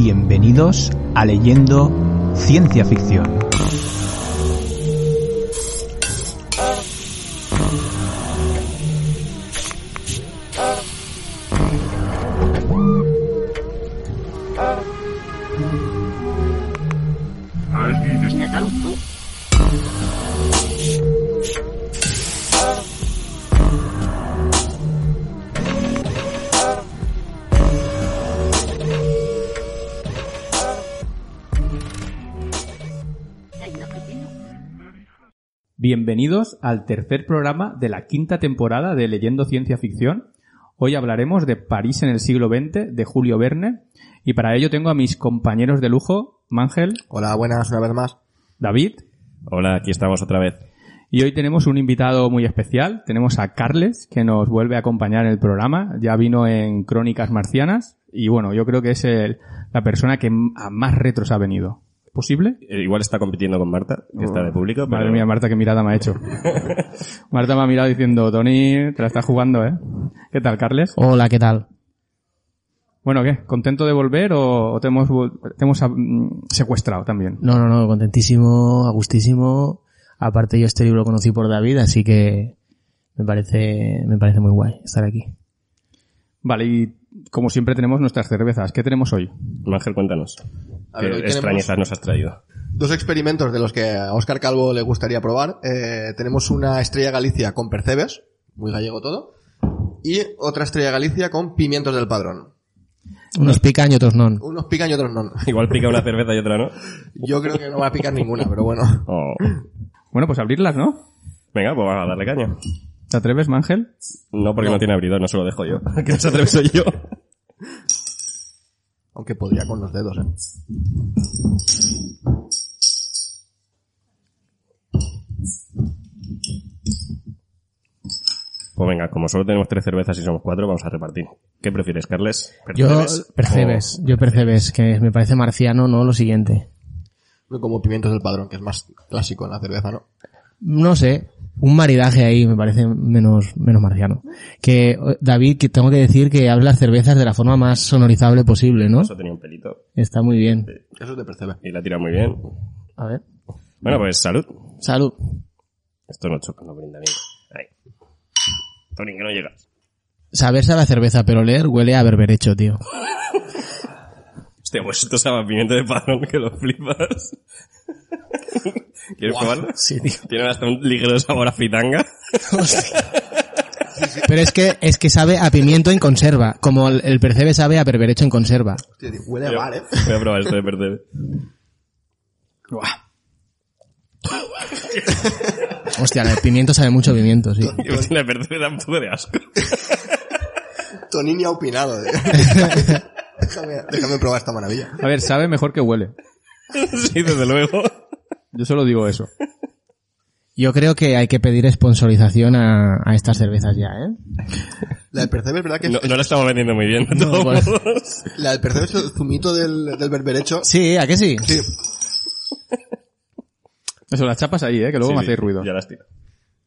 Bienvenidos a Leyendo Ciencia Ficción. Bienvenidos al tercer programa de la quinta temporada de Leyendo Ciencia Ficción. Hoy hablaremos de París en el siglo XX, de Julio Verne, y para ello tengo a mis compañeros de lujo, Mangel, Hola, buenas una vez más. David, Hola, aquí estamos otra vez. y hoy tenemos un invitado muy especial. Tenemos a Carles, que nos vuelve a acompañar en el programa. Ya vino en Crónicas Marcianas, y bueno, yo creo que es el- la persona que a más retros ha venido. ¿Posible? Eh, Igual está compitiendo con Marta, que está de público, pero Madre mía, Marta, qué mirada me ha hecho. Marta me ha mirado diciendo, Tony, te la estás jugando, ¿eh? ¿Qué tal, Carles? Hola, ¿qué tal? Bueno, ¿qué? ¿Contento de volver o, te hemos, te hemos mm, secuestrado también? No, no, no, contentísimo, a gustísimo. Aparte yo este libro lo conocí por David, así que me parece, me parece muy guay estar aquí. Vale, y como siempre tenemos nuestras cervezas. ¿Qué tenemos hoy? Ángel, cuéntanos. A ¿Qué ver, extrañezas nos has traído? Dos experimentos de los que a Óscar Calvo le gustaría probar. Eh, tenemos una estrella Galicia con percebes, muy gallego todo, y otra estrella Galicia con pimientos del padrón. Unos pican y otros no. Unos pican y otros no. Igual pica una cerveza y otra no. Yo creo que no va a picar ninguna, pero bueno. Oh. Bueno, pues abrirlas, ¿no? Venga, pues vamos a darle caña. ¿Te atreves, Mangel? No porque no, tiene abridor, no se lo dejo yo. que no se atreve soy yo. Aunque podría con los dedos, ¿eh? Pues venga, como solo tenemos tres cervezas y somos cuatro, vamos a repartir. ¿Qué prefieres, Carles? Yo, ¿Percebes? percebes, yo percebes, que me parece marciano, ¿no? Lo siguiente. No como pimientos del padrón, que es más clásico en la cerveza, ¿no? No sé, un maridaje ahí me parece menos, menos marciano. Que, eh, David, que tengo que decir que habla cervezas de la forma más sonorizable posible, ¿no? Eso tenía un pelito. Está muy bien. Eso es de percebe. Y la tira muy bien. A ver. Bueno, pues salud. Salud. Esto no choca, no brinda bien. Ahí. Tony, que no llegas. Saberse a la cerveza, pero leer huele a berberecho, tío. Hostia, pues esto sabe a pimiento de padrón que lo flipas. ¿Quieres probarlo? Sí, tío. Tiene hasta un ligero sabor a fritanga. Pero es que, es que sabe a pimiento en conserva, como el, el percebe sabe a berberecho en conserva. Hostia, tío, huele a bar, ¿eh? Voy a probar esto de percebe. Hostia, el pimiento sabe mucho a pimiento, sí. La percebe da un poco de asco. Tonini ha opinado. ¿eh? déjame, déjame probar esta maravilla. A ver, sabe mejor que huele. Sí, desde luego. Yo solo digo eso. Yo creo que hay que pedir sponsorización a, a estas cervezas ya, ¿eh? La del percebe es verdad que es, No, no la estamos vendiendo muy bien. pues- modos. la del percebe es el zumito del, del berberecho. Sí, ¿a qué sí? Sí. Eso, las chapas ahí, ¿eh? Que luego Sí, me hacéis ruido. Ya las tiro.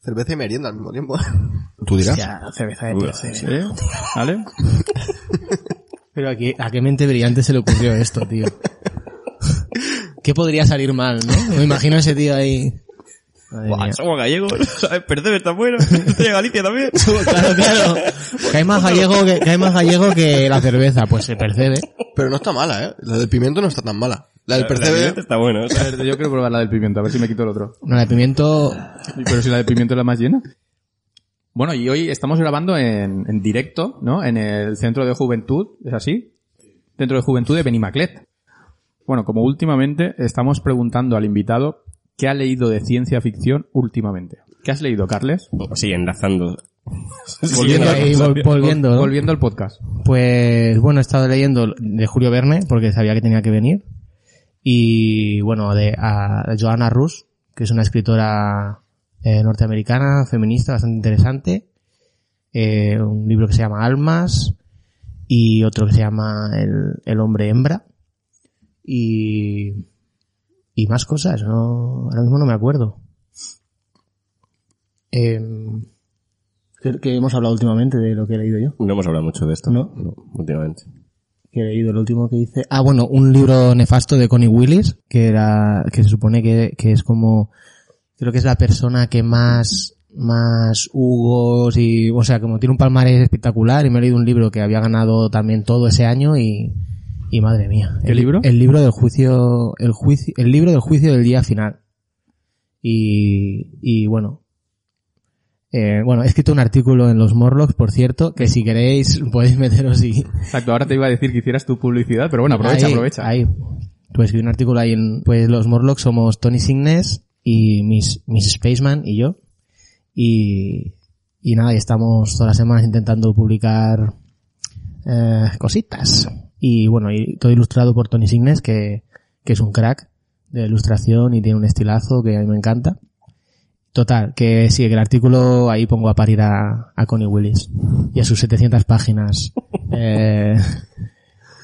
Cerveza y merienda al mismo tiempo. Tú dirás. Ya, cerveza de percebe. ¿Sí? ¿Vale? Pero a qué, a qué mente brillante se le ocurrió esto, tío. ¿Qué podría salir mal, no? Me imagino a ese tío ahí. Buah, somos gallegos. ¿sabes? Percebe está bueno. Estoy de Galicia también. Claro, claro. Que hay más gallego que, que hay más gallego que la cerveza, pues se percebe. Pero no está mala, ¿eh? La del pimiento no está tan mala. La del percebe... está bueno. o sea, A ver, yo quiero probar la del pimiento, a ver si me quito el otro. No, la de pimiento, Pero si la del pimiento es la más llena. Bueno, y hoy estamos grabando en, en directo, ¿no? En el Centro de Juventud, ¿es así? Centro de Juventud de Benimaclet. Bueno, como últimamente estamos preguntando al invitado qué ha leído de ciencia ficción últimamente. ¿Qué has leído, Carles? Sí, enlazando. volviendo, ahí, vol- volviendo, ¿no? Volviendo al podcast. Pues bueno, he estado leyendo de Julio Verne porque sabía que tenía que venir. Y bueno, de a Joanna Rus, que es una escritora eh, norteamericana, feminista, bastante interesante. Eh, un libro que se llama Almas y otro que se llama El, el hombre hembra. Y, y más cosas, no, ahora mismo no me acuerdo. Em, que, que hemos hablado últimamente de lo que he leído yo. No hemos hablado mucho de esto. No. últimamente. que he leído, el último que hice. Ah, bueno, un libro nefasto de Connie Willis, que era, que se supone que, que es como, creo que es la persona que más, más Hugos y, o sea, como tiene un palmarés espectacular y me he leído un libro que había ganado también todo ese año y, y madre mía. ¿Qué el, libro? El libro del juicio, el juicio, el libro del juicio del día final. Y, y bueno, eh, bueno, he escrito un artículo en los Morlocks, por cierto, que si queréis podéis meteros y... Exacto, ahora te iba a decir que hicieras tu publicidad, pero bueno, aprovecha, ahí, aprovecha. Ahí. Pues escribí un artículo ahí en... Pues los Morlocks somos Tony Signes y Miss, Miss Spaceman y yo. Y, y nada, y estamos todas las semanas intentando publicar eh, cositas. Y bueno, y todo ilustrado por Tony Signes, que, que es un crack de ilustración y tiene un estilazo que a mí me encanta. Total, que sí, que el artículo ahí pongo a parir a, a Connie Willis y a sus 700 páginas eh,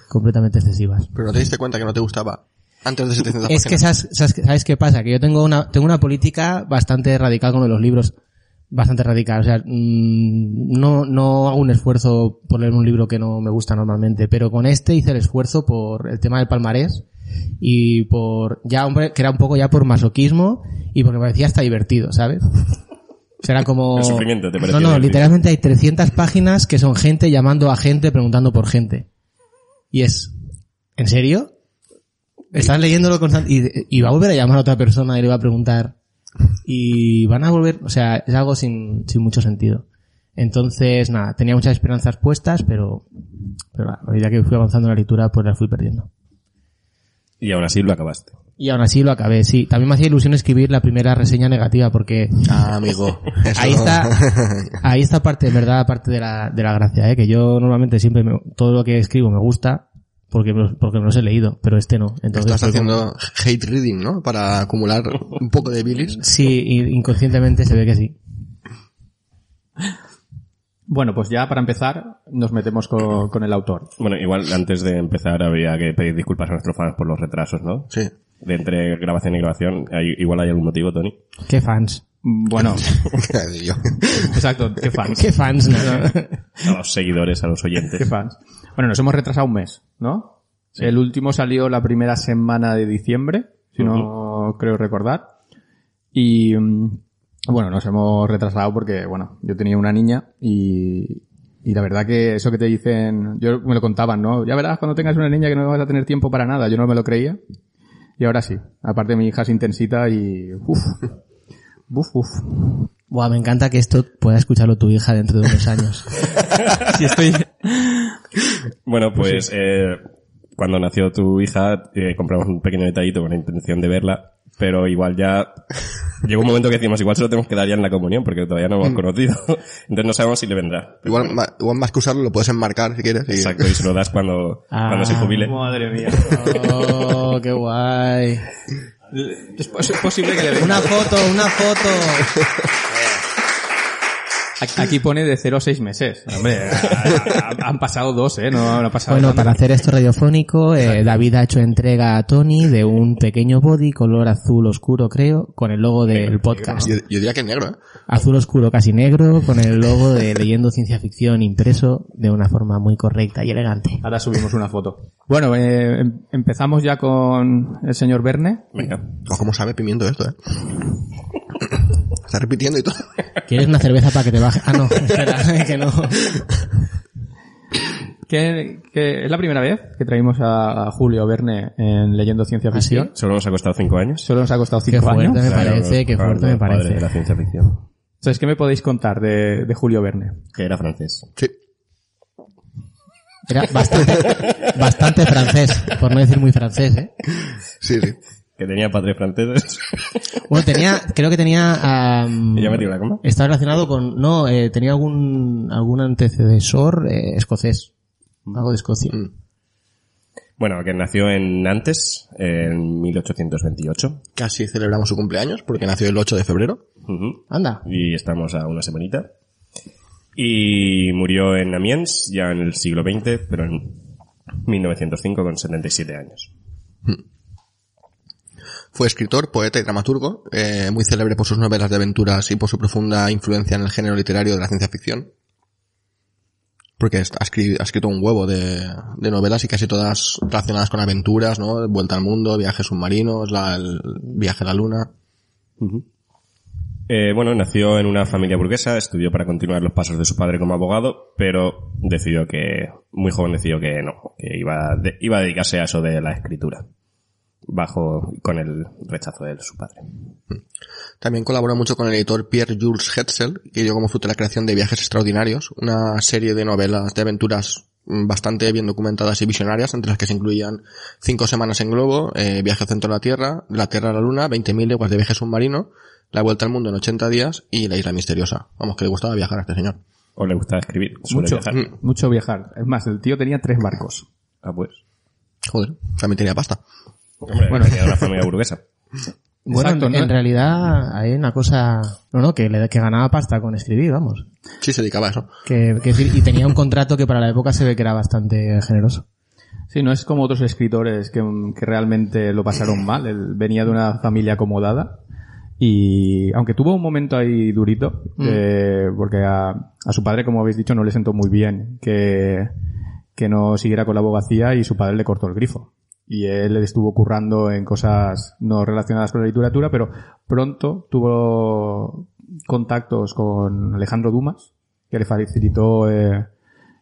completamente excesivas. Pero no te diste cuenta que no te gustaba antes de 700 Es que páginas. sabes, sabes, sabes qué pasa, que yo tengo una, tengo una política bastante radical con los libros, bastante radical. O sea, mm, no, no hago un esfuerzo por leer un libro que no me gusta normalmente, pero con este hice el esfuerzo por el tema del palmarés y por, ya hombre, que era un poco ya por masoquismo y porque me parecía hasta divertido, ¿sabes? O era como... El sufrimiento te No, no, divertido. literalmente hay 300 páginas que son gente llamando a gente preguntando por gente. Y es, ¿en serio? Estás leyéndolo constante y, y va a volver a llamar a otra persona y le va a preguntar y van a volver, o sea, es algo sin, sin mucho sentido. Entonces, nada, tenía muchas esperanzas puestas, pero, pero a medida que fui avanzando en la lectura, pues las fui perdiendo. Y aún así lo acabaste. Y aún así lo acabé, sí. También me hacía ilusión escribir la primera reseña negativa porque Ah, amigo. Eso- ahí está, ahí está parte, en verdad, parte de la, de la gracia, ¿eh? que yo normalmente siempre me- todo lo que escribo me gusta porque porque me los he leído, pero este no. Entonces Estás como- haciendo hate reading, ¿no? Para acumular un poco de bilis. Sí, y- inconscientemente se ve que sí. Bueno, pues ya para empezar nos metemos con, con el autor. Bueno, igual antes de empezar habría que pedir disculpas a nuestros fans por los retrasos, ¿no? Sí. De entre grabación y grabación. Hay- igual hay algún motivo, Tony. ¿Qué fans? Bueno, exacto, qué fans. ¿Qué fans? No, no. A los seguidores, a los oyentes. Qué fans. Bueno, nos hemos retrasado un mes, ¿no? El último salió la primera semana de diciembre, si no creo recordar. Y mm, bueno, nos hemos retrasado porque, bueno, yo tenía una niña y, y la verdad que eso que te dicen, yo me lo contaban, ¿no? Ya verás cuando tengas una niña que no vas a tener tiempo para nada. Yo no me lo creía. Y ahora sí. Aparte mi hija es intensita y, uff, uf, uf. Buah, me encanta que esto pueda escucharlo tu hija dentro de unos años. Si estoy, Bueno, pues eh, cuando nació tu hija eh, compramos un pequeño detallito con la intención de verla, pero igual ya llegó un momento que decimos igual se lo tenemos que dar ya en la comunión porque todavía no hemos conocido. Entonces no sabemos si le vendrá. Igual, ma- igual más que usarlo lo puedes enmarcar si quieres. y- Exacto, y se lo das cuando, Ah. cuando se jubile. madre mía. Oh, qué guay. Es, pos- es posible que le venga. Una foto, una foto. Aquí- pone de 0 a 6 meses. Hombre, ha- ha- han pasado dos, ¿eh? No, no ha pasado Bueno, para hacer esto radiofónico, eh, David ha hecho entrega a Tony de un pequeño body color azul oscuro, creo, con el logo del podcast. Yo, yo diría que negro, ¿eh? Azul oscuro casi negro, con el logo de Leyendo Ciencia Ficción impreso de una forma muy correcta y elegante. Ahora subimos una foto. Bueno, eh, em- empezamos ya con el señor Verne. Venga. ¿Cómo sabe pimiento esto, eh? Está repitiendo y todo. ¿Quieres una cerveza para que te baje? Ah, no, espera, que no. Que, que es la primera vez que traímos a, Julio Verne en Leyendo Ciencia ¿Ah, sí? Ficción. Solo nos ha costado cinco años. Solo nos ha costado Qué 5 fuerte años. me parece, qué fuerte me parece. de la ciencia ficción. Entonces, ¿qué me podéis contar de, de Julio Verne? Que era francés. Sí. Era bastante, bastante francés, por no decir muy francés, ¿eh? Sí, sí. Que tenía padres franceses. Bueno, tenía, creo que tenía, ¿Y ya metió la coma? está relacionado con, no, eh, tenía algún, algún antecesor eh, escocés. Algo de Escocia. Mm. Bueno, que nació en Nantes en 1828. Casi celebramos su cumpleaños porque nació el 8 de febrero. Anda. y estamos a una semanita. Y murió en Amiens ya en el siglo XX, pero en 1905 con 77 años. Fue escritor, poeta y dramaturgo, eh, muy célebre por sus novelas de aventuras y por su profunda influencia en el género literario de la ciencia ficción. Porque ha escri- ha escrito un huevo de, novelas y casi todas relacionadas con aventuras, ¿no? Vuelta al mundo, viajes submarinos, la- viaje a la luna. Eh, bueno, nació en una familia burguesa, estudió para continuar los pasos de su padre como abogado, pero decidió que, muy joven decidió que no, que iba, iba a dedicarse a eso de la escritura, bajo, con el rechazo de su padre. También colaboró mucho con el editor Pierre Jules Hetzel, que dio como fruto la creación de Viajes Extraordinarios, una serie de novelas de aventuras mm, bastante bien documentadas y visionarias, entre las que se incluían Cinco semanas en globo, eh, Viaje al centro de la Tierra, la Tierra a la Luna, 20.000 leguas de viaje submarino, La vuelta al mundo en 80 días y La isla misteriosa. Vamos, que le gustaba viajar a este señor. ¿O le gusta escribir? Mucho, viajar. Mm. mucho viajar. Es más, el tío tenía tres barcos. Ah, pues. Joder, también tenía pasta. Hombre, Bueno. de una familia burguesa. Bueno, Exacto, en, ¿no? en realidad hay una cosa, no, no, que, le, que ganaba pasta con escribir, vamos. Sí, se dedicaba a eso. Que, que decir, y tenía un contrato que para la época se ve que era bastante generoso. Sí, no es como otros escritores que, que realmente lo pasaron mal. Él venía de una familia acomodada y aunque tuvo un momento ahí durito, eh, porque a, a su padre, como habéis dicho, no le sentó muy bien que, que no siguiera con la abogacía y su padre le cortó el grifo. Y él estuvo currando en cosas no relacionadas con la literatura, pero pronto tuvo contactos con Alejandro Dumas, que le facilitó eh,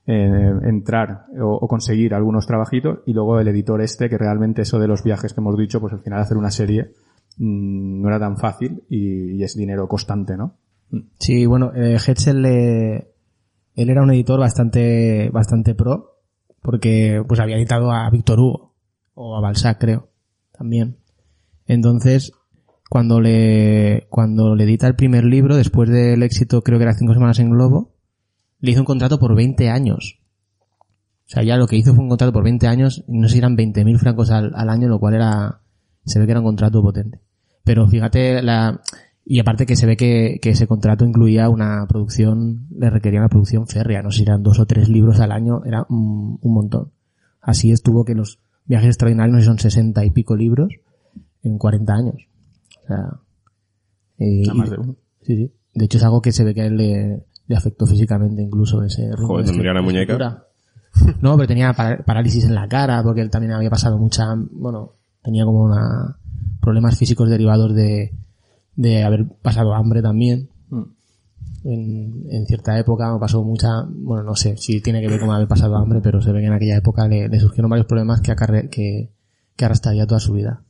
eh, entrar o, conseguir algunos trabajitos y luego el editor este que realmente eso de los viajes que hemos dicho pues al final hacer una serie mm, no era tan fácil y, es dinero constante no Sí, bueno, eh, Hetzel le- él era un editor bastante, bastante pro, porque pues había editado a Víctor Hugo, o a Balzac creo, también. Entonces, cuando le, cuando le edita el primer libro, después del éxito, creo que era cinco semanas en Globo, le hizo un contrato por 20 años. O sea, ya lo que hizo fue un contrato por 20 años, no sé si eran 20.000 francos al, al año, lo cual era, se ve que era un contrato potente. Pero fíjate la, y aparte que se ve que, que ese contrato incluía una producción, le requería una producción férrea, no sé si eran dos o tres libros al año, era un, un montón. Así estuvo que los viajes extraordinarios no sé si son 60 y pico libros en 40 años. O sea, eh, Nada más y- de uno. Sí, sí. De hecho es algo que se ve que a él le, le afectó físicamente incluso ese Joder, de tendría escri- muñeca. No, pero tenía parálisis en la cara porque él también había pasado mucha, bueno, tenía como una problemas físicos derivados de, de haber pasado hambre también. En, en cierta época pasó mucha, bueno, no sé si tiene que ver con haber pasado hambre, pero se ve que en aquella época le, le surgieron varios problemas que, acarre- que, que arrastraría toda su vida.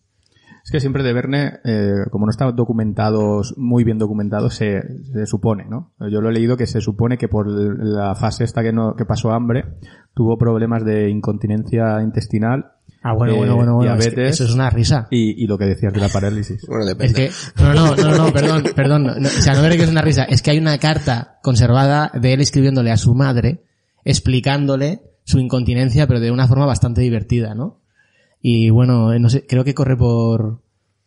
es que siempre de Verne eh, como no está documentado muy bien documentado se, se supone no yo lo he leído que se supone que por la fase esta que no que pasó hambre tuvo problemas de incontinencia intestinal Ah, bueno, eh, bueno, bueno, bueno. es que diabetes eso es una risa. y, y lo que decías de la parálisis Bueno, depende. Es que, no, no, no, no, perdón, perdón. no, o sea, no veré que es una risa. Es que hay una carta conservada de él escribiéndole a su madre, explicándole su incontinencia, pero de una forma bastante divertida, ¿no? Y bueno, eh, no sé, creo que corre por,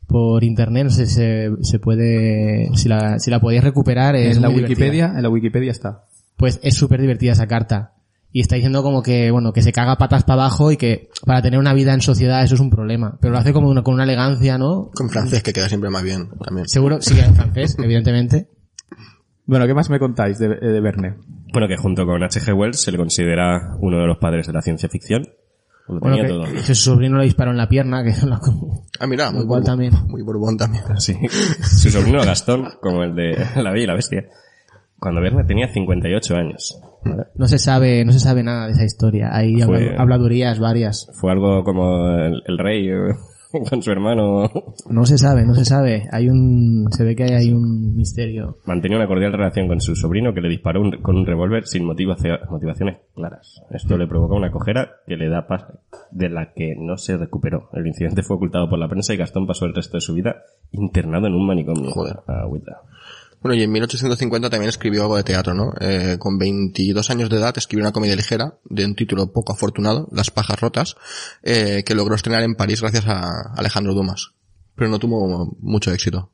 por internet, no sé si se, se puede, si la, si la podéis recuperar. Es en la divertida. Wikipedia en la Wikipedia está Pues es súper divertida esa carta. Y está diciendo como que, bueno, que se caga patas para abajo y que para tener una vida en sociedad eso es un problema. Pero lo hace como una, con una elegancia, ¿no? Con francés, que queda siempre más bien también. Seguro, sí que en francés, evidentemente. bueno qué más me contáis de, de Verne Bueno, que junto con H.G. Wells se le considera uno de los padres de la ciencia ficción. Lo Bueno, tenía que, todo. que su sobrino le disparó en la pierna, que es una co- Ah, mira, muy Igual Borbón. también. Muy Borbón también. Sí. Su sobrino Gastón, como el de La Bella y la Bestia, cuando Verne tenía 58 años. no se sabe, no se sabe nada de esa historia. Hay Fue- habla- habladurías varias. Fue algo como el, el rey eh, con su hermano. No se sabe, no se sabe. Hay un, se ve que hay un misterio. Mantenía una cordial relación con su sobrino que le disparó un- con un revólver sin motivacio- motivaciones claras. Esto le provocó una cojera que le da paz, de la que no se recuperó. El incidente fue ocultado por la prensa y Gastón pasó el resto de su vida internado en un manicomio. Joder. Agüita. Bueno, y en 1850 también escribió algo de teatro, ¿no? Eh, con 22 años de edad escribió una comedia ligera de un título poco afortunado, Las pajas rotas, eh, que logró estrenar en París gracias a Alejandro Dumas. Pero no tuvo mucho éxito.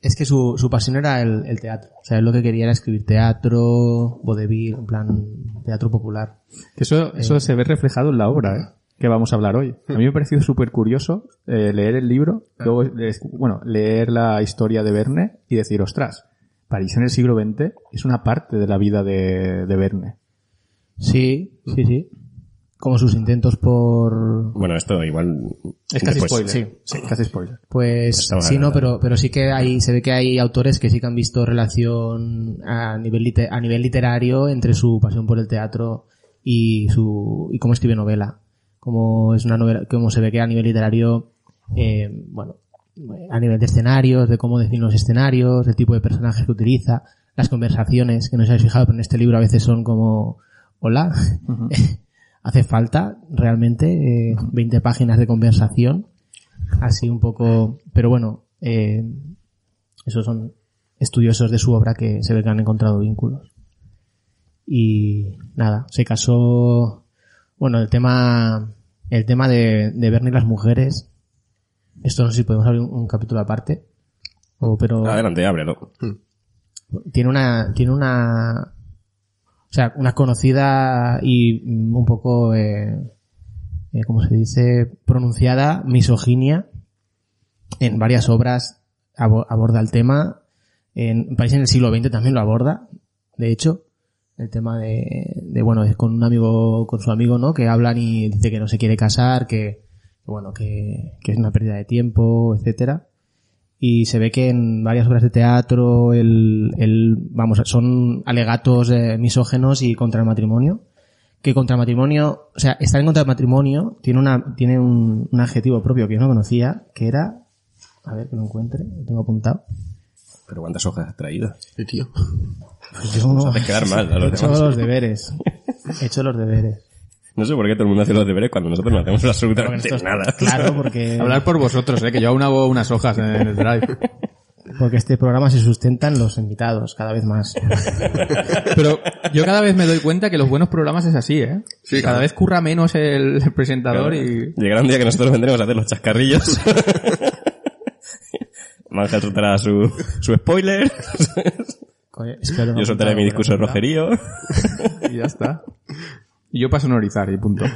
Es que su, su pasión era el, el teatro. O sea, él lo que quería era escribir teatro, vodevil, en plan, teatro popular. Que eso, eso se ve reflejado en la obra, ¿eh? que vamos a hablar hoy. A mí me ha parecido súper curioso eh, leer el libro, luego, bueno, leer la historia de Verne y decir, ostras, París en el siglo XX es una parte de la vida de, de Verne. Sí, sí, sí. Como sus intentos por... Bueno, esto igual... Es casi después. spoiler. Sí, casi spoiler. Pues Estamos sí, no, pero, pero sí que hay, se ve que hay autores que sí que han visto relación a nivel, a nivel literario entre su pasión por el teatro y su, y cómo escribe novela. Como es una novela, como se ve que a nivel literario, eh, bueno, a nivel de escenarios, de cómo define los escenarios, el tipo de personajes que utiliza, las conversaciones, que no os habéis fijado, pero en este libro a veces son como, hola, hace falta realmente eh, 20 páginas de conversación así un poco pero bueno eh, esos son estudiosos de su obra que se ve que han encontrado vínculos. Y nada se casó bueno el tema el tema de, de Bernie y las mujeres esto no sé si podemos abrir un, un capítulo aparte o pero Adelante, ábrelo. tiene una tiene una o sea una conocida y un poco eh, eh, cómo se dice pronunciada misoginia en varias obras abo- aborda el tema. En países en el siglo XX también lo aborda de hecho. El tema de, de bueno es con un amigo con su amigo no que hablan y dice que no se quiere casar que, bueno que, que es una pérdida de tiempo etcétera y se ve que en varias obras de teatro el, el vamos son alegatos eh, misógenos y contra el matrimonio que contra el matrimonio o sea estar en contra del matrimonio tiene una tiene un, un adjetivo propio que yo no conocía que era a ver que lo encuentre lo tengo apuntado Pero ¿cuántas hojas has traído? Sí, tío. pues yo no quedar mal a he los hecho demás. los deberes he hecho los deberes No sé por qué todo el mundo hace los deberes cuando nosotros no hacemos absolutamente es- nada. claro porque Hablar por vosotros, eh, que yo aún hago unas hojas en el drive. porque este programa se sustenta en los invitados cada vez más Pero yo cada vez me doy cuenta que los buenos programas es así, ¿eh? Sí, cada claro. vez curra menos el presentador y... Llegará un día que nosotros vendremos a hacer los chascarrillos. Manja soltará su, su spoiler. Coño, espero no Yo soltaré mi discurso de rojerío. y ya está. Y yo paso a sonorizar y punto.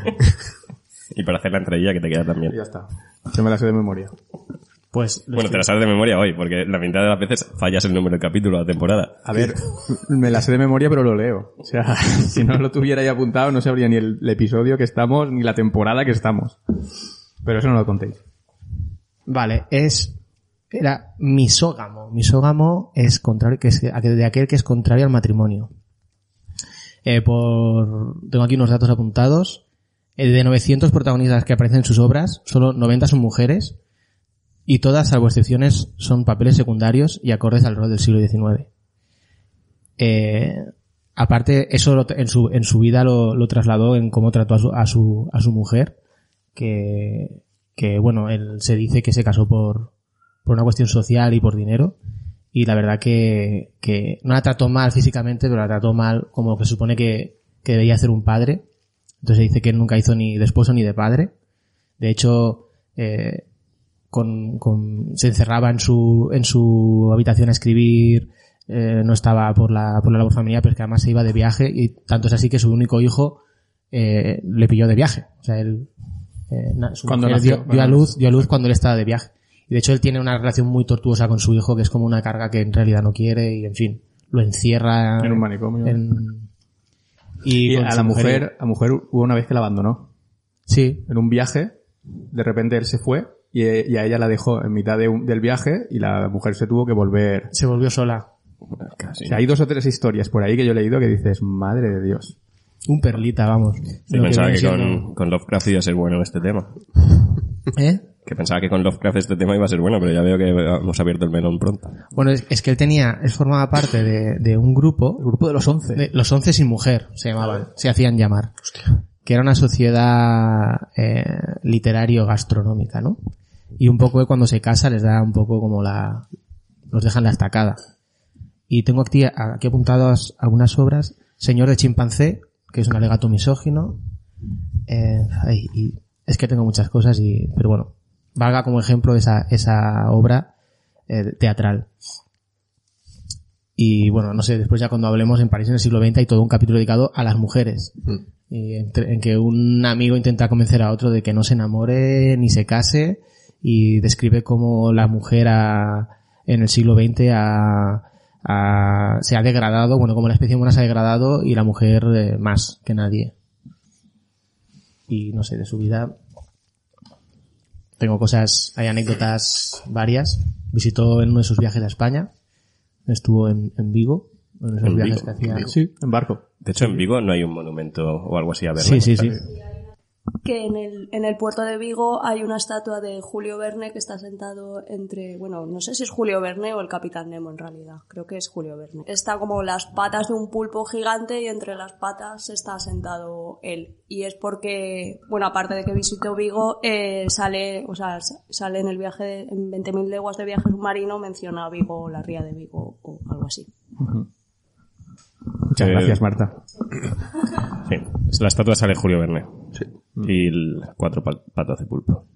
Y para hacer la entradilla que te queda Y también. ya está. Se me la sé de memoria. Pues Bueno, te la sabes de memoria hoy, porque la mitad de las veces fallas el número del capítulo, la temporada. A ver, me la sé de memoria pero lo leo. O sea, si no lo tuviera ahí apuntado no sabría ni el, el episodio que estamos ni la temporada que estamos. Pero eso no lo contéis. Vale, es era misógamo. Misógamo es contrario que es de aquel que es contrario al matrimonio. Eh, por tengo aquí unos datos apuntados. Eh, de 900 protagonistas que aparecen en sus obras, solo 90 son mujeres y todas, salvo excepciones, son papeles secundarios y acordes al rol del siglo XIX. Eh, aparte, eso lo- en su, en su vida lo, lo trasladó en cómo trató a su, a su, a su mujer, que, que bueno, él se dice que se casó por, por una cuestión social y por dinero. Y la verdad que, que no la trató mal físicamente, pero la trató mal como lo que se supone que, que debería hacer un padre. Entonces dice que él nunca hizo ni de esposo ni de padre. De hecho, eh, con, con- se encerraba en su, en su habitación a escribir, eh, no estaba por la, por la labor familiar, pero es que además se iba de viaje y tanto es así que su único hijo eh, le pilló de viaje. O sea, él eh, su Cuando nació, dio, dio a luz, dio a luz cuando él estaba de viaje. Y de hecho él tiene una relación muy tortuosa con su hijo, que es como una carga que en realidad no quiere y en fin, lo encierra En un manicomio. en- y, a la mujer, a mujer hubo una vez que la abandonó. Sí, En un viaje, de repente él se fue y, y a ella la dejó en mitad de un- del viaje y la mujer se tuvo que volver. se volvió sola. Casi. O sea, hay dos o tres historias por ahí que yo he leído que dices, madre de Dios. Un perlita, vamos. Pensaba que siendo- con, con Lovecraft iba a ser bueno este tema. ¿Eh? Que pensaba que con Lovecraft este tema iba a ser bueno, pero ya veo que hemos abierto el melón pronto. Bueno, es, es que él tenía, él formaba parte de, de un grupo, El grupo de los once. de- los once sin mujer se llamaban, se hacían llamar, que era una sociedad eh, literario-gastronómica, ¿no? Y un poco cuando se casa les da un poco como la, los dejan la estacada. Y tengo aquí, aquí apuntadas algunas obras, Señor de chimpancé, que es un alegato misógino, eh, ay, y es que tengo muchas cosas y, pero bueno, valga como ejemplo esa, esa obra eh, teatral. Y bueno, no sé, después ya cuando hablemos en París en el siglo XX hay todo un capítulo dedicado a las mujeres. Y entre- en que un amigo intenta convencer a otro de que no se enamore ni se case y describe cómo la mujer ha- en el siglo XX se ha degradado, bueno, como la especie humana se ha degradado y la mujer eh, más que nadie. Y no sé, de su vida tengo cosas, hay anécdotas varias. Visitó en uno de sus viajes a España, estuvo en, en Vigo, en esos ¿En viajes Vigo? que hacía. Vigo. Sí, en barco. De hecho, en Vigo no hay un monumento o algo así a verlo. Sí, sí, sí. Que en el, en el puerto de Vigo hay una estatua de Julio Verne que está sentado entre, bueno, no sé si es Julio Verne o el Capitán Nemo en realidad, creo que es Julio Verne. Está como las patas de un pulpo gigante y entre las patas está sentado él. Y es porque, bueno, aparte de que visitó Vigo, eh, sale, o sea, sale en el viaje, de- en 20.000 leguas de viaje submarino, menciona Vigo, la ría de Vigo o algo así. Muchas Eh, gracias, Marta. Sí. La estatua sale Julio Verne. Sí. Y el cuatro pa- patas de pulpo.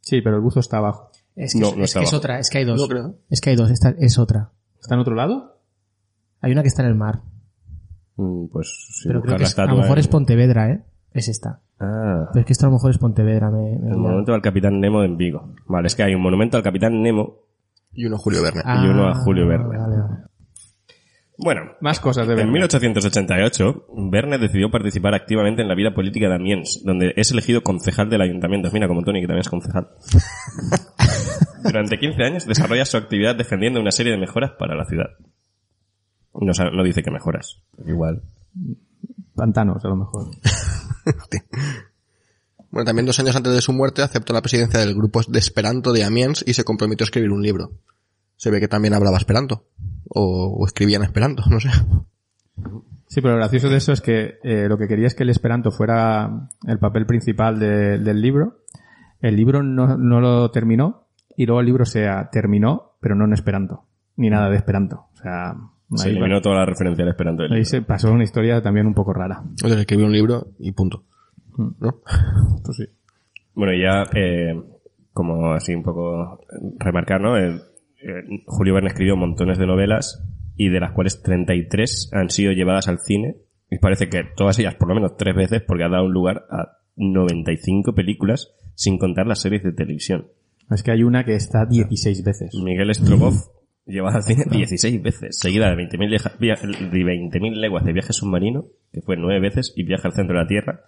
Sí, pero el buzo está abajo. Es que, No, es, no es está que es abajo. otra, es que hay dos. No creo. Es que hay dos, esta es otra. ¿Está en otro lado? Hay una que está en el mar, Mm, Pues sí, pero creo que la a lo mejor en- es Pontevedra, ¿eh? Es esta. Ah, Pero es que esto a lo mejor es Pontevedra, me, me el monumento al Capitán Nemo en Vigo. Vale, es que hay un monumento al Capitán Nemo. Y uno Julio Verne. y uno a Julio Verne. vale, vale. Bueno, Más cosas de en Verne. 1888, Verne decidió participar activamente en la vida política de Amiens, donde es elegido concejal del ayuntamiento. Mira, como Tony, que también es concejal. Durante 15 años desarrolla su actividad defendiendo una serie de mejoras para la ciudad. No dice que mejoras. Igual. Pantanos, a lo mejor. Bueno, también dos años antes de su muerte aceptó la presidencia del grupo de Esperanto de Amiens y se comprometió a escribir un libro. Se ve que también hablaba Esperanto. O, o escribía en Esperanto, no sé. Sí, pero lo gracioso de eso es que eh, lo que quería es que el Esperanto fuera el papel principal de- del libro. El libro no, no lo terminó y luego el libro se terminó, pero no en Esperanto. Ni nada de Esperanto. O sea, Se eliminó toda la referencia al esperanto del ahí libro. se pasó una historia también un poco rara. Entonces escribió un libro y punto. ¿No? Pues sí. Bueno, y ya, eh, como así un poco remarcar, ¿no? Eh, eh, Julio Verne escribió montones de novelas y de las cuales 33 han sido llevadas al cine. Y parece que todas ellas por lo menos tres veces porque ha dado lugar a 95 películas sin contar las series de televisión. Es que hay una que está 16 veces. Miguel Strogoff llevada al cine 16 veces, seguida de 20.000 leja- via- de 20.000 leguas de viaje submarino, que fue nueve veces, y viaje al centro de la Tierra.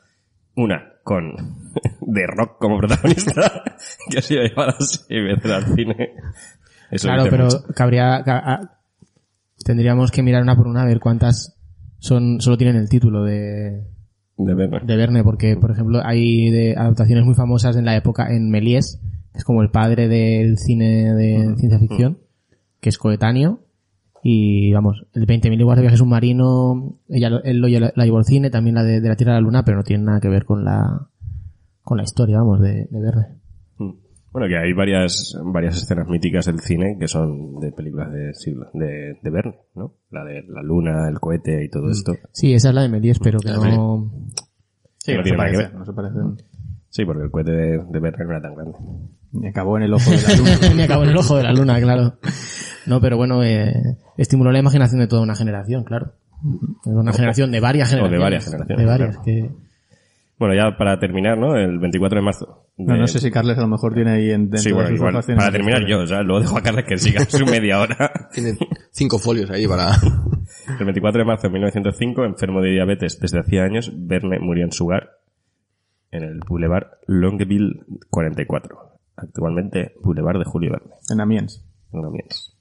Una con The Rock como protagonista, que ha sido llevada seis veces al cine. Eso Claro, pero mucho. cabría, ca- tendríamos que mirar una por una a ver cuántas son, solo tienen el título de, De Verne. de Verne, porque, por ejemplo, hay de adaptaciones muy famosas en la época en Méliès, que es como el padre del cine de ciencia ficción, que es coetáneo, y vamos, el 20.000 leguas de viaje submarino, ella, él lo la llevó al cine, también la de, de la Tierra a la Luna, pero no tiene nada que ver con la, con la historia, vamos, de, de Verne. Mm. Bueno, que hay varias, varias escenas míticas del cine que son de películas de siglo, de, de Verne, ¿no? La de la luna, el cohete y todo esto. Sí, esa es la de Méliès, pero que no, Sí, no no, tiene se parece, ver. no se parece. Sí, porque el cohete de, de Verne no era tan grande. Y acabó en el ojo de la luna. Me acabo en el ojo de la luna, claro. No, pero bueno, eh, estimuló la imaginación de toda una generación, claro. De una generación de varias o de generaciones. varias generaciones, De varias, claro. que... Bueno, ya para terminar, ¿no? El 24 de marzo. No, de- no sé si Carles a lo mejor tiene ahí en, dentro Sí, bueno, de sus igual, para terminar yo, o sea, luego dejo a Carles que siga su media hora. Tiene cinco folios ahí para... El 24 de marzo de 1905, enfermo de diabetes desde hacía años, Verne murió en su hogar, en el Boulevard Longueville 44. Actualmente, Boulevard de Julio Verne, En Amiens. en Amiens.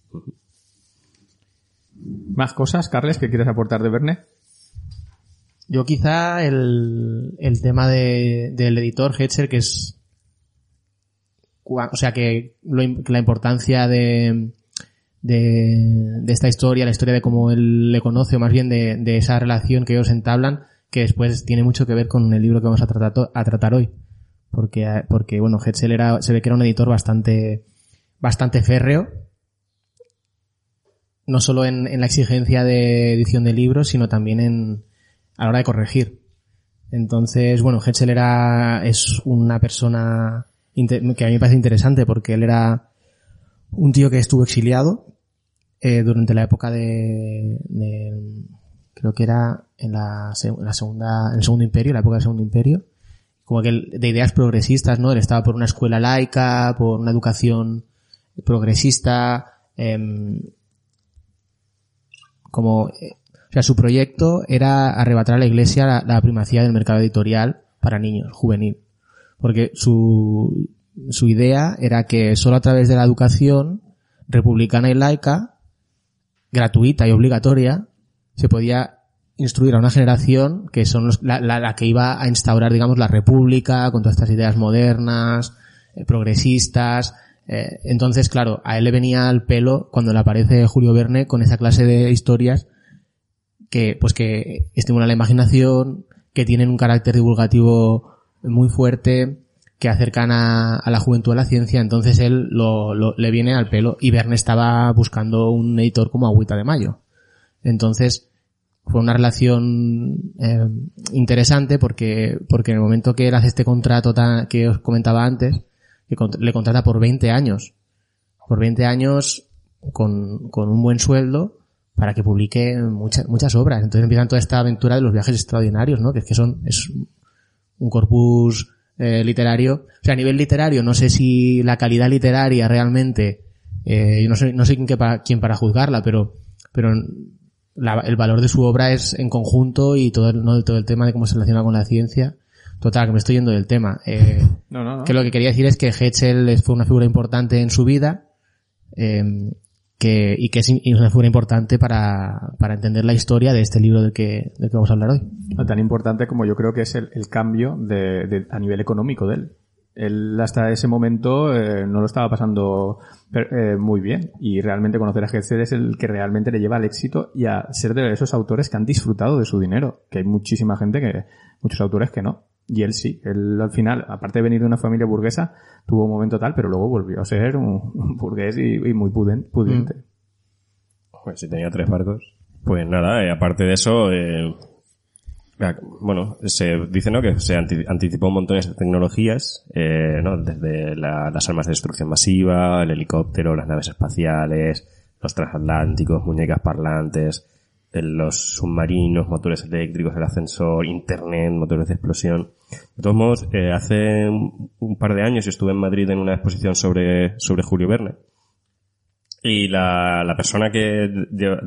¿Más cosas, Carles, que quieres aportar de Verne? Yo quizá el, el tema de, del editor Hetzer, que es... O sea, que la importancia de, de, esta historia, la historia de cómo él le conoce, o más bien de, de esa relación que ellos entablan, que después tiene mucho que ver con el libro que vamos a tratar, a tratar hoy. Porque, eh, porque bueno, Hetzel era, se ve que era un editor bastante, bastante férreo. No solo en, la exigencia de edición de libros, sino también en, a la hora de corregir. Entonces, bueno, Hetzel era, es una persona que a mí me parece interesante porque él era un tío que estuvo exiliado eh, durante la época de, creo que era en la, en la segunda, en el segundo imperio, la época del segundo imperio, como que de ideas progresistas, ¿no? Él estaba por una escuela laica, por una educación progresista, em, como, o sea, su proyecto era arrebatar a la iglesia la, la primacía del mercado editorial para niños, juvenil. Porque su, su idea era que solo a través de la educación republicana y laica, gratuita y obligatoria, se podía instruir a una generación que son los- la, la- la que iba a instaurar, digamos, la república con todas estas ideas modernas, eh, progresistas. eh, entonces, claro, a él le venía al pelo cuando le aparece Julio Verne con esa clase de historias que, pues que estimulan la imaginación, que tienen un carácter divulgativo muy fuerte, que acercan a, a la juventud a la ciencia, entonces él lo, lo- le viene al pelo y Verne estaba buscando un editor como Agüita de Mayo. Entonces, fue una relación eh, interesante porque, porque en el momento que él hace este contrato tan- que os comentaba antes, que cont- le contrata por 20 años, por 20 años con, con un buen sueldo para que publique muchas, muchas obras. Entonces empiezan toda esta aventura de los viajes extraordinarios, ¿no? Que es que son, es un corpus eh, literario. O sea, a nivel literario, no sé si la calidad literaria realmente, eh, yo no sé, no sé quién, para, quién para juzgarla, pero, pero la- el valor de su obra es en conjunto y todo el, no, todo el tema de cómo se relaciona con la ciencia. Total, que me estoy yendo del tema. Eh, No, no, que lo que quería decir es que Hetzel fue una figura importante en su vida eh, que, y que es una figura importante para, para entender la historia de este libro del que, del que vamos a hablar hoy. Tan importante como yo creo que es el, el cambio de, de- a nivel económico de él. Él hasta ese momento eh, no lo estaba pasando eh, muy bien y realmente conocer a Hetzel es el que realmente le lleva al éxito y a ser de esos autores que han disfrutado de su dinero. Que hay muchísima gente que, muchos autores que no. Y él sí, él al final, aparte de venir de una familia burguesa, tuvo un momento tal, pero luego volvió a ser un, un burgués y, muy pudiente. Pues si tenía tres barcos. Pues nada, eh, aparte de eso, eh, bueno, se dice ¿no? que se anti- anticipó montones de tecnologías, eh, ¿no? desde la- las armas de destrucción masiva, el helicóptero, las naves espaciales, los transatlánticos, muñecas parlantes, los submarinos, motores eléctricos, el ascensor, internet, motores de explosión. De todos modos, eh, hace un, par de años estuve en Madrid en una exposición sobre, sobre Julio Verne. Y la, la persona que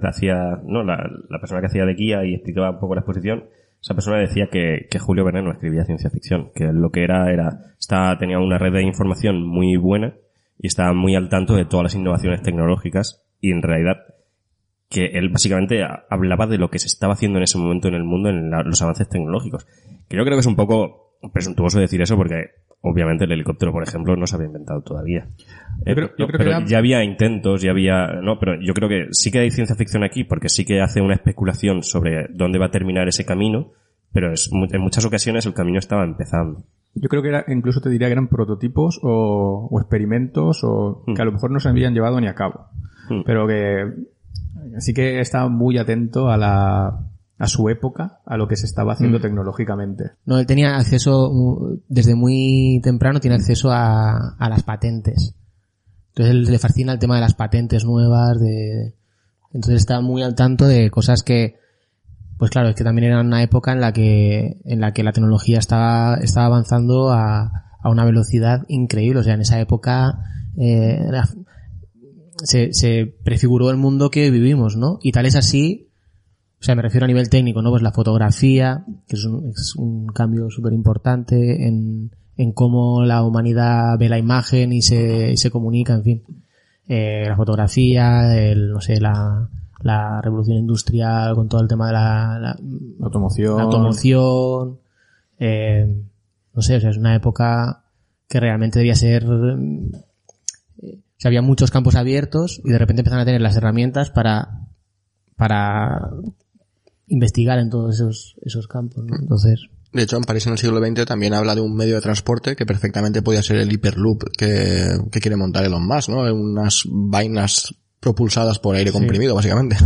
hacía, no, la, la persona que hacía de guía y explicaba un poco la exposición, esa persona decía que, que Julio Verne no escribía ciencia ficción, que lo que era, era, estaba, tenía una red de información muy buena y estaba muy al tanto de todas las innovaciones tecnológicas y en realidad que él básicamente hablaba de lo que se estaba haciendo en ese momento en el mundo en la- los avances tecnológicos. Que yo creo que es un poco presuntuoso decir eso porque obviamente el helicóptero, por ejemplo, no se había inventado todavía. Eh, creo- yo no, creo que pero era- ya había intentos, ya había, no, pero yo creo que sí que hay ciencia ficción aquí porque sí que hace una especulación sobre dónde va a terminar ese camino, pero es, en muchas ocasiones el camino estaba empezando. Yo creo que era, incluso te diría que eran prototipos o, o experimentos o que a lo mejor no se habían llevado ni a cabo. Mm. Pero que sí que estaba muy atento a la, a su época, a lo que se estaba haciendo tecnológicamente. No, él tenía acceso, desde muy temprano tiene acceso a, a las patentes. Entonces él le fascina el tema de las patentes nuevas, de, entonces está muy al tanto de cosas que, pues claro, es que también era una época en la que, en la que la tecnología estaba, estaba avanzando a, a una velocidad increíble. O sea, en esa época, eh, la- se, se prefiguró el mundo que vivimos, ¿no? Y tal es así o sea, me refiero a nivel técnico, ¿no? Pues la fotografía, que es un, es un cambio súper importante en, en cómo la humanidad ve la imagen y se, y se comunica, en fin. Eh, la fotografía, el, no sé, la, la revolución industrial con todo el tema de la, la, La automoción. la automoción, eh, no sé, o sea, es una época que realmente debía ser, sea, había muchos campos abiertos y de repente empezaron a tener las herramientas para, para investigar en todos esos, esos campos, ¿no? Entonces, De hecho, en París en el siglo XX también habla de un medio de transporte que perfectamente podía ser el Hyperloop que, que quiere montar Elon Musk, ¿no? Unas vainas propulsadas por aire comprimido, básicamente.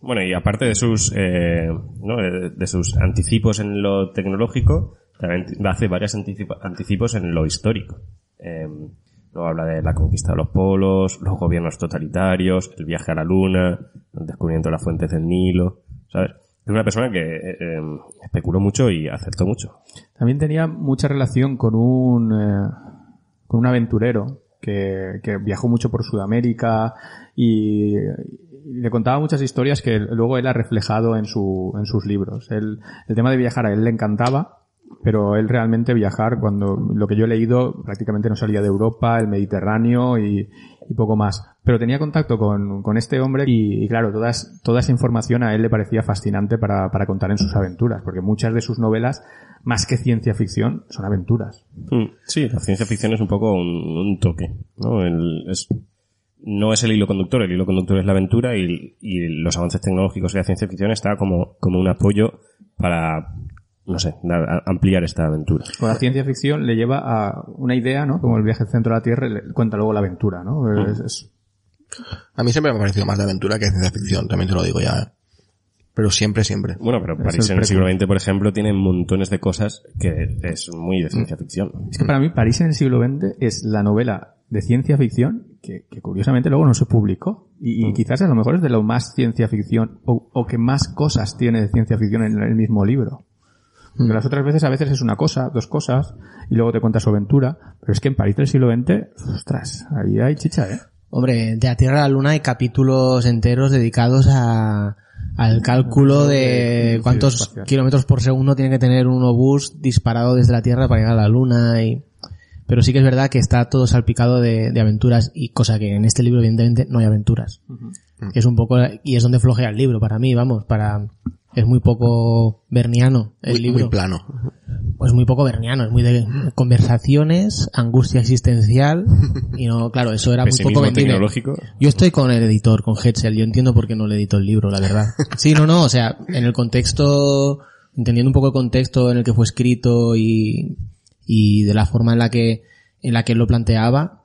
Bueno, y aparte de sus, eh, ¿no? de, de sus anticipos en lo tecnológico, también hace varios anticipos en lo histórico. Eh, luego habla de la conquista de los polos, los gobiernos totalitarios, el viaje a la luna, el descubrimiento de las fuentes del Nilo, ¿sabes? Es una persona que eh, eh, especuló mucho y acertó mucho. También tenía mucha relación con un, eh, con un aventurero que, que viajó mucho por Sudamérica y, y le contaba muchas historias que luego él ha reflejado en, su, en sus libros. Él- el tema de viajar a él le encantaba, pero él realmente viajar, cuando lo que yo he leído, prácticamente no salía de Europa, el Mediterráneo y, y poco más. Pero tenía contacto con, con este hombre y, y claro, todas, toda esa información a él le parecía fascinante para, para contar en sus aventuras, porque muchas de sus novelas, más que ciencia ficción, son aventuras. Mm, Sí, la ciencia ficción es un poco un, un toque, ¿no? El- es, no es el hilo conductor, el hilo conductor es la aventura y, y los avances tecnológicos y la ciencia ficción está como, como un apoyo para, no sé, ampliar esta aventura. Con la ciencia ficción le lleva a una idea, ¿no? Como el viaje al centro de la Tierra, y le cuenta luego la aventura, ¿no? Es- es- A mí siempre me ha parecido más de aventura que de ciencia ficción, también te lo digo ya. ¿eh? Pero siempre, siempre. Bueno, pero París en el siglo. XX, por ejemplo, tiene montones de cosas que es muy de ciencia ficción. Es que para mí París en el siglo XX es la novela de ciencia ficción que, que curiosamente luego no se publicó. Y, y quizás a lo mejor es de lo más ciencia ficción o, o que más cosas tiene de ciencia ficción en el mismo libro. Porque las otras veces a veces es una cosa, dos cosas, y luego te cuenta su aventura. Pero es que en París del siglo XX, ostras, ahí hay chicha, ¿eh? Hombre, de la Tierra a la Luna hay capítulos enteros dedicados a, al cálculo de cuántos kilómetros por segundo tiene que tener un obús disparado desde la Tierra para llegar a la Luna y... Pero sí que es verdad que está todo salpicado de, de aventuras y cosa que en este libro evidentemente no hay aventuras. Que es un poco, y es donde flojea el libro para mí, vamos, para, es muy poco berniano el Muy, libro. muy plano. Pues muy poco berniano, es muy de conversaciones, angustia existencial y no, claro, eso era muy poco tecnológico. Yo estoy con el editor, con Hetzel, yo entiendo por qué no le editó el libro, la verdad. Sí, no, no, o sea, en el contexto, entendiendo un poco el contexto en el que fue escrito y, y de la forma en la que, en la que él lo planteaba,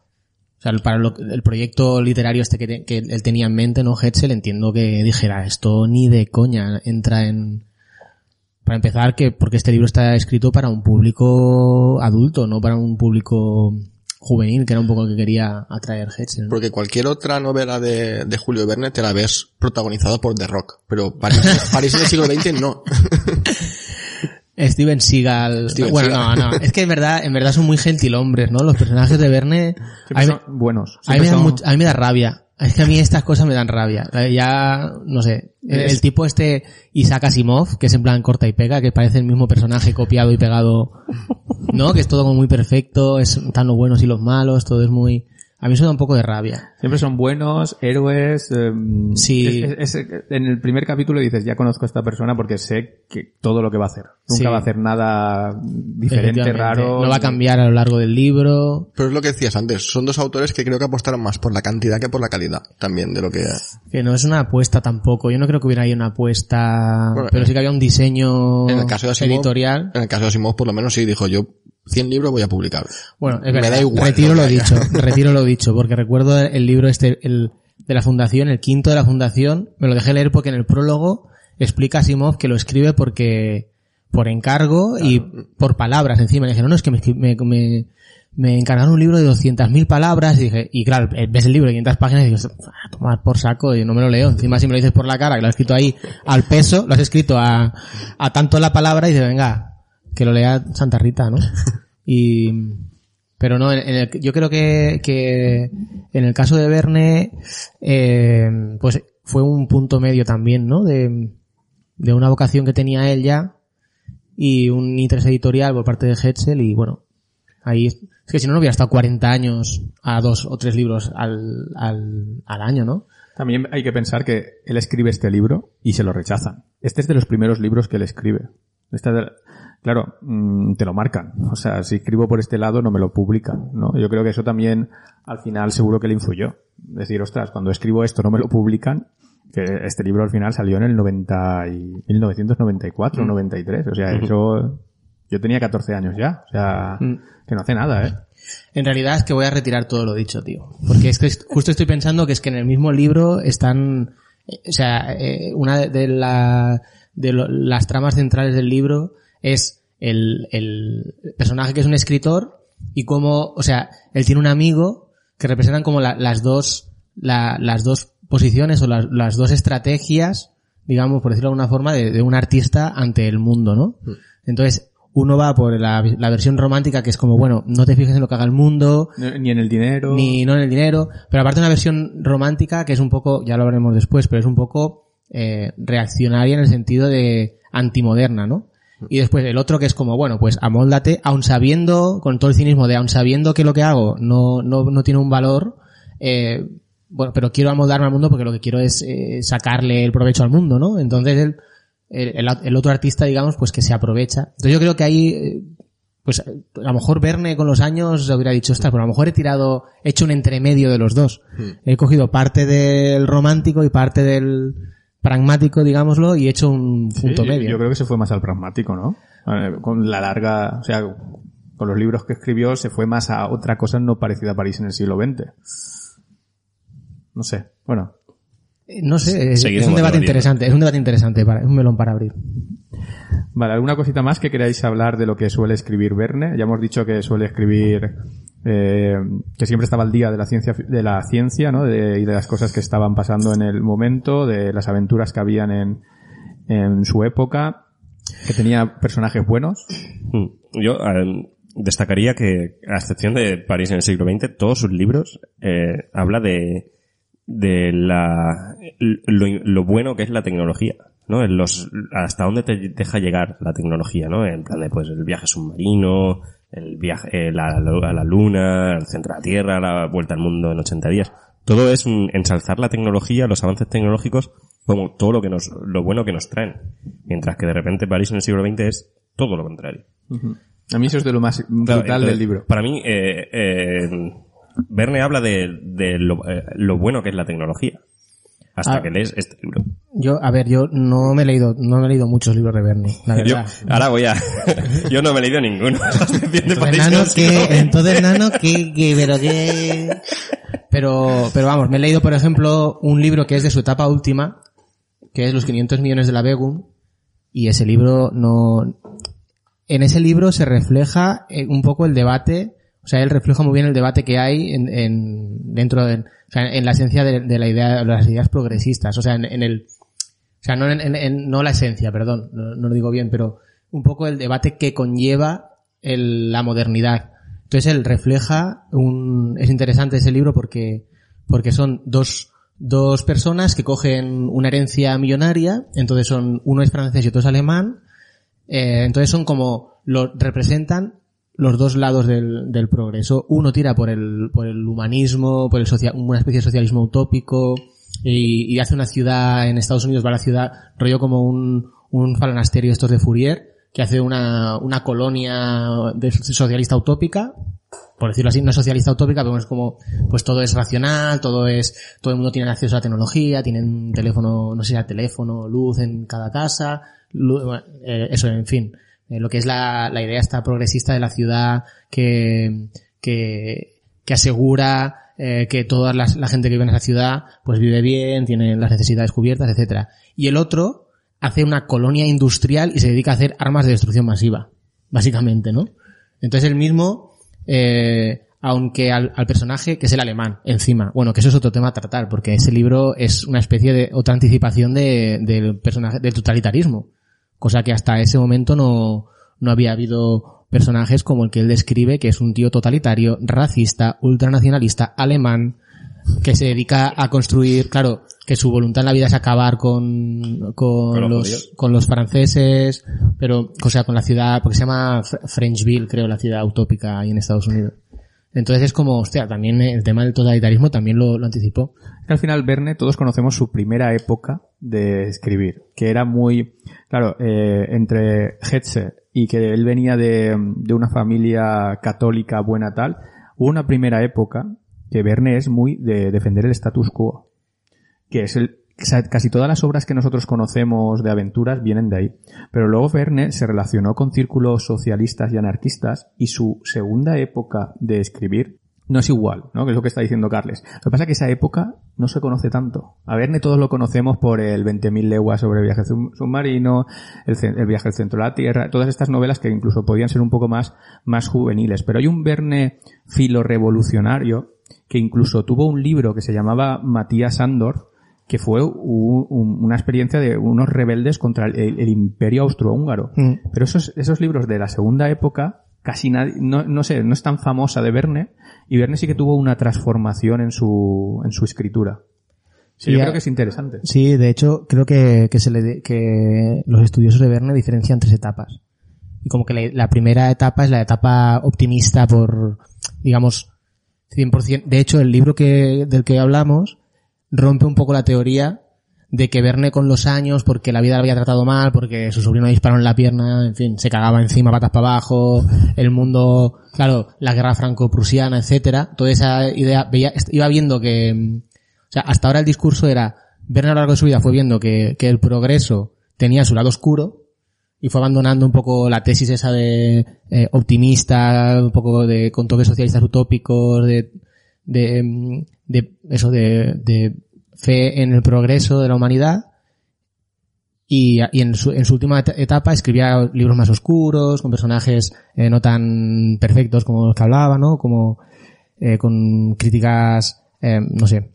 o sea, para lo- el proyecto literario este que, él tenía en mente, ¿no? Hetzel, entiendo que dijera, esto ni de coña entra en, para empezar, que porque este libro está escrito para un público adulto, no para un público juvenil, que era un poco el que quería atraer Hetzel. Porque cualquier otra novela de, de Julio Verne te la ves protagonizada por The Rock. Pero París, París en el siglo XX no. Steven Seagal. Steven bueno, Seagal. no, no. Es que en verdad, en verdad son muy gentilhombres, ¿no? Los personajes de Verne. A mí, son buenos. a mí me son- a mí me da rabia. Es que a mí estas cosas me dan rabia. Ya, no sé. El, Es- el tipo este Isaac Asimov, que es en plan corta y pega, que parece el mismo personaje copiado y pegado. ¿No? Que es todo como muy perfecto, es, están los buenos y los malos, todo es muy... A mí eso da un poco de rabia. Siempre son buenos, héroes. em, Sí. es- es- es- en el primer capítulo dices, ya conozco a esta persona porque sé que todo lo que va a hacer. Nunca Sí. va a hacer nada diferente, raro. No va a cambiar a lo largo del libro. Pero es lo que decías antes. Son dos autores que creo que apostaron más por la cantidad que por la calidad. También de lo que... Que no es una apuesta tampoco. Yo no creo que hubiera ahí una apuesta, Bueno, pero sí que había un diseño En el caso de Asimov, editorial. En el caso de Asimov, por lo menos sí dijo yo 100 libros voy a publicar. Bueno, es Me verdad. da igual retiro lo dicho, retiro lo dicho, porque recuerdo el libro este, el de la fundación, el quinto de la fundación, me lo dejé leer porque en el prólogo explica Asimov que lo escribe porque, por encargo y por palabras encima. Le dije, no, no, es que me, me, me, me encargaron un libro de 200.000 palabras y dije, y claro, eh, ves el libro de 500 páginas y dices, "Ah, tomar por saco, y no me lo leo. Encima si me lo dices por la cara, que lo has escrito ahí al peso, lo has escrito a, a tanto la palabra y dices, venga, que lo lea Santa Rita, ¿no? Y, pero no, en, el- yo creo que, que en el caso de Verne, eh, pues fue un punto medio también, ¿no? De, de una vocación que tenía él ya y un interés editorial por parte de Hetzel y bueno, ahí es, que si no, no hubiera estado 40 años a dos o tres libros al, al, al año, ¿no? También hay que pensar que él escribe este libro y se lo rechazan. Este es de los primeros libros que él escribe. Es de- claro, mm, te lo marcan. O sea, si escribo por este lado no me lo publican, ¿no? Yo creo que eso también al final seguro que le influyó. Decir, ostras, cuando escribo esto no me lo publican, que este libro al final salió en el 90 y 1994 o 93. O sea, eso yo tenía 14 años ya. O sea, que no hace nada, ¿eh? En realidad es que voy a retirar todo lo dicho, tío. Porque es que justo estoy pensando que es que en el mismo libro están, eh, o sea, eh, una de- de, la, de lo- las tramas centrales del libro es el, el personaje que es un escritor y cómo, o sea, él tiene un amigo que representan como la- las dos, la- las dos posiciones o las, las dos estrategias, digamos, por decirlo de alguna forma, de, de un artista ante el mundo, ¿no? Entonces, Uno va por la, la versión romántica que es como, bueno, no te fijes en lo que haga el mundo, Ni en el dinero. ni no en el dinero, pero aparte una versión romántica que es un poco, ya lo veremos después, pero es un poco eh, reaccionaria en el sentido de antimoderna, ¿no? Y después el otro que es como, bueno, pues amóldate, aun sabiendo, con todo el cinismo de aun sabiendo que lo que hago no, no, no tiene un valor, eh, bueno, pero quiero amoldarme al mundo porque lo que quiero es eh, sacarle el provecho al mundo, ¿no? Entonces el, el, el- otro artista, digamos, pues que se aprovecha. Entonces yo creo que ahí, eh, pues a lo mejor Verne con los años hubiera dicho, ostras, pero a lo mejor he tirado, he hecho un entremedio de los dos. He cogido parte del romántico y parte del pragmático, digámoslo, y he hecho un Sí, punto yo- medio. Yo creo que se fue más al pragmático, ¿no? Con la larga, o sea, con los libros que escribió se fue más a otra cosa no parecida a París en el siglo XX. No sé, bueno. Eh, No sé, es, un debate interesante, es un debate interesante, para, es un melón para abrir. Vale, ¿alguna cosita más que queráis hablar de lo que suele escribir Verne? Ya hemos dicho que suele escribir, eh, que siempre estaba al día de la ciencia, de la ciencia, ¿no? De- y de las cosas que estaban pasando en el momento, de las aventuras que habían en, en su época, que tenía personajes buenos. Mm. Yo eh, destacaría que, a excepción de París en el siglo XX, todos sus libros eh, habla de, de la, lo, lo bueno que es la tecnología, ¿no? Los, hasta dónde te deja llegar la tecnología, ¿no? En plan de, pues, el viaje submarino, el viaje eh, la- la- a la luna, el centro de la Tierra, la vuelta al mundo en 80 días. Todo es un- ensalzar la tecnología, los avances tecnológicos, como todo lo que nos, lo bueno que nos traen. Mientras que de repente París en el siglo XX es todo lo contrario. A mí eso es de lo más brutal Claro, del libro. Para mí, eh, eh, Verne habla de, de lo, eh, lo bueno que es la tecnología. Hasta Ah. que lees este libro. Yo, a ver, yo no me he leído, no me he leído muchos libros de Verne, la Yo, verdad. ahora voy a... yo no me he leído ninguno. Entonces, nano, que, entonces, nano, que, que, pero que... Pero, pero vamos, me he leído, por ejemplo, un libro que es de su etapa última, que es Los 500 millones de la Begum, y ese libro no... En ese libro se refleja eh, un poco el debate, o sea, él refleja muy bien el debate que hay en, en- dentro de, o sea, en la esencia de, la idea, de las ideas progresistas, o sea, en, el, o sea, no, en, en- no la esencia, perdón, no, no lo digo bien, pero un poco el debate que conlleva el- la modernidad. Entonces él refleja un, es interesante ese libro porque, porque son dos, dos personas que cogen una herencia millonaria, entonces son, uno es francés y otro es alemán, eh, entonces son como, lo representan los dos lados del, del progreso. Uno tira por el, por el humanismo, por el social, una especie de socialismo utópico, y, y hace una ciudad en Estados Unidos, va a la ciudad, rollo como un, un falanasterio estos de Fourier, que hace una, una colonia de socialista utópica, por decirlo así, no socialista utópica, pero es como, pues todo es racional, todo es, todo el mundo tiene acceso a la tecnología, tienen un teléfono, no sé si era teléfono, luz en cada casa, lu- bueno, eh, eso, en fin, eh, lo que es la, la idea esta progresista de la ciudad que, que, que asegura eh, que toda las- la gente que vive en esa ciudad pues vive bien, tiene las necesidades cubiertas, etcétera. Y el otro hace una colonia industrial y se dedica a hacer armas de destrucción masiva, básicamente, ¿no? Entonces el mismo, eh, aunque al, al personaje, que es el alemán, encima, bueno, que eso es otro tema a tratar, porque ese libro es una especie de otra anticipación de- del personaje, del totalitarismo, cosa que hasta ese momento no, no había habido personajes como el que él describe, que es un tío totalitario, racista, ultranacionalista, alemán, que se dedica a construir, claro, que su voluntad en la vida es acabar con, con, Con los con los franceses, pero, o sea, con la ciudad, porque se llama Fr- Frenchville, creo, la ciudad utópica ahí en Estados Unidos. Entonces es como, hostia, también el tema del totalitarismo también lo, lo anticipó. Al final Verne todos conocemos su primera época de escribir, que era muy, claro, eh, entre Hetze y que él venía de, de una familia católica buena tal, hubo una primera época que Verne es muy de defender el status quo, que es el, casi todas las obras que nosotros conocemos de aventuras vienen de ahí. Pero luego Verne se relacionó con círculos socialistas y anarquistas y su segunda época de escribir no es igual, ¿no? Que es lo que está diciendo Carles. Lo que pasa es que esa época no se conoce tanto. A Verne todos lo conocemos por el 20.000 leguas sobre el viaje sub- submarino, el, viaje al centro de la Tierra, todas estas novelas que incluso podían ser un poco más, más juveniles. Pero hay un Verne filo revolucionario que incluso tuvo un libro que se llamaba Matías Andor, que fue un- un- una experiencia de unos rebeldes contra el, el imperio austrohúngaro. Mm. Pero esos, esos libros de la segunda época, casi nadie, no, no sé, no es tan famosa de Verne, y Verne sí que tuvo una transformación en su, en su escritura. Sí, yo a- creo que es interesante. Sí, de hecho, creo que, que, se le de- que los estudiosos de Verne diferencian tres etapas. Y como que la, la primera etapa es la etapa optimista por, digamos, 100%. De hecho, el libro que, del que hablamos rompe un poco la teoría de que Verne con los años, porque la vida le había tratado mal, porque su sobrino disparó en la pierna, en fin, se cagaba encima patas para abajo, el mundo, claro, la guerra franco-prusiana, etcétera, toda esa idea, veía, iba viendo que, o sea, hasta ahora el discurso era, Verne a lo largo de su vida fue viendo que, que el progreso tenía su lado oscuro, y fue abandonando un poco la tesis esa de eh, optimista, un poco de con toques socialistas utópicos, de, de, mm, de eso de, de fe en el progreso de la humanidad. Y, y en, su, en su última et- etapa escribía libros más oscuros, con personajes eh, no tan perfectos como los que hablaba, ¿no? Como eh, con críticas, eh, no sé,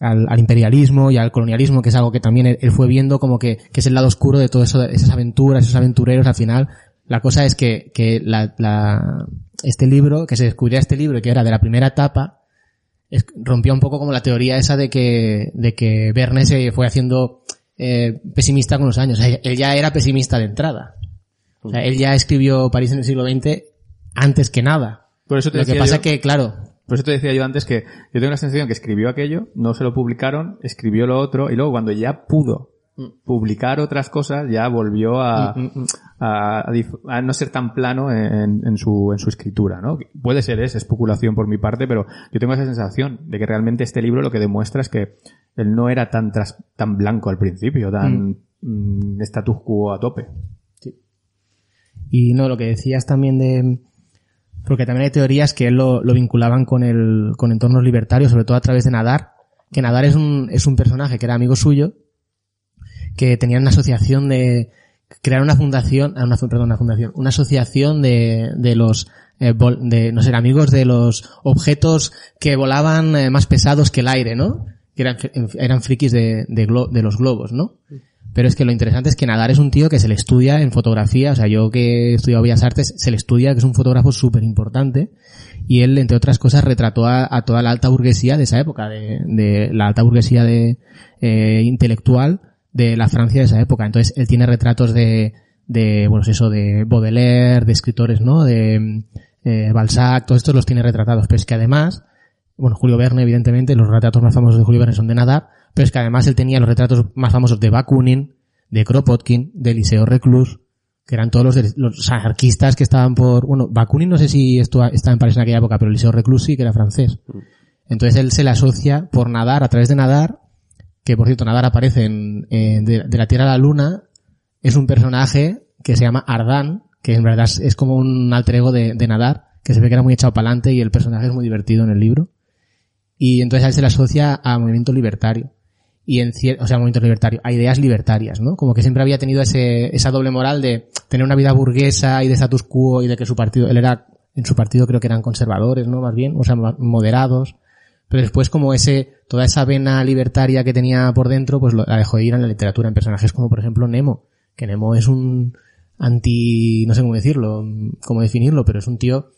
al, al imperialismo y al colonialismo, que es algo que también él, fue viendo como que, que es el lado oscuro de todo eso, esas aventuras, esos aventureros, al final. La cosa es que, que la, la- este libro, que se descubría este libro, que era de la primera etapa, es- rompía un poco como la teoría esa de que, de que Verne se fue haciendo eh, pesimista con los años. O sea, él ya era pesimista de entrada. O sea, él ya escribió París en el siglo XX antes que nada. Por eso te Lo que decía pasa yo- que, claro, Por eso te decía yo antes que yo tengo la sensación que escribió aquello, no se lo publicaron, escribió lo otro, y luego cuando ya pudo publicar otras cosas, ya volvió a, a, a dif- a no ser tan plano en, en su, en su escritura, ¿no? Puede ser, es especulación por mi parte, pero yo tengo esa sensación de que realmente este libro lo que demuestra es que él no era tan, tras- tan blanco al principio, tan mm, status quo a tope. Y no, lo que decías también de... Porque también hay teorías que él lo, lo vinculaban con el, con entornos libertarios, sobre todo a través de Nadar. Que Nadar es un, es un personaje que era amigo suyo, que tenía una asociación de, crear una fundación, ah, una, perdón, una fundación, una asociación de, de los, eh, de, no sé, amigos de los objetos que volaban eh, más pesados que el aire, ¿no? Que eran, eran frikis de, de, de los globos, ¿no? Pero es que lo interesante es que Nadar es un tío que se le estudia en fotografía, o sea, yo que he estudiado Bellas Artes, se le estudia que es un fotógrafo súper importante, y él, entre otras cosas, retrató a, a toda la alta burguesía de esa época, de, de la alta burguesía de, eh, intelectual de la Francia de esa época. Entonces, él tiene retratos de, de, bueno, eso, de Baudelaire, de escritores, ¿no? De eh, Balzac, todos estos los tiene retratados. Pero es que además, bueno, Julio Verne, evidentemente, los retratos más famosos de Julio Verne son de Nadar, pero es que además él tenía los retratos más famosos de Bakunin, de Kropotkin, de Eliseo Reclus, que eran todos los, los anarquistas que estaban por, bueno, Bakunin no sé si esto estaba en París en aquella época, pero Eliseo Reclus sí, que era francés. Entonces él se le asocia por Nadar, a través de Nadar, que por cierto Nadar aparece en, de, la Tierra a la Luna, es un personaje que se llama Ardan, que en verdad es, como un alter ego de, Nadar, que se ve que era muy echado para adelante y el personaje es muy divertido en el libro. Y entonces a él se le asocia a movimiento libertario. Y en o sea, movimiento libertario, a ideas libertarias, ¿no? Como que siempre había tenido ese, esa doble moral de tener una vida burguesa y de status quo y de que su partido, él era, en su partido creo que eran conservadores, ¿no? Más bien, o sea, moderados. Pero después como ese, toda esa vena libertaria que tenía por dentro, pues lo- la dejó ir en la literatura, en personajes como por ejemplo Nemo, que Nemo es un anti, no sé cómo decirlo, cómo definirlo, pero es un tío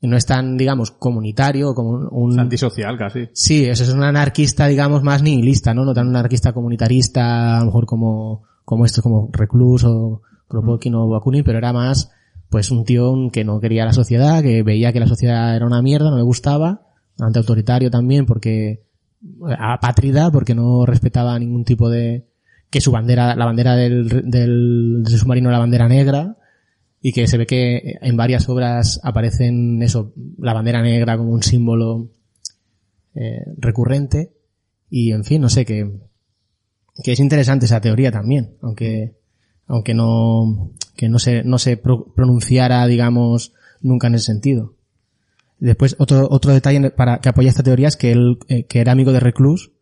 que no es tan, digamos, comunitario, como un, un- Antisocial casi. Sí, eso es un anarquista, digamos, más nihilista, ¿no? No tan un anarquista comunitarista, a lo mejor como, como esto, como Reclus o Kropotkin o Bakunin, pero era más, pues un tío que no quería la sociedad, que veía que la sociedad era una mierda, no le gustaba, antiautoritario también, porque, apátrida, porque no respetaba ningún tipo de, que su bandera, la bandera del, del, del submarino era la bandera negra, y que se ve que en varias obras aparecen eso, la bandera negra como un símbolo eh, recurrente y en fin, no sé, que, que es interesante esa teoría también, aunque, aunque no, que no se, no se pro- pronunciara, digamos, nunca en ese sentido. Después, otro, otro detalle para, que apoya esta teoría es que él, eh, que era amigo de Reclus,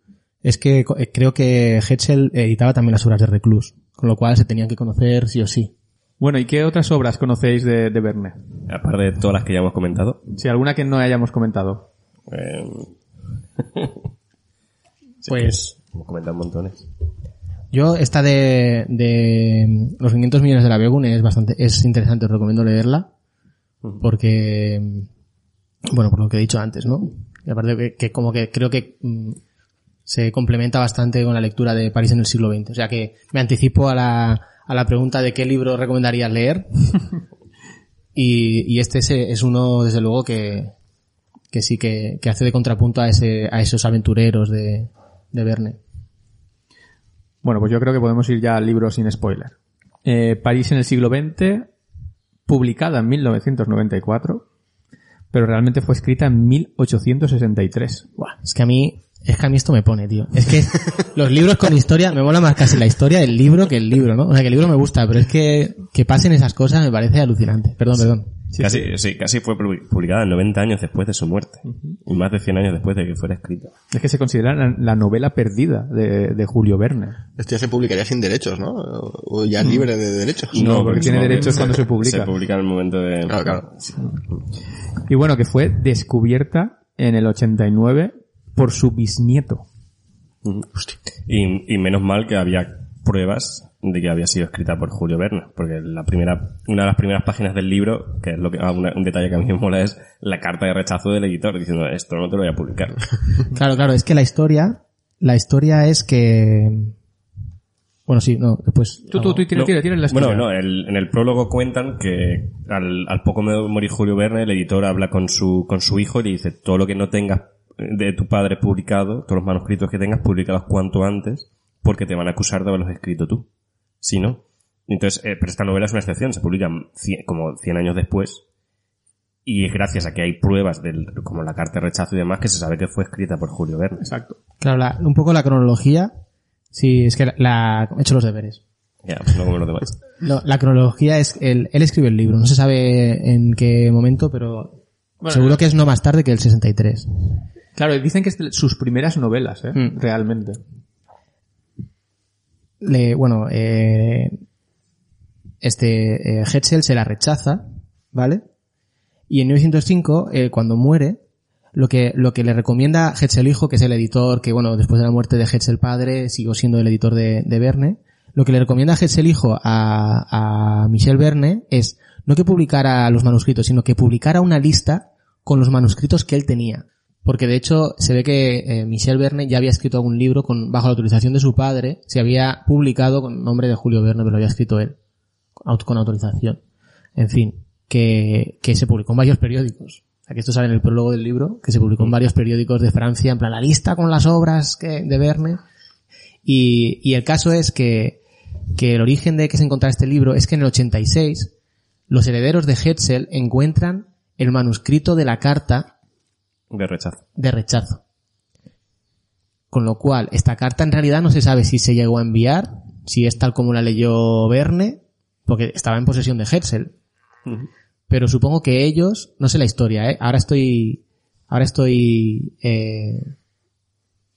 es que eh, creo que Hetzel editaba también las obras de Reclus, con lo cual se tenían que conocer sí o sí. Bueno, ¿y qué otras obras conocéis de, de Verne? Aparte de todas las que ya hemos comentado. Si alguna que no hayamos comentado. eh, Pues, Hemos comentado montones. Yo, esta de, de los 500 millones de la Begun es bastante, es interesante, os recomiendo leerla. Porque, bueno, por lo que he dicho antes, ¿no? Y aparte que, que como que creo que mm, se complementa bastante con la lectura de París en el siglo XX. O sea que me anticipo a la, a la pregunta de qué libro recomendarías leer. y, y este es, es uno, desde luego, que, que sí que, que hace de contrapunto a ese, a esos aventureros de, de Verne. Bueno, pues yo creo que podemos ir ya al libro sin spoiler. Eh, París en el siglo XX, publicada en 1994, pero realmente fue escrita en 1863. Buah, es que a mí, es que a mí esto me pone, tío. Es que los libros con historia, me mola más casi la historia del libro que el libro, ¿no? O sea, que el libro me gusta, pero es que, que pasen esas cosas me parece alucinante. Perdón, perdón. Casi, sí. casi fue pu- publicada 90 años después de su muerte. Y más de 100 años después de que fuera escrita. Es que se considera la, la novela perdida de, de Julio Verne. Esto ya se publicaría sin derechos, ¿no? O ya libre de derechos. No, porque tiene derechos se- cuando se publica. Se publica en el momento de... Claro, claro. Y bueno, que fue descubierta en el 89 por su bisnieto. Y, y menos mal que había pruebas de que había sido escrita por Julio Verne, porque la primera, una de las primeras páginas del libro, que es lo que, ah, una- un detalle que a mí me mola es la carta de rechazo del editor diciendo esto no te lo voy a publicar. Claro, claro, es que la historia, la historia es que, bueno, sí, no, pues, Tú, tú, tú, tira, No, tira, tira la Bueno, no, el- en el prólogo cuentan que al, al poco de morir Julio Verne, el editor habla con su, con su hijo y le dice, todo lo que no tengas de tu padre publicado, todos los manuscritos que tengas, públicalos cuanto antes, porque te van a acusar de haberlos escrito tú. Si no. Entonces, eh, pero esta novela es una excepción, se publica cien- como 100 años después, y es gracias a que hay pruebas del, como la carta de rechazo y demás, que se sabe que fue escrita por Julio Verne. Exacto. claro, la- un poco la cronología, sí, es que la, la- he hecho los deberes. Ya, pues no como los demás. No, la cronología es, el, él escribe el libro, no se sabe en qué momento, pero seguro que es no más tarde que el 63. Claro, dicen que es de sus primeras novelas, ¿eh? Mm. Realmente. Le, bueno, eh, este eh, Hetzel se la rechaza, ¿vale? Y en 1905, eh, cuando muere, lo que, lo que le recomienda Hetzel hijo, que es el editor, que bueno, después de la muerte de Hetzel padre, siguió siendo el editor de, de Verne, lo que le recomienda Hetzel hijo a, a Michel Verne es no que publicara los manuscritos, sino que publicara una lista con los manuscritos que él tenía. Porque de hecho se ve que eh, Michel Verne ya había escrito algún libro con, bajo la autorización de su padre, se había publicado con nombre de Julio Verne, pero lo había escrito él, con autorización. En fin, que, se publicó en varios periódicos. Que esto sale en el prólogo del libro, que se publicó en varios periódicos de Francia, en plan la lista con las obras que, de Verne. Y, y el caso es que, que el origen de que se encontrara este libro es que en el 86 los herederos de Hetzel encuentran el manuscrito de la carta De rechazo. de rechazo. Con lo cual, esta carta en realidad no se sabe si se llegó a enviar, si es tal como la leyó Verne, porque estaba en posesión de Hetzel. Pero supongo que ellos, no sé la historia, ¿eh? Ahora estoy, ahora estoy, eh,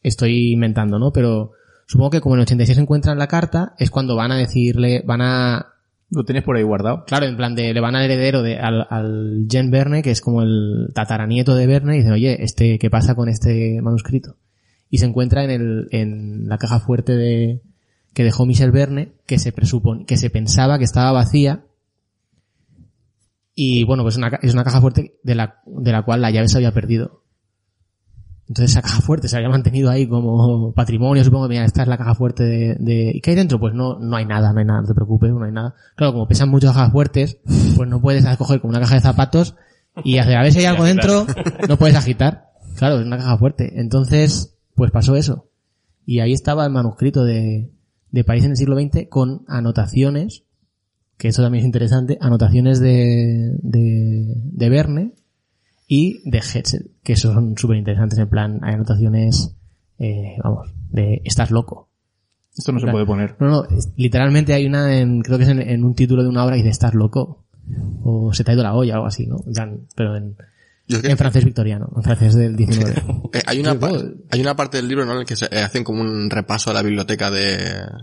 estoy inventando, ¿no? Pero supongo que como en el 86 encuentran la carta, es cuando van a decirle, van a Lo tienes por ahí guardado. Claro, en plan de, le van al heredero de, al, al Jean Verne, que es como el tataranieto de Verne, y dicen, oye, este, ¿qué pasa con este manuscrito? Y se encuentra en el, en la caja fuerte de, que dejó Michel Verne, que se presupone, que se pensaba que estaba vacía. Y bueno, pues una es una caja fuerte de la, de la cual la llave se había perdido. Entonces esa caja fuerte se había mantenido ahí como patrimonio, supongo, mira, esta es la caja fuerte de, de- ¿y qué hay dentro? Pues no, no hay nada, no hay nada, no te preocupes, no hay nada. Claro, como pesan muchas cajas fuertes, pues no puedes coger como una caja de zapatos y hacer a ver si hay algo dentro, no puedes agitar. Claro, es una caja fuerte. Entonces, pues pasó eso. Y ahí estaba el manuscrito de, de París en el siglo XX con anotaciones, que eso también es interesante, anotaciones de, de, de Verne, y de Hetzel, que son súper interesantes. En plan, hay anotaciones, eh, vamos, de estás loco. Esto no se puede poner. No, no, es- literalmente hay una, en, creo que es en, en un título de una obra que dice estás loco. O se te ha ido la olla o algo así, ¿no? En pero en, Yo es que- en francés victoriano, en francés del 19. Eh, hay, una hay una parte del libro ¿no? en el que se, eh, hacen como un repaso a la biblioteca de,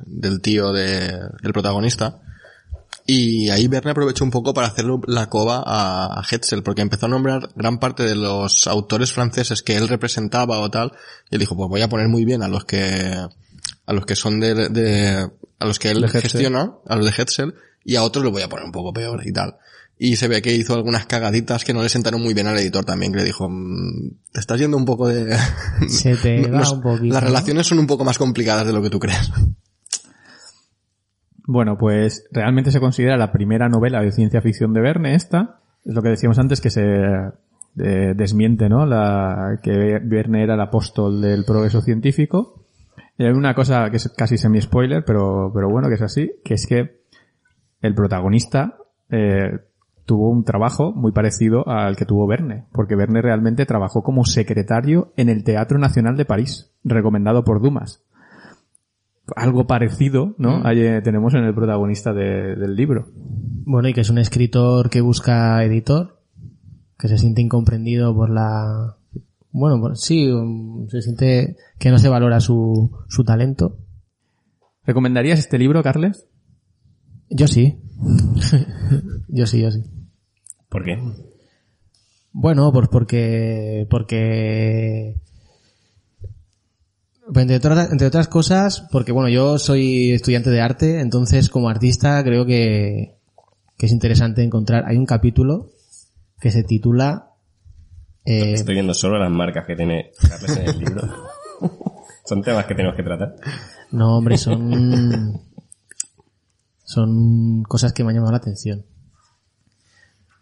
del tío de, del protagonista. Y ahí Verne aprovechó un poco para hacerle la coba a, a Hetzel, porque empezó a nombrar gran parte de los autores franceses que él representaba o tal. Y él dijo, pues voy a poner muy bien a los que, a los que son de, de a los que él gestiona, a los de Hetzel, y a otros los voy a poner un poco peor y tal. Y se ve que hizo algunas cagaditas que no le sentaron muy bien al editor también, que le dijo, "Mm, te estás yendo un poco de... Se te va un poquito. Las relaciones son un poco más complicadas de lo que tú crees. Bueno, pues realmente se considera la primera novela de ciencia ficción de Verne esta. Es lo que decíamos antes que se eh, desmiente, ¿no? La, que Verne era el apóstol del progreso científico. Y hay una cosa que es casi semi-spoiler, pero, pero bueno, que es así, que es que el protagonista eh, tuvo un trabajo muy parecido al que tuvo Verne, porque Verne realmente trabajó como secretario en el Teatro Nacional de París, recomendado por Dumas algo parecido, ¿no? Ahí, eh, tenemos en el protagonista de- del libro. Bueno, y que es un escritor que busca editor, que se siente incomprendido por la... Bueno, sí, um, se siente que no se valora su, su talento. ¿Recomendarías este libro, Carles? Yo sí. yo sí, yo sí. ¿Por qué? Bueno, pues porque, porque, entre, otras, entre otras cosas, porque bueno, yo soy estudiante de arte, entonces como artista creo que, que es interesante encontrar, hay un capítulo que se titula, eh, Estoy viendo solo las marcas que tiene Carles en el libro. Son temas que tenemos que tratar. no hombre, son, son cosas que me han llamado la atención.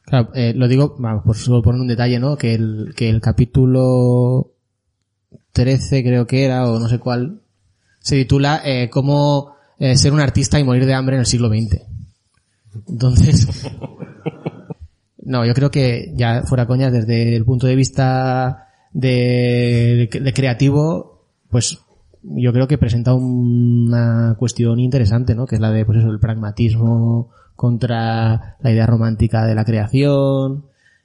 Claro, eh, lo digo, vamos, por solo poner un detalle, ¿no? Que el, que el capítulo 13 creo que era, o no sé cuál, se titula eh, Cómo eh, ser un artista y morir de hambre en el siglo XX. Entonces, no, yo creo que ya fuera coña, desde el punto de vista de, creativo, pues yo creo que presenta una cuestión interesante, ¿no? Que es la de, pues eso, el pragmatismo contra la idea romántica de la creación,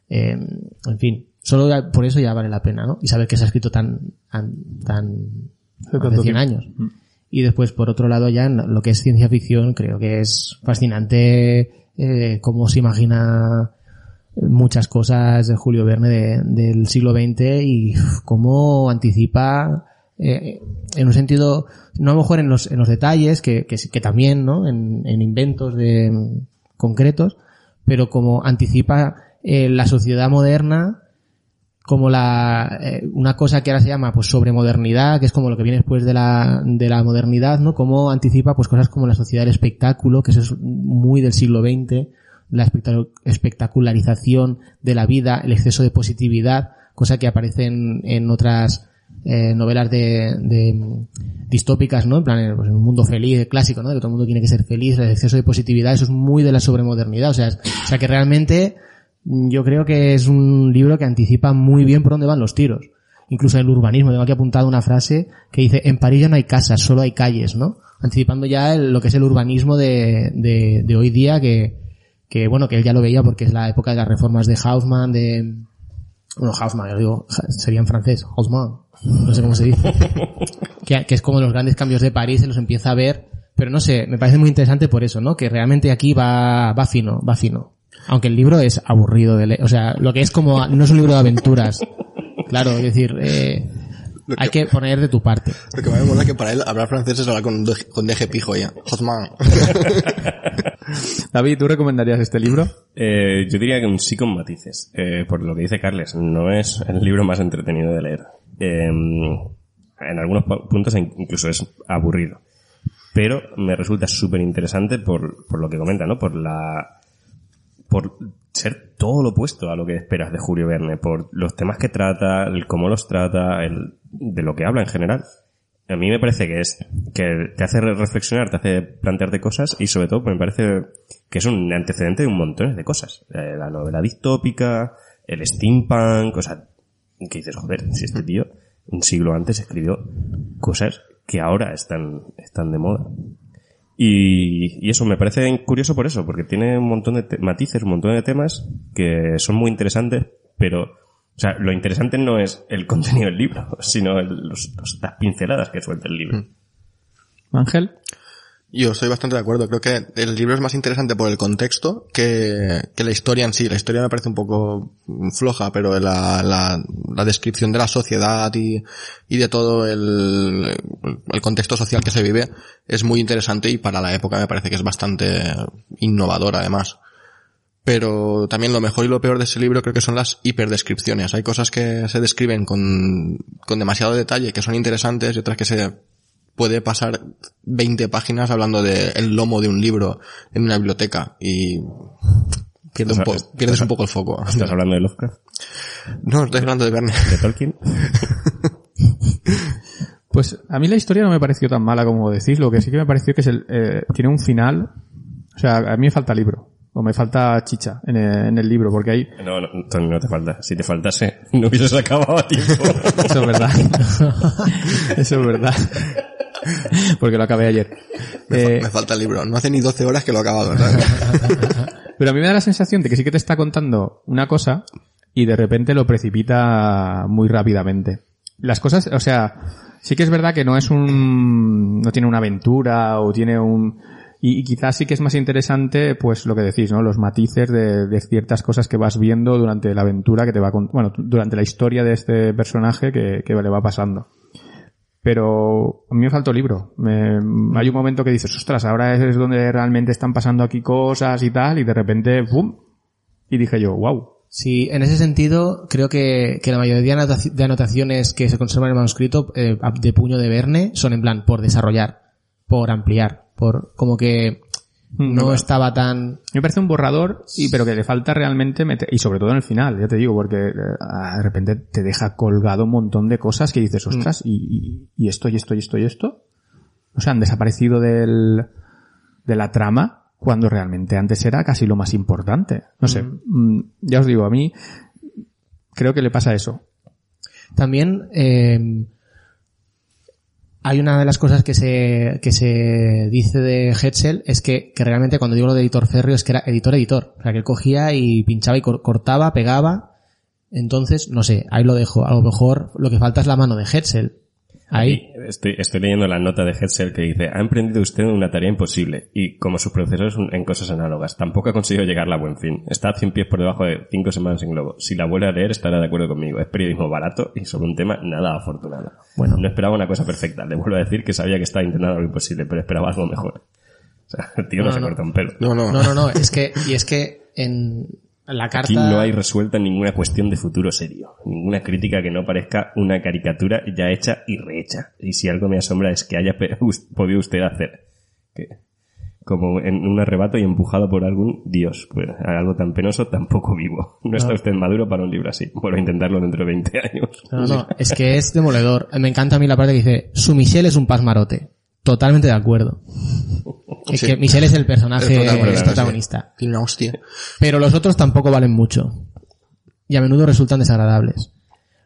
eh, en fin, solo ya- por eso ya vale la pena, ¿no? Y saber que se ha escrito tan, tan, tan hace tanto 100 tiempo. años. Y después, por otro lado, ya en lo que es ciencia ficción, creo que es fascinante eh, cómo se imagina muchas cosas de Julio Verne de- del siglo XX y cómo anticipa eh, en un sentido, no a lo mejor en los, en los detalles, que, que también, ¿no? En, en inventos de, mm, concretos, pero como anticipa eh, la sociedad moderna como la eh, una cosa que ahora se llama pues sobremodernidad, que es como lo que viene después de la, de la modernidad, ¿no? Cómo anticipa pues cosas como la sociedad del espectáculo, que eso es muy del siglo XX, la espectacularización de la vida, el exceso de positividad, cosa que aparece en, en otras eh, novelas de, de, mm, distópicas, ¿no? En plan, pues, en un mundo feliz, el clásico, ¿no? De que todo el mundo tiene que ser feliz, el exceso de positividad, eso es muy de la sobremodernidad, o sea, o sea que realmente yo creo que es un libro que anticipa muy bien por dónde van los tiros. Incluso en el urbanismo, tengo aquí apuntado una frase que dice, en París ya no hay casas, solo hay calles, ¿no? Anticipando ya el- lo que es el urbanismo de, de, de hoy día, que, que bueno, que él ya lo veía porque es la época de las reformas de Haussmann, de, bueno, Haussmann, yo digo, sería en francés, Haussmann, no sé cómo se dice. que, que es como los grandes cambios de París, se los empieza a ver, pero no sé, me parece muy interesante por eso, ¿no? Que realmente aquí va, va fino, va fino. Aunque el libro es aburrido de leer, o sea, lo que es como, no es un libro de aventuras. Claro, es decir, eh, Lo hay que- que poner de tu parte. Lo que me mola es que para él hablar francés es hablar con, con deje pijo ya. Hotman. David, ¿tú recomendarías este libro? Eh, yo diría que un sí con matices. Eh, por lo que dice Carles, no es el libro más entretenido de leer. Eh, en algunos pu- puntos in- incluso es aburrido. Pero me resulta súper interesante por, por lo que comenta, ¿no? Por la, por ser todo lo opuesto a lo que esperas de Julio Verne, por los temas que trata, el cómo los trata, el, de lo que habla en general. A mí me parece que es, que te hace re- reflexionar, te hace plantearte cosas y sobre todo me parece que es un antecedente de un montón de cosas. Eh, la novela distópica, el steampunk, o sea, que dices, joder, si este tío un siglo antes escribió cosas que ahora están, están de moda. Y, eso me parece curioso por eso, porque tiene un montón de matices, un montón de temas que son muy interesantes, pero, o sea, lo interesante no es el contenido del libro, sino el- los- las pinceladas que suelta el libro. Ángel. Yo estoy bastante de acuerdo. Creo que el libro es más interesante por el contexto que, que la historia en sí. La historia me parece un poco floja, pero la, la, descripción de la sociedad y, y de todo el, el contexto social que se vive es muy interesante y para la época me parece que es bastante innovador además. Pero también lo mejor y lo peor de ese libro creo que son las hiperdescripciones. Hay cosas que se describen con, con demasiado detalle que son interesantes y otras que se puede pasar 20 páginas hablando del lomo de un libro en una biblioteca y pierde un po- pierdes un poco el foco. ¿Estás hablando de Lovecraft? No, estoy hablando de Verne. ¿De Tolkien? Pues a mí la historia no me pareció tan mala como decís, lo que sí que me pareció que es el, eh, tiene un final, o sea, a mí me falta libro, o me falta chicha en el, en el libro, porque hay, No, no, Tony, no te falta. Si te faltase, no hubieses acabado a tiempo. eso es verdad, eso es verdad, porque lo acabé ayer. Me, fa- Eh, me falta el libro. No hace ni 12 horas que lo he acabado, ¿verdad? Pero a mí me da la sensación de que sí que te está contando una cosa y de repente lo precipita muy rápidamente. Las cosas, o sea, sí que es verdad que no es un, no tiene una aventura o tiene un, y, y quizás sí que es más interesante, pues lo que decís, ¿no? Los matices de, de ciertas cosas que vas viendo durante la aventura que te va, con- bueno, durante la historia de este personaje que, que le va pasando. Pero a mí me faltó libro. Me- hay un momento que dices, ostras, ahora es donde realmente están pasando aquí cosas y tal, y de repente, ¡pum! Y dije yo, wow. Sí, en ese sentido, creo que, que la mayoría de anotaci- de anotaciones que se conservan en el manuscrito eh, de puño de Verne son en plan por desarrollar, por ampliar, por como que no estaba tan... Me parece un borrador, y, pero que le falta realmente meter, y sobre todo en el final, ya te digo, porque eh, de repente te deja colgado un montón de cosas que dices, ostras, y, y, y esto, y esto, y esto, y esto. O sea, han desaparecido del, de la trama cuando realmente antes era casi lo más importante. No sé, mm, ya os digo, a mí creo que le pasa eso. También eh, hay una de las cosas que se, que se dice de Hetzel es que, que realmente cuando digo lo de editor férreo es que era editor-editor. O sea, que él cogía y pinchaba y cor- cortaba, pegaba. Entonces, no sé, ahí lo dejo. A lo mejor lo que falta es la mano de Hetzel. Ahí. Estoy, estoy leyendo la nota de Hetzel que dice, ha emprendido usted una tarea imposible y como sus profesores en cosas análogas, tampoco ha conseguido llegarla a buen fin. Está a 100 pies por debajo de 5 semanas en globo. Si la vuelve a leer estará de acuerdo conmigo. Es periodismo barato y sobre un tema nada afortunado. Bueno. No esperaba una cosa perfecta. Le vuelvo a decir que sabía que estaba intentando algo imposible, pero esperaba algo mejor. O sea, el tío no, No, se no. corta un pelo. No, no. No, no, no. Es que, y es que en la carta... Aquí no hay resuelta ninguna cuestión de futuro serio, ninguna crítica que no parezca una caricatura ya hecha y rehecha. Y si algo me asombra es que haya podido usted hacer, que, como en un arrebato y empujado por algún dios, pues algo tan penoso tampoco vivo. No está usted maduro para un libro así. Vuelvo a intentarlo dentro de 20 años. No, no, no, es que es demoledor. Me encanta a mí la parte que dice, su Michelle es un pasmarote. Totalmente de acuerdo. Es Sí. que Michelle es el personaje El protagonista, el protagonista. Tiene una hostia. Pero los otros tampoco valen mucho. Y a menudo resultan desagradables.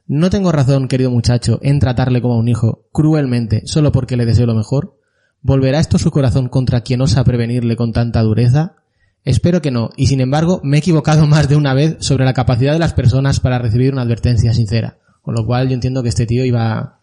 No tengo razón, querido muchacho, en tratarle como a un hijo, cruelmente, solo porque le deseo lo mejor. ¿Volverá esto su corazón contra quien osa prevenirle con tanta dureza? Espero que no, y sin embargo me he equivocado más de una vez sobre la capacidad de las personas para recibir una advertencia sincera. Con lo cual yo entiendo que este tío iba,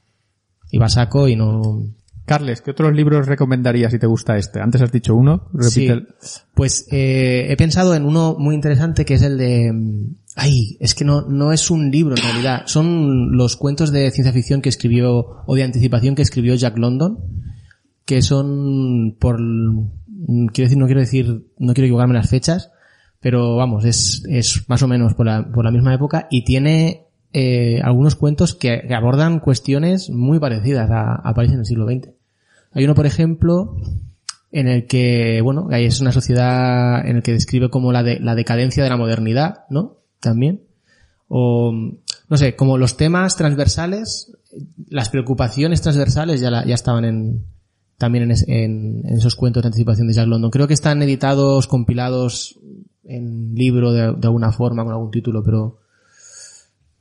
iba a saco y no, Carles, ¿qué otros libros recomendarías si te gusta este? Antes has dicho uno, repite Sí. el- Pues eh, he pensado en uno muy interesante que es el de... mm, Ay, es que no, no es un libro en realidad. Son los cuentos de ciencia ficción que escribió, o de anticipación que escribió Jack London, que son por... mm, Quiero decir, no quiero decir, no quiero equivocarme las fechas, pero vamos, es, es más o menos por la, por la misma época y tiene eh, algunos cuentos que, que abordan cuestiones muy parecidas a, a París en el siglo XX. Hay uno, por ejemplo, en el que, bueno, ahí es una sociedad en el que describe como la, de, la decadencia de la modernidad, ¿no? También. O, no sé, como los temas transversales, las preocupaciones transversales ya, ya estaban en, también en, en- esos cuentos de anticipación de Jack London. Creo que están editados, compilados en libro de, de alguna forma, con algún título, pero,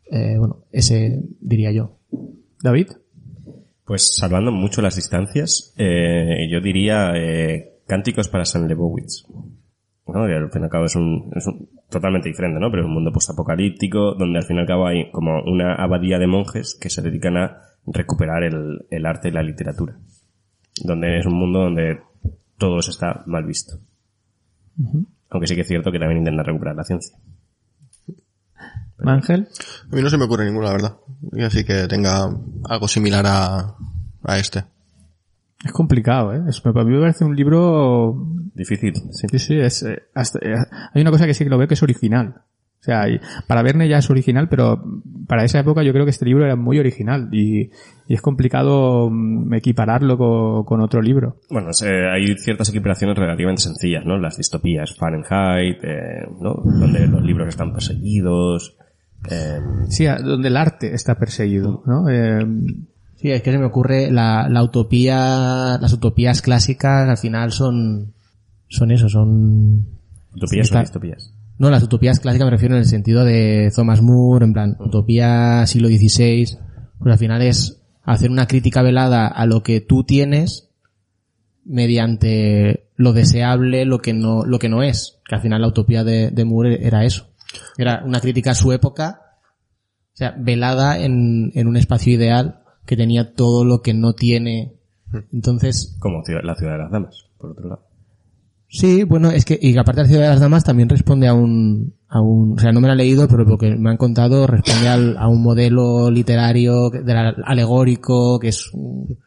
eh, bueno, ese diría yo. David. Pues salvando mucho las distancias, eh, yo diría eh, Cánticos para San Lebowitz. ¿no? Que al fin y al cabo es un, es un- totalmente diferente, ¿no? Pero es un mundo postapocalíptico donde al fin y al cabo hay como una abadía de monjes que se dedican a recuperar el, el arte y la literatura. Donde es un mundo donde todo eso está mal visto. Aunque sí que es cierto que también intenta recuperar la ciencia. Ángel. A mí no se me ocurre ninguna, la verdad. Y así que tenga algo similar a, a este. Es complicado, ¿eh? Es, para mí me parece un libro... Difícil, sí. Sí, sí, es, eh, hasta- eh, hay una cosa que sí que lo veo que es original. O sea, y para Verne ya es original, pero para esa época yo creo que este libro era muy original y, y es complicado mm, equipararlo co- con, otro libro. Bueno, hay ciertas equiparaciones relativamente sencillas, ¿no? Las distopías Fahrenheit, eh, ¿no? Donde los libros están perseguidos. Eh, Sí, donde el arte está perseguido, ¿no? Eh, Sí, es que se me ocurre la, la utopía, las utopías clásicas al final son, son eso, son, utopías Está- o distopías. no, las utopías clásicas me refiero en el sentido de Thomas More, en plan, utopía siglo XVI, pues al final es hacer una crítica velada a lo que tú tienes mediante lo deseable, lo que no, lo que no es. Que al final la utopía de, de Moore era eso. Era una crítica a su época, o sea, velada en, en un espacio ideal que tenía todo lo que no tiene. Entonces, Como ciudad- la ciudad de las damas, por otro lado. Sí, bueno, es que, y aparte de la ciudad de las damas también responde a un, a un, o sea, no me lo he leído, pero lo que me han contado responde al- a un modelo literario, al- alegórico, que es un-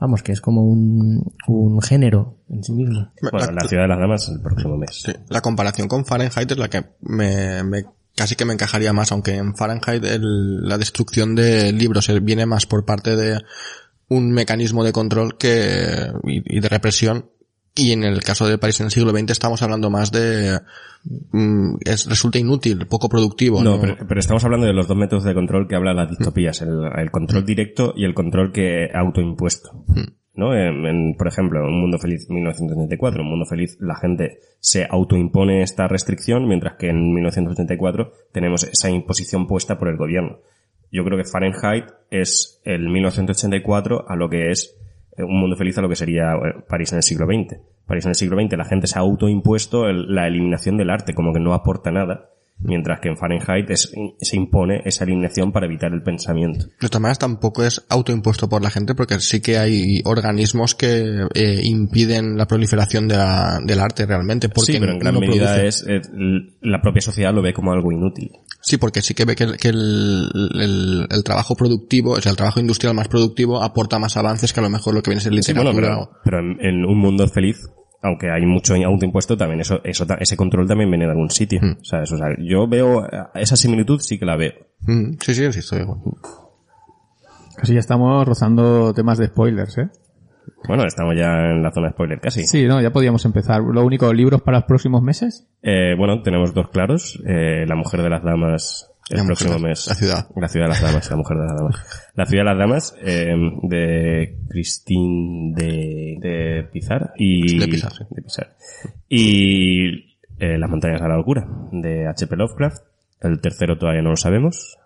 vamos, que es como un, un género en sí mismo. Bueno, La- la ciudad de las damas el próximo mes. Sí, la comparación con Fahrenheit es la que me, me- casi que me encajaría más, aunque en Fahrenheit el- la destrucción de libros viene más por parte de un mecanismo de control que y, y de represión. Y en el caso de París en el siglo XX estamos hablando más de mm, es resulta inútil, poco productivo. No, ¿no? pero, pero estamos hablando de los dos métodos de control que hablan las distopías, el, el control directo y el control que autoimpuesto. ¿No? En, en, por ejemplo, Un Mundo Feliz 1984, Un Mundo Feliz, la gente se autoimpone esta restricción, mientras que en 1984 tenemos esa imposición puesta por el gobierno. Yo creo que Fahrenheit es el 1984 a lo que es Un Mundo Feliz a lo que sería eh, París en el siglo XX. París en el siglo XX la gente se ha autoimpuesto el- la eliminación del arte, como que no aporta nada, mientras que en Fahrenheit es- se impone esa eliminación para evitar el pensamiento. De todas maneras tampoco es autoimpuesto por la gente porque sí que hay organismos que eh, impiden la proliferación de la- del arte realmente. Porque sí, pero en gran no medida produce. es, eh, la propia sociedad lo ve como algo inútil. Sí, porque sí que ve que, el, que el, el- el trabajo productivo, o sea, el trabajo industrial más productivo aporta más avances que a lo mejor lo que viene a ser Sí, bueno, literatura. pero, pero en, en un mundo feliz, aunque hay mucho autoimpuesto, también eso, eso, ese control también viene de algún sitio. Mm. O sea, eso, o sea, yo veo esa similitud, sí que la veo. Mm, sí, sí, sí, estoy igual. casi ya estamos rozando temas de spoilers, ¿eh? Bueno, estamos ya en la zona de spoiler casi. Sí, no, ya podíamos empezar. Lo único, libros para los próximos meses. Eh, bueno, tenemos dos claros. Eh, la mujer de las damas el La próximo mes. la ciudad. La ciudad de las damas, la mujer de las damas. La ciudad de las damas, eh, de Christine de, de Pizar y... De Pizar, sí. de Pizar. Y eh, Las montañas de la locura, de H.P. Lovecraft. El tercero todavía no lo sabemos.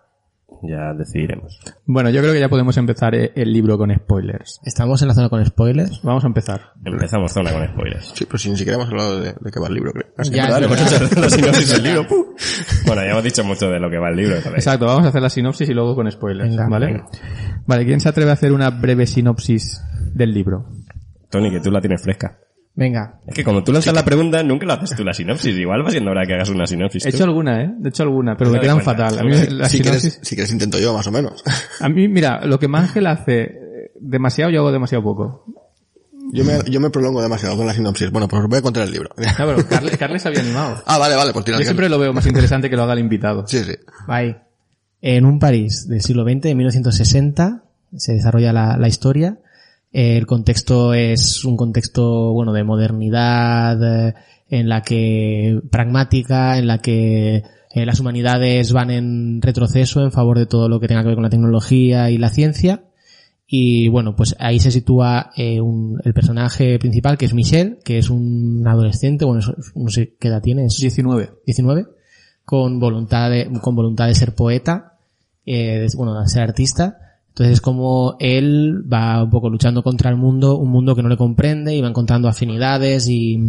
Ya decidiremos. Bueno, yo creo que ya podemos empezar eh, el libro con spoilers. Estamos en la zona con spoilers. Vamos a empezar. Empezamos zona con spoilers. Sí, pero si ni siquiera hemos hablado de, de qué va el libro, creo. Casi. Ya, Vale, hemos verdad. hecho la sinopsis del libro. ¡pum! Bueno, ya hemos dicho mucho de lo que va el libro. ¿sabéis? Exacto, vamos a hacer la sinopsis y luego con spoilers. Venga, ¿Vale? venga. Vale, ¿quién se atreve a hacer una breve sinopsis del libro? Tony, que tú la tienes fresca. Venga, Es que como tú lanzas la pregunta, nunca la haces tú la sinopsis. Igual va siendo hora que hagas una sinopsis. He tú. hecho alguna, ¿eh? He hecho alguna, pero No me quedan cuenta. fatal. A mí, la si, sinopsis- quieres, si quieres intento yo, más o menos. a mí, mira, lo que Mangel hace eh, demasiado, yo hago demasiado poco. Yo me, yo me prolongo demasiado con la sinopsis. Bueno, pues os voy a contar el libro. No, pero Carles, Carles se había animado. ah, vale, vale, pues tira Yo siempre lo veo más interesante que lo haga el invitado. Sí, sí. bye. En un París del siglo XX, en 1960, se desarrolla la, la historia. El contexto es un contexto, bueno, de modernidad, eh, en la que, pragmática, en la que eh, las humanidades van en retroceso en favor de todo lo que tenga que ver con la tecnología y la ciencia. Y bueno, pues ahí se sitúa eh, un- el personaje principal, que es Michel, que es un adolescente, bueno, no sé qué edad tiene, es 19. 19, con voluntad de, con voluntad de ser poeta, eh, de- bueno, de ser artista. Entonces es como él va un poco luchando contra el mundo, un mundo que no le comprende y va encontrando afinidades y,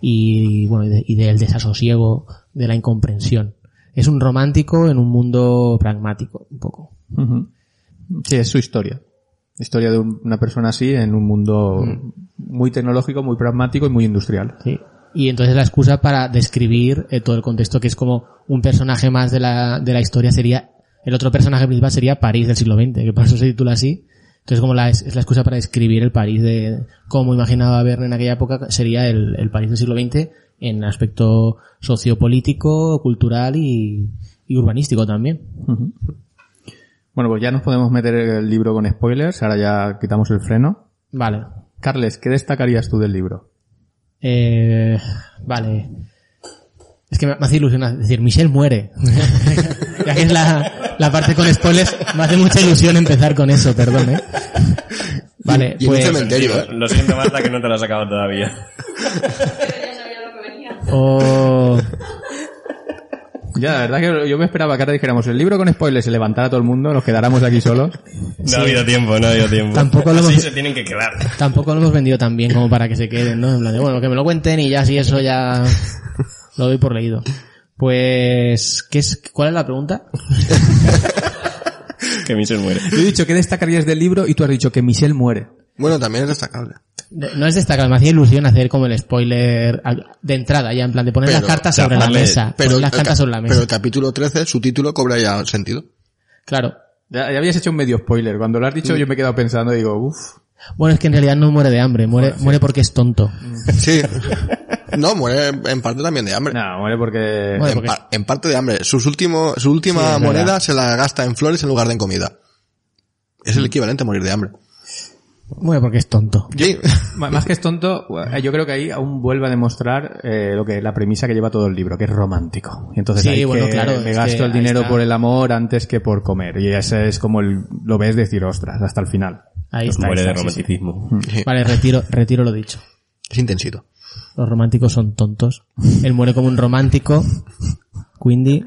y bueno, y, de- y del desasosiego, de la incomprensión. Es un romántico en un mundo pragmático, un poco. Ujú. Sí, es su historia. Historia de un- una persona así en un mundo muy tecnológico, muy pragmático y muy industrial. Sí. Y entonces la excusa para describir eh, todo el contexto, que es como un personaje más de la, de la historia sería, el otro personaje principal sería París del siglo XX, que por eso se titula así. Entonces como la, es la excusa para describir el París de, como imaginaba Verne en aquella época, sería el, el París del siglo XX en aspecto sociopolítico, cultural y, y urbanístico también. Bueno, pues ya nos podemos meter el libro con spoilers, ahora ya quitamos el freno. Vale. Carles, ¿qué destacarías tú del libro? Eh, vale. Es que me, me hace ilusión decir, Michelle muere. ya que es la, la parte con spoilers, me hace mucha ilusión empezar con eso, perdón, ¿eh? Vale, Y en un pues... cementerio, ¿eh? Lo siento, Marta, que no te lo has acabado todavía. oh, Ya, la verdad que yo me esperaba que ahora dijéramos el libro con spoilers, se levantara todo el mundo, nos quedáramos aquí solos. No ha habido tiempo, no ha habido tiempo. Tampoco lo Así hemos- se tienen que quedar. tampoco lo hemos vendido tan bien como para que se queden, ¿no? En plan de, bueno, que me lo cuenten y ya si eso ya lo doy por leído. Pues, ¿qué es, ¿cuál es la pregunta? Que Michelle muere. Yo he dicho que destacarías del libro y tú has dicho que Michelle muere. Bueno, también es destacable. De- No es destacable, me hacía ilusión hacer como el spoiler de entrada, ya en plan de poner Pero, las cartas sobre la mesa. Pero, poner las el cartas ca- sobre la pero mesa. el capítulo 13, su título cobra ya sentido. Claro. Ya, ya habías hecho un medio spoiler. Cuando lo has dicho yo me he quedado pensando y digo, uff. Bueno, es que en realidad no muere de hambre, muere, muere porque es tonto. Sí. No, muere en parte también de hambre. No, muere porque... Bueno, en, porque- pa- en parte de hambre. Sus último, su última Sí, moneda verdad. se la gasta en flores en lugar de en comida. Es el equivalente a morir de hambre. Muere porque es tonto. Sí. Más que es tonto, eh, yo creo que ahí aún vuelve a demostrar eh, lo que la premisa que lleva todo el libro, que es romántico. Y entonces Sí, ahí bueno, que claro, me gasto que el dinero está. por el amor antes que por comer. Y ese es como el, lo ves decir, ostras, hasta el final. Ahí está. muere ahí de está, sí, sí. romanticismo. Vale, retiro, retiro lo dicho. Es intensito. Los románticos son tontos. Él muere como un romántico. Quindi.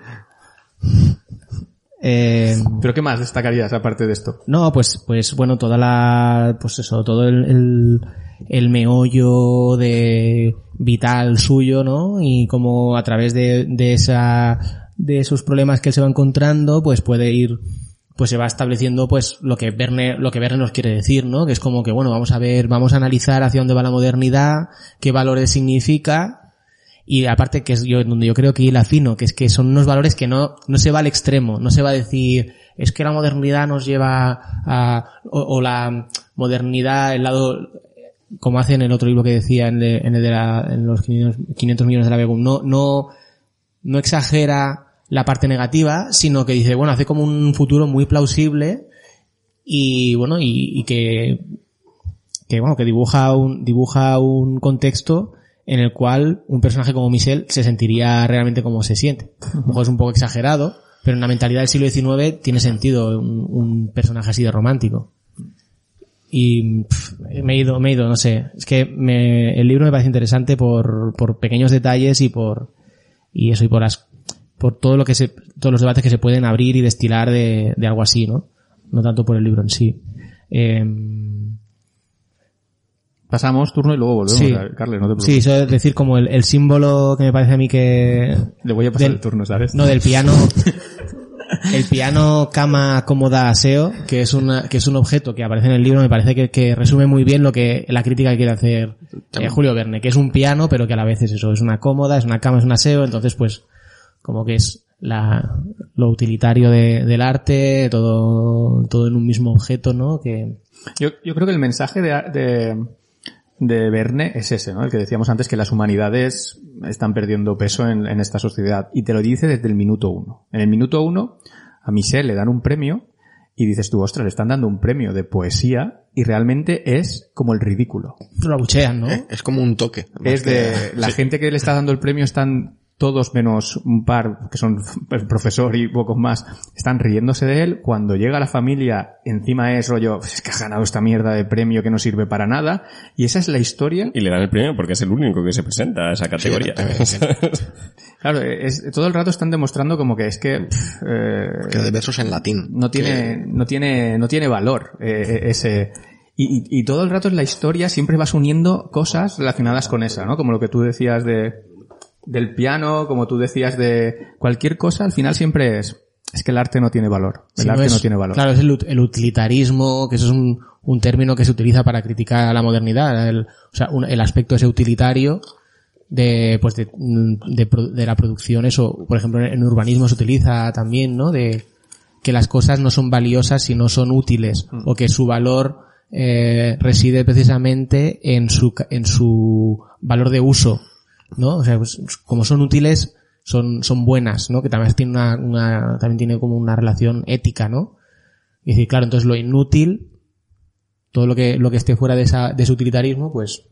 Eh, ¿Pero qué más destacarías aparte de esto? no, pues, pues bueno, toda la, pues eso, todo el, el, el meollo de vital suyo, ¿no? Y como a través de, de esa, de esos problemas que él se va encontrando, pues puede ir, pues se va estableciendo pues lo que Verne, lo que Verne nos quiere decir, ¿no? Que es como que bueno, vamos a ver, vamos a analizar hacia dónde va la modernidad, qué valores significa, y aparte que es yo, donde yo creo que hila fino, que es que son unos valores que no, no se va al extremo, no se va a decir, es que la modernidad nos lleva a, o, la modernidad, el lado, como hace en el otro libro que decía, en, el- de la, en los 500, 500 millones de la Begum, no, no, no exagera la parte negativa, sino que dice, bueno, hace como un futuro muy plausible y bueno, y, y que, que bueno, que dibuja un, dibuja un contexto en el cual un personaje como Michel se sentiría realmente como se siente. A lo mejor es un poco exagerado, pero en la mentalidad del siglo XIX tiene sentido un, personaje así de romántico. Y me he ido, me he ido, no sé. Es que me, el libro me parece interesante por, por pequeños detalles y por, y eso, y por las, por todo lo que se, todos los debates que se pueden abrir y destilar de, de algo así, ¿no? No tanto por el libro en sí. Em, Pasamos turno y luego volvemos. Sí. a- Carles, no te preocupes. Sí, eso es decir, como el, el símbolo que me parece a mí que... Le voy a pasar del- el turno, ¿sabes? No, del piano... El piano cama cómoda aseo, que es una, que es un objeto que aparece en el libro, me parece que, que resume muy bien lo que, la crítica que quiere hacer eh, Julio Verne, que es un piano, pero que a la vez es eso, es una cómoda, es una cama, es un aseo, entonces pues, como que es la, lo utilitario de- del arte, todo, todo en un mismo objeto, ¿no? Que, Yo, yo creo que el mensaje de, de, de Verne es ese, ¿no? El que decíamos antes que las humanidades están perdiendo peso en, en esta sociedad. Y te lo dice desde el minuto uno. En el minuto uno, a Michel le dan un premio y dices tú, ostras, le están dando un premio de poesía y realmente es como el ridículo. lo abuchean, ¿no? Eh, Es como un toque. Es que- de, la gente que le está dando el premio están todos menos un par, que son el profesor y pocos más, están riéndose de él. Cuando llega la familia, encima es rollo, "Pues es que ha ganado esta mierda de premio que no sirve para nada. Y esa es la historia. Y le dan el premio porque es el único que se presenta a esa categoría. Claro, es, todo el rato están demostrando como que es que, pff, eh, que de versos en latín. no tiene, no tiene, no tiene valor eh, ese. Y, y- y todo el rato en la historia siempre vas uniendo cosas relacionadas con esa, ¿no? Como lo que tú decías de del piano, como tú decías de cualquier cosa, al final siempre es es que el arte no tiene valor. El Si arte es- no tiene valor. Claro, es el, ut- el utilitarismo, que eso es un, un término que se utiliza para criticar a la modernidad. El, o sea, un- el aspecto ese utilitario de, pues de, de, la producción, eso, por ejemplo, en urbanismo se utiliza también, ¿no? De que las cosas no son valiosas si no son útiles, o que su valor eh, reside precisamente en su, en su valor de uso, ¿no? O sea, pues, como son útiles, son, son buenas, ¿no? Que también tiene una, una, también tiene como una relación ética, ¿no? Y decir, claro, entonces lo inútil, todo lo que, lo que esté fuera de esa, de ese utilitarismo, pues,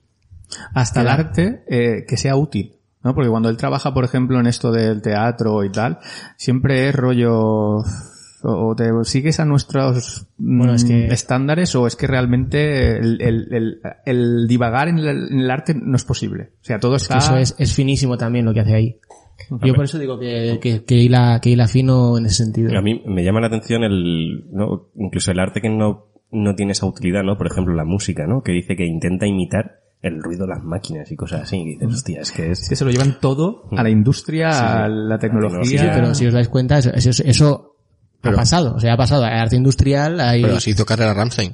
hasta el arte eh, que sea útil. ¿no? Porque cuando él trabaja, por ejemplo, en esto del teatro y tal, siempre es rollo... O te sigues a nuestros mm, Bueno, es que- estándares o es que realmente el, el- el- el divagar en el, en el arte no es posible. O sea, todo que está... eso es, es finísimo también lo que hace ahí. Yo por eso digo que, que, que hila, que hila fino en ese sentido. A mí me llama la atención el, ¿no? incluso el arte que no, no tiene esa utilidad, ¿no? Por ejemplo, la música, ¿no? Que dice que intenta imitar el ruido de las máquinas y cosas así. Y dices, hostia, es que Es es... que se lo llevan todo a la industria, Sí, sí. a la tecnología. Sí, Sí, sí, pero si os dais cuenta, eso, eso, eso ha pasado. O sea, ha pasado. Hay arte industrial, hay... Pero así hizo carrera Ramstein.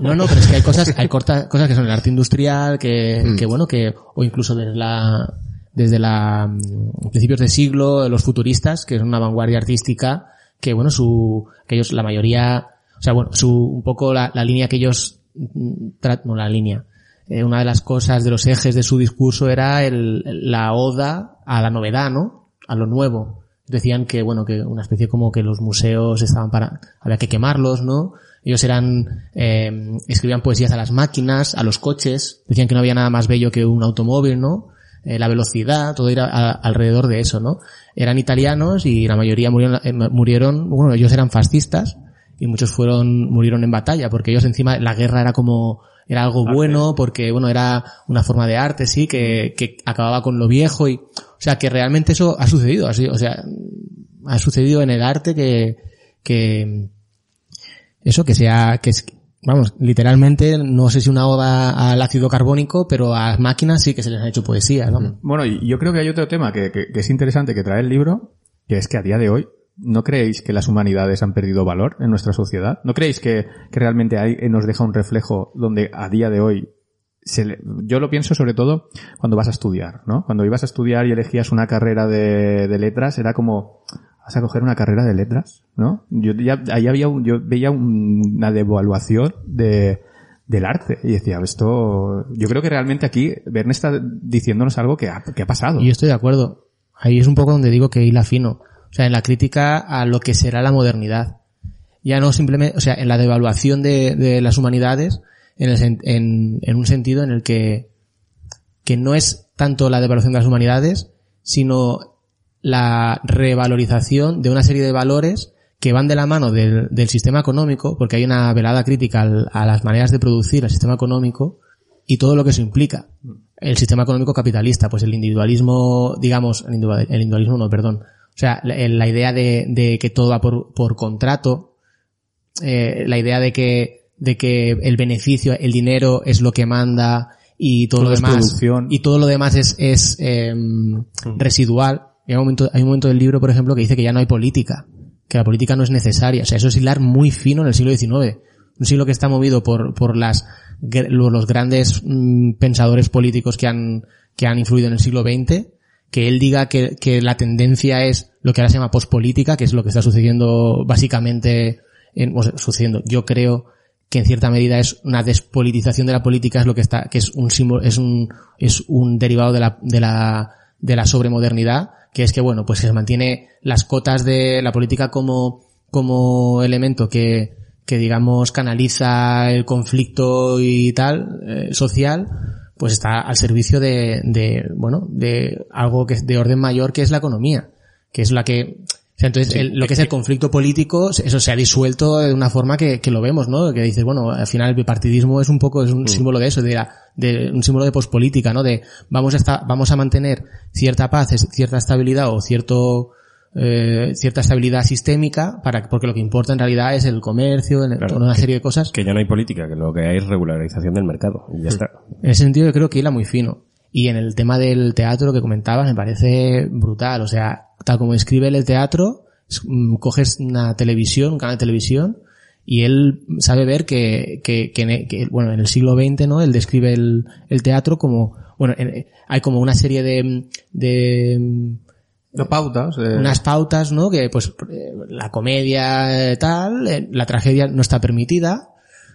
No, no, pero es que hay cosas, hay corta- cosas que son el arte industrial, que, Mm. que bueno, que, o incluso desde la, desde la, mm, principios de siglo, los futuristas, que es una vanguardia artística, que bueno, su, que ellos, la mayoría, o sea, bueno, su, un poco la, la línea que ellos, mm, no la línea, eh, una de las cosas de los ejes de su discurso era el, la oda a la novedad, ¿no? A lo nuevo. Decían que, bueno, que una especie como que los museos estaban para, había que quemarlos, ¿no? Ellos eran, eh, escribían poesías a las máquinas, a los coches, decían que no había nada más bello que un automóvil, ¿no? Eh, la velocidad, todo era a- alrededor de eso, ¿no? Eran italianos y la mayoría murieron, eh, murieron, bueno, ellos eran fascistas y muchos fueron, murieron en batalla porque ellos encima la guerra era como, era algo bueno porque, bueno, era una forma de arte, sí, que, que acababa con lo viejo y, o sea, que realmente eso ha sucedido, así, o sea, ha sucedido en el arte que, que, eso que sea, que es, vamos, literalmente, no sé si una oda al ácido carbónico, pero a las máquinas sí que se les ha hecho poesía, ¿no? Bueno, yo creo que hay otro tema que, que- que es interesante que trae el libro, que es que a día de hoy, ¿no creéis que las humanidades han perdido valor en nuestra sociedad? ¿No creéis que, que realmente hay, eh, nos deja un reflejo donde a día de hoy se le- yo lo pienso sobre todo cuando vas a estudiar, ¿no? Cuando ibas a estudiar y elegías una carrera de, de letras, era como, vas a coger una carrera de letras, ¿no? Yo ya, ahí había, un- yo veía un- una devaluación de, del arte y decía, esto, yo creo que realmente aquí Verne está diciéndonos algo que ha, pasado. Y estoy de acuerdo. Ahí es un poco donde digo que hila fino. O sea, en la crítica a lo que será la modernidad. Ya no simplemente, o sea, en la devaluación de, de las humanidades, en, el en, en un sentido en el que, que no es tanto la devaluación de las humanidades, sino la revalorización de una serie de valores que van de la mano del, del sistema económico, porque hay una velada crítica al- a las maneras de producir el sistema económico y todo lo que eso implica. El sistema económico capitalista, pues el individualismo, digamos, el individualismo no, perdón. O sea, la, la idea de, de que todo va por, por contrato, eh, la idea de que, de que el beneficio, el dinero es lo que manda y todo, Todo lo demás, y todo lo demás es, es em, residual. Y hay un momento, hay un momento del libro, por ejemplo, que dice que ya no hay política, que la política no es necesaria. O sea, eso es hilar muy fino en el siglo XIX. Un siglo que está movido por, por las, los grandes mm, pensadores políticos que han, que han influido en el siglo XX, que él diga que, la tendencia es lo que ahora se llama pospolítica, que es lo que está sucediendo básicamente, en, o sea, sucediendo. Yo creo que en cierta medida es una despolitización de la política, es lo que está, que es un símbolo, es un, es un derivado de la, de la, de la sobremodernidad, que es que bueno, pues se mantiene las cotas de la política como, como elemento que, que digamos canaliza el conflicto y tal, eh, social, pues está al servicio de, de, bueno, de algo que es de orden mayor que es la economía, que es la que, o sea, entonces el- lo que es el conflicto político, eso se ha disuelto de una forma que, que lo vemos, ¿no? Que dices, bueno, al final el bipartidismo es un poco, es un símbolo de eso, de, la- de un símbolo de pospolítica, ¿no? De vamos a estar, vamos a mantener cierta paz, cierta estabilidad o cierto, eh, cierta estabilidad sistémica para, porque lo que importa en realidad es el comercio, en Claro, toda una que- serie de cosas. Que ya no hay política, que lo que hay es regularización del mercado. Y ya está. En ese sentido yo creo que hila muy fino. Y en el tema del teatro que comentabas me parece brutal. O sea, tal como escribe el teatro, mm, coges una televisión, un canal de televisión, y él sabe ver que, que, que, en- que, bueno, en el siglo XX, ¿no? Él describe el, el teatro como, bueno, en- hay como una serie de, de, No pautas. eh, unas pautas, ¿no? Que pues eh, la comedia eh, tal, la tragedia no está permitida.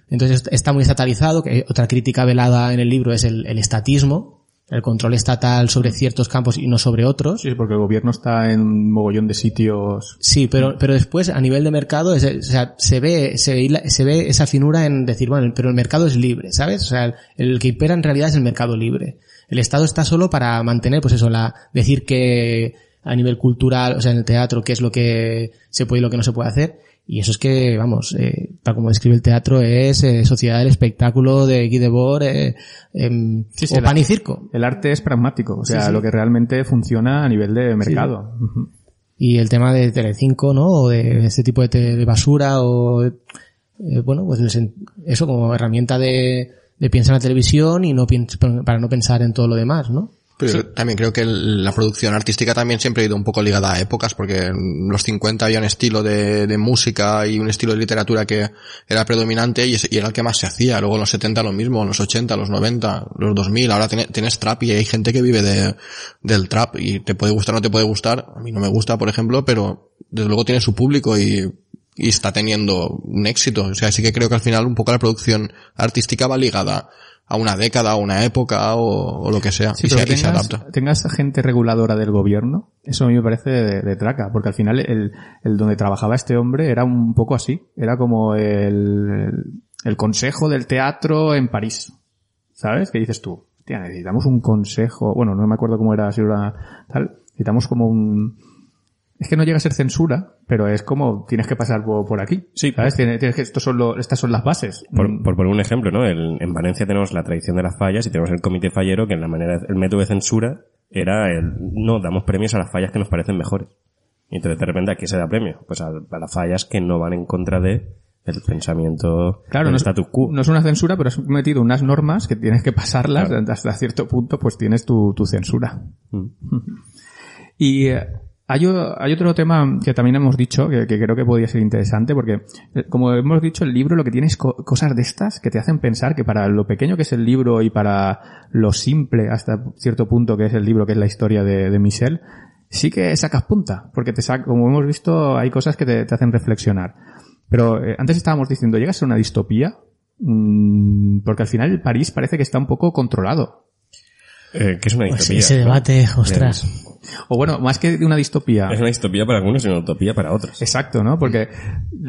Entonces está muy estatalizado, que otra crítica velada en el libro es el, el estatismo, el control estatal sobre ciertos campos y no sobre otros. Sí, porque el gobierno está en un mogollón de sitios. Sí, pero, pero después a nivel de mercado, es- o sea, se ve, se ve, se ve esa finura en decir, bueno, pero el mercado es libre, ¿sabes? O sea, el, el que impera en realidad es el mercado libre. El Estado está solo para mantener, pues eso, la, decir que a nivel cultural, o sea, en el teatro, qué es lo que se puede y lo que no se puede hacer. Y eso es que, vamos, eh, para como describe el teatro, es eh, sociedad del espectáculo de Guy Debord, eh, em, Sí, sí, o pan y circo. El arte es pragmático, o sea, Sí, lo que realmente funciona a nivel de mercado. Y el tema de Telecinco, ¿no? O de este tipo de, de basura o eh, bueno, pues eso como herramienta de, de piensa en la televisión y no para no pensar en todo lo demás, ¿no? Pero también creo que la producción artística también siempre ha ido un poco ligada a épocas, porque en los 50 había un estilo de, de música y un estilo de literatura que era predominante y, era el que más se hacía. Luego en los 70 lo mismo, en los 80, los 90, los 2000, ahora tiene- tienes trap y hay gente que vive de, del trap y te puede gustar o no te puede gustar. A mí no me gusta, por ejemplo, pero desde luego tiene su público y, y está teniendo un éxito. O sea, sí que creo que al final un poco la producción artística va ligada a una década, a una época o, o lo que sea. Sí, y, se, que y se tengas, adapta. tengas gente reguladora del gobierno, eso a mí me parece de, de traca, porque al final el, el donde trabajaba este hombre era un poco así, era como el, el consejo del teatro en París, ¿sabes? Que dices tú, "Hostia, necesitamos un consejo, bueno, no me acuerdo cómo era, si era tal, necesitamos como un, es que no llega a ser censura, pero es como tienes que pasar por, por aquí, Sí. ¿sabes? Tienes, tienes que, estos son lo- estas son las bases. Por, Mm, por poner un ejemplo, ¿no? El- en Valencia tenemos la tradición de las fallas y tenemos el comité fallero que en la manera, el método de censura era el, no, damos premios a las fallas que nos parecen mejores. Y entonces de repente, ¿a qué se da premio? Pues a, a las fallas que no van en contra de el pensamiento Claro, no es, status quo. no es una censura, pero has metido unas normas que tienes que pasarlas Claro. hasta cierto punto, pues tienes tu, tu censura. Mm. Y eh, hay, hay otro tema que también hemos dicho, que, creo que podría ser interesante, porque eh, como hemos dicho, el libro lo que tiene es co- cosas de estas que te hacen pensar que para lo pequeño que es el libro y para lo simple hasta cierto punto que es el libro, que es la historia de, de Michel, sí que sacas punta, porque te saca, como hemos visto, hay cosas que te, hacen reflexionar. Pero eh, antes estábamos diciendo, ¿llega a ser una distopía? Mm, porque al final París parece que está un poco controlado. Eh, que es una Pues distopía. ese ¿no? debate, ostras. O bueno, más que de una distopía. Es una distopía para algunos y una utopía para otros. Exacto, ¿no? Porque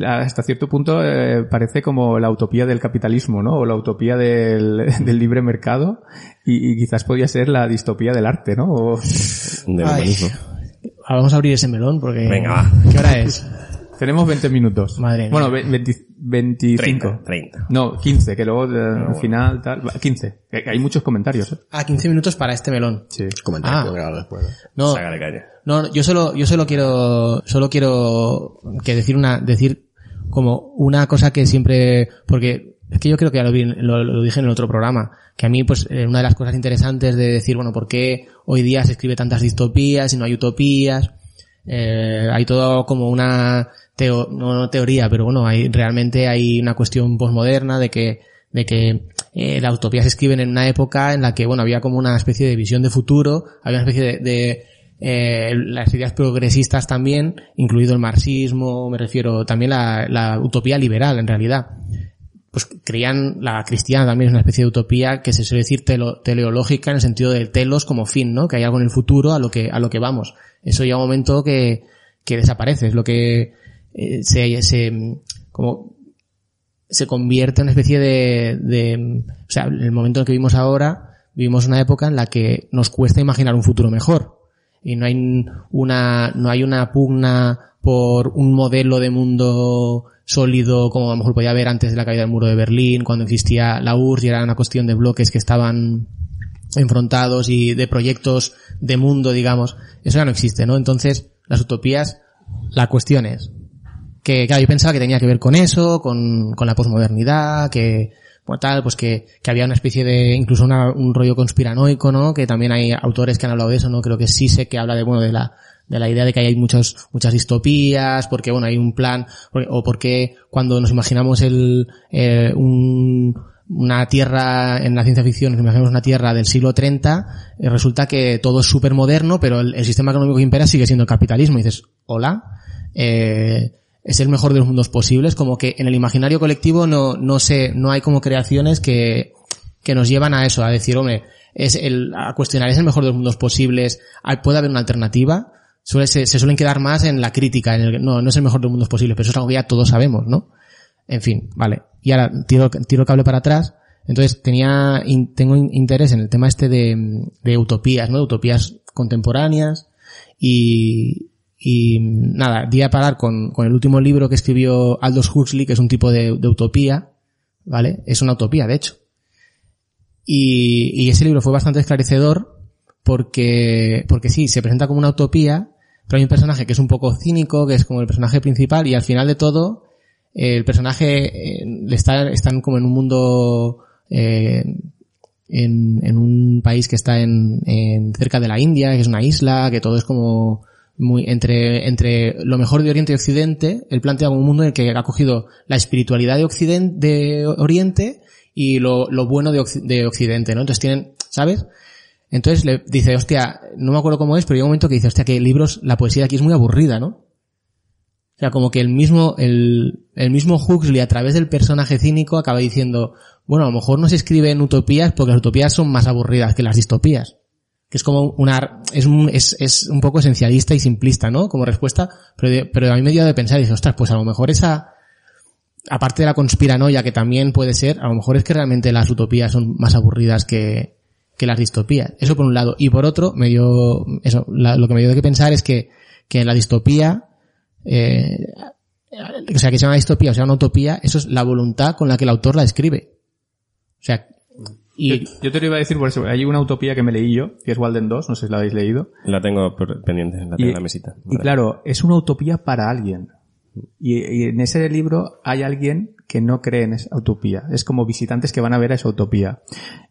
hasta cierto punto eh, parece como la utopía del capitalismo, ¿no? O la utopía del, del libre mercado y, y quizás podría ser la distopía del arte, ¿no? O- Del humanismo. Ahora vamos a abrir ese melón porque... Venga, va. ¿Qué hora es? tenemos 20 minutos. Madre mía. Bueno, ve- 20 25. 30, 30. No, 15, que luego eh, al final tal, va, 15. Que- que hay muchos comentarios, ¿eh? Ah, 15 minutos para este melón. Sí. Comentario Ah. después. No, calle. No, yo solo, yo solo quiero, solo quiero que decir una, decir como una cosa que siempre, porque es que yo creo que ya lo, vi, lo, lo dije en el otro programa, que a mí pues eh, una de las cosas interesantes de decir, bueno, ¿por qué hoy día se escribe tantas distopías y no hay utopías? Eh, hay todo como una teo, no, no teoría, pero bueno, hay realmente hay una cuestión posmoderna de que de que eh, las utopías se escriben en una época en la que bueno había como una especie de visión de futuro, había una especie de, de eh, las ideas progresistas también, incluido el marxismo, me refiero también la, la utopía liberal en realidad pues creían, la cristiana también es una especie de utopía que se suele decir teleológica en el sentido del telos como fin, ¿no? Que hay algo en el futuro a lo que, a lo que vamos. Eso llega un momento que, que desaparece, es lo que eh, se, se, como, se convierte en una especie de, de, o sea, en el momento en que vivimos ahora, vivimos una época en la que nos cuesta imaginar un futuro mejor. Y no hay una, no hay una pugna por un modelo de mundo sólido como a lo mejor podía haber antes de la caída del muro de Berlín, cuando existía la URSS y era una cuestión de bloques que estaban enfrentados y de proyectos de mundo, digamos. Eso ya no existe, ¿no? Entonces, las utopías, la cuestión es que, claro, yo pensaba que tenía que ver con eso, con, con la posmodernidad, que, bueno, tal, pues que, que había una especie de, incluso una- un rollo conspiranoico, ¿no? Que también hay autores que han hablado de eso, ¿no? Creo que sí sé que habla de, bueno, de la, de la idea de que hay muchos, muchas distopías, porque bueno, hay un plan, o porque cuando nos imaginamos el, eh, un, una tierra en la ciencia ficción, nos imaginamos una tierra del siglo 30, eh, resulta que todo es súper moderno, pero el, el sistema económico que impera sigue siendo el capitalismo. Y dices, hola, eh, es el mejor de los mundos posibles, como que en el imaginario colectivo no, no sé, no hay como creaciones que, que nos llevan a eso, a decir, hombre, es el, a cuestionar, es el mejor de los mundos posibles, puede haber una alternativa, suele se, suelen quedar más en la crítica, en el, no, no es el mejor de los mundos posibles, pero eso es algo que ya todos sabemos, ¿no? En fin, vale. Y ahora tiro, tiro el cable para atrás. Entonces tenía, in- tengo in- interés en el tema este de, de utopías, ¿no? De utopías contemporáneas. Y, y nada, di a parar con, con el último libro que escribió Aldous Huxley, que es un tipo de, utopía, ¿vale? Es una utopía, de hecho. Y, y ese libro fue bastante esclarecedor porque, porque sí, se presenta como una utopía, pero hay un personaje que es un poco cínico, que es como el personaje principal, y al final de todo, eh, el personaje eh, está, están como en un mundo, eh, en, en un país que está en, en cerca de la India, que es una isla, que todo es como muy entre, entre lo mejor de Oriente y Occidente, él plantea un mundo en el que ha cogido la espiritualidad de Occidente, de Oriente y lo, lo bueno de, Occ- de Occidente, ¿no? Entonces tienen, ¿sabes? Entonces le dice, hostia, no me acuerdo cómo es, pero llega un momento que dice, hostia, que libros, la poesía aquí es muy aburrida, ¿no? O sea, como que el mismo, el, el mismo Huxley a través del personaje cínico acaba diciendo, bueno, a lo mejor no se escribe en utopías porque las utopías son más aburridas que las distopías. Que es como una, es un, es, es un poco esencialista y simplista, ¿no? Como respuesta, pero, pero a mí me dio de pensar y dije, ostras, pues a lo mejor esa, aparte de la conspiranoia que también puede ser, a lo mejor es que realmente las utopías son más aburridas que, que las distopías. Eso por un lado. Y por otro, me dio, eso, la- lo que me dio de pensar es que, que en la distopía, eh, o sea, que sea una distopía o sea una utopía, eso es la voluntad con la que el autor la escribe. O sea, y, Yo, yo te lo iba a decir por eso. Hay una utopía que me leí yo, que es Walden 2, no sé si la habéis leído. La tengo pendiente, la tengo en la mesita. y claro, es una utopía para alguien. Y, y en ese libro hay alguien que no cree en esa utopía. Es como visitantes que van a ver a esa utopía.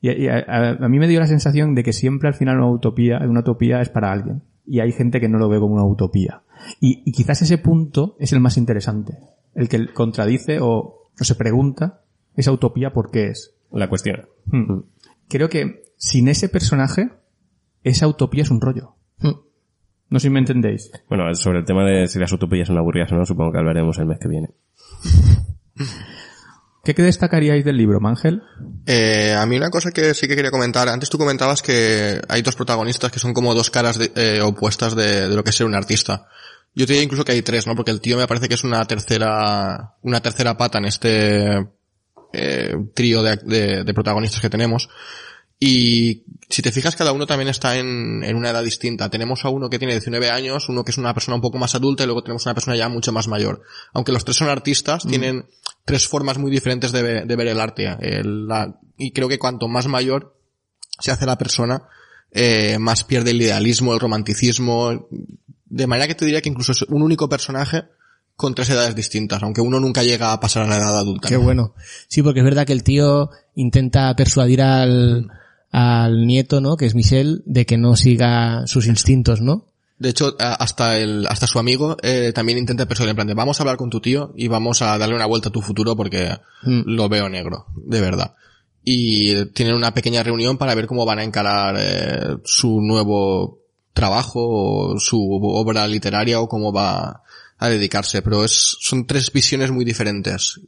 Y, y a, a- a mí me dio la sensación de que siempre al final una utopía, una utopía es para alguien. Y hay gente que no lo ve como una utopía. Y, y quizás ese punto es el más interesante. El que contradice o, o se pregunta esa utopía por qué es. La cuestión. Hmm. Creo que sin ese personaje, esa utopía es un rollo. hmm, No sé si me entendéis. Bueno, sobre el tema de si las utopías son aburridas o no, supongo que hablaremos el mes que viene. ¿Qué destacaríais del libro, Mangel? Eh, a mí una cosa que sí que quería comentar, antes tú comentabas que hay dos protagonistas que son como dos caras de- eh, opuestas de, de lo que es ser un artista. Yo te diría incluso que hay tres, ¿no? Porque el tío me parece que es una tercera, una tercera pata en este eh, trío de, de- de protagonistas que tenemos. Y si te fijas, cada uno también está en, en una edad distinta. Tenemos a uno que tiene 19 años, uno que es una persona un poco más adulta y luego tenemos una persona ya mucho más mayor. Aunque los tres son artistas, tienen tres formas muy diferentes de, ve- de ver el arte. El- la- y creo que cuanto más mayor se hace la persona, eh, más pierde el idealismo, el romanticismo. De manera que te diría que incluso un único personaje con tres edades distintas, aunque uno nunca llega a pasar a la edad adulta. Qué ¿no? bueno. Sí, porque es verdad que el tío intenta persuadir al, al nieto, ¿no? Que es Michelle, de que no siga sus instintos, ¿no? De hecho, hasta el, hasta su amigo eh, también intenta persuadir en plan de vamos a hablar con tu tío y vamos a darle una vuelta a tu futuro porque Mm. lo veo negro, de verdad. Y tienen una pequeña reunión para ver cómo van a encarar eh, su nuevo trabajo, o su obra literaria o cómo va a dedicarse. Pero es, son tres visiones muy diferentes.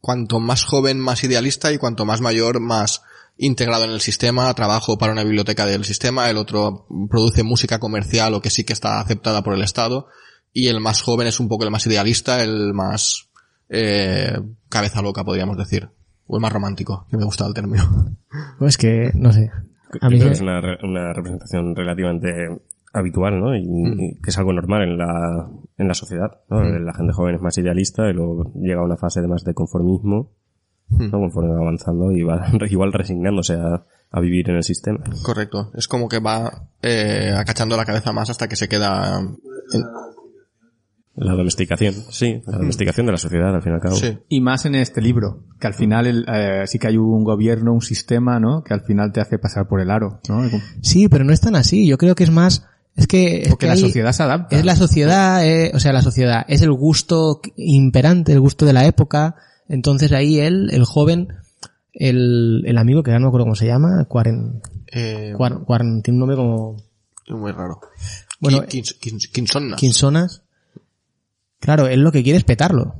Cuanto más joven, más idealista y cuanto más mayor, más integrado en el sistema, trabajo para una biblioteca del sistema, el otro produce música comercial o que sí que está aceptada por el Estado, y el más joven es un poco el más idealista, el más eh, cabeza loca, podríamos decir. O el más romántico, que me gusta el término. Pues que, no sé. A mí es una, una representación relativamente habitual, ¿no? Y, y que es algo normal en la, en la sociedad, ¿no? La gente joven es más idealista y luego llega a una fase de más de conformismo, ¿no? Conforme va avanzando y va igual resignándose a, a vivir en el sistema. Correcto. Es como que va eh, acachando la cabeza más hasta que se queda... en- La domesticación, sí, la domesticación de la sociedad, al fin y al cabo. sí. Y más en este libro, que al final el, eh, sí que hay un gobierno, un sistema, ¿no? Que al final te hace pasar por el aro, ¿no? Sí, pero no es tan así. Yo creo que es más, Es que, es Porque que la sociedad se adapta. Es la sociedad, eh, o sea, la sociedad es el gusto imperante, el gusto de la época. Entonces ahí él, el joven, el, el amigo que ya no me acuerdo cómo se llama, Cuaren, Eh, Cuaren- Cuaren- tiene un nombre como muy raro. Bueno. Quinsonas. Claro, él lo que quiere es petarlo.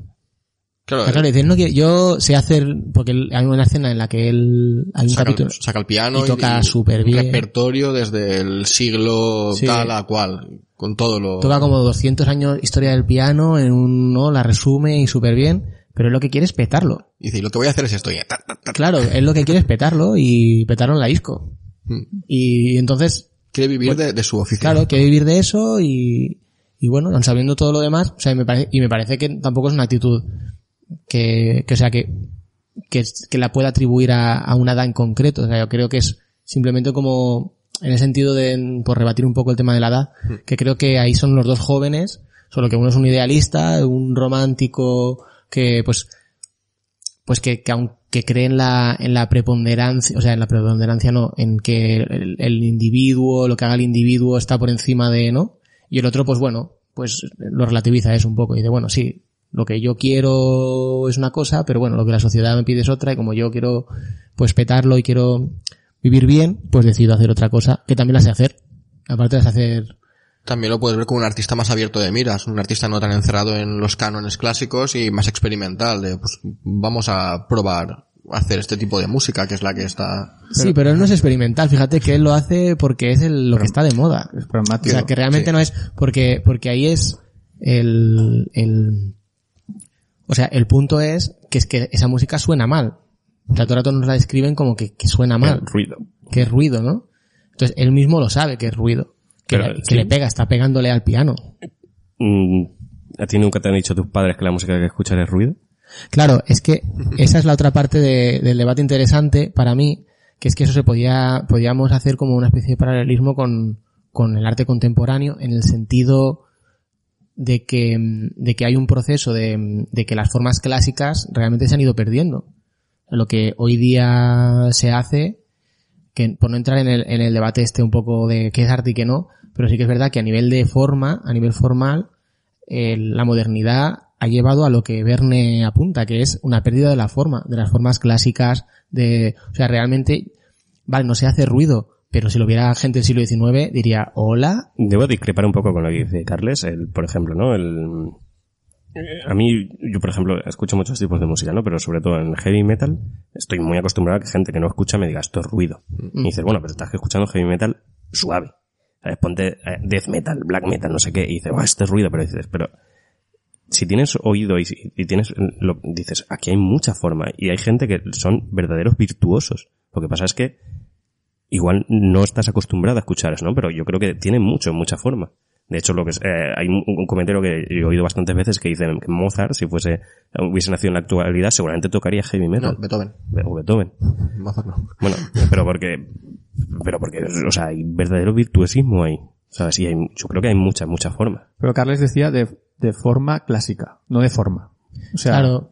Claro, Claro, dice, él no quiere- yo sé hacer, porque hay una escena en la que él, hay un saca, capítulo, saca el piano y toca súper bien. repertorio desde el siglo Sí. tal a cual, con todo lo... toca como 200 años historia del piano, en un, ¿no? La resume y súper bien, pero él lo que quiere es petarlo. Y dice, lo que voy a hacer es esto. Claro, él lo que quiere es petarlo y petarlo en la disco. Mm. Y entonces, Quiere vivir de, de su oficio. claro, quiere vivir de eso y, y bueno, sabiendo todo lo demás, o sea, y me parece, y me parece que tampoco es una actitud que, que o sea, que, que, que la pueda atribuir a, a una edad en concreto. O sea, yo creo que es simplemente como, en el sentido de, por rebatir un poco el tema de la edad, que creo que ahí son los dos jóvenes, solo que uno es un idealista, un romántico que, pues, pues que, que aunque cree en la, en la preponderancia, o sea, en la preponderancia no, en que el, el individuo, lo que haga el individuo está por encima de, ¿no? Y el otro, pues bueno, pues lo relativiza eso un poco y dice, bueno, sí, lo que yo quiero es una cosa, pero bueno, lo que la sociedad me pide es otra y como yo quiero, pues petarlo y quiero vivir bien, pues decido hacer otra cosa que también la sé hacer. Aparte de hacer, También lo puedes ver como un artista más abierto de miras, un artista no tan encerrado en los cánones clásicos y más experimental, de pues vamos a probar hacer este tipo de música que es la que está... sí, pero él no es experimental, fíjate que él lo hace porque es el- lo que está de moda. Es O sea, que realmente sí. no es porque porque ahí es el, el o sea, el punto es que es que esa música suena mal. O sea, todo el rato nos la describen como que, que suena mal, El ruido. que es ruido, ¿no? Entonces, él mismo lo sabe que es ruido. Que, Pero, que sí. le pega, está pegándole al piano. Mm, ¿A ti nunca te han dicho tus padres que la música que escuchas es ruido? Claro, es que esa es la otra parte de- del debate interesante para mí, que es que eso se podía, podíamos hacer como una especie de paralelismo con, con el arte contemporáneo en el sentido de que, de que hay un proceso de, de que las formas clásicas realmente se han ido perdiendo. Lo que hoy día se hace, que por no entrar en el, en el debate este un poco de qué es arte y qué no, pero sí que es verdad que a nivel de forma, a nivel formal, el- la modernidad ha llevado a lo que Verne apunta, que es una pérdida de la forma, de las formas clásicas, de, o sea, realmente, vale, no se hace ruido, pero si lo viera gente del siglo XIX diría, hola, Debo discrepar un poco con lo que dice Carles, el, por ejemplo, ¿no? El, eh, a mí, yo por ejemplo, escucho muchos tipos de música, ¿no? Pero sobre todo en heavy metal, estoy muy acostumbrado a que gente que no escucha me diga, esto es ruido. Y dices, bueno, pero estás escuchando heavy metal suave. ¿Sabes? Ponte eh, death metal, black metal, no sé qué, y dices, "Buah, esto es ruido, pero dices, pero si tienes oído y, y tienes, lo, dices, aquí hay mucha forma, y hay gente que son verdaderos virtuosos. Lo que pasa es que igual no estás acostumbrado a escuchar eso, ¿no? Pero yo creo que tiene mucho, mucha forma. De hecho, lo que es, eh, hay un, un comentario que yo he oído bastantes veces que dice que Mozart, si fuese, hubiese nacido en la actualidad, seguramente tocaría heavy No, metal. Beethoven. o Beethoven. Mozart no. Bueno, pero porque, pero porque, o sea, hay verdadero virtuosismo ahí. O sea, sí, hay, yo creo que hay muchas, muchas formas. Pero Carles decía de, de forma clásica, no de forma. O sea, claro,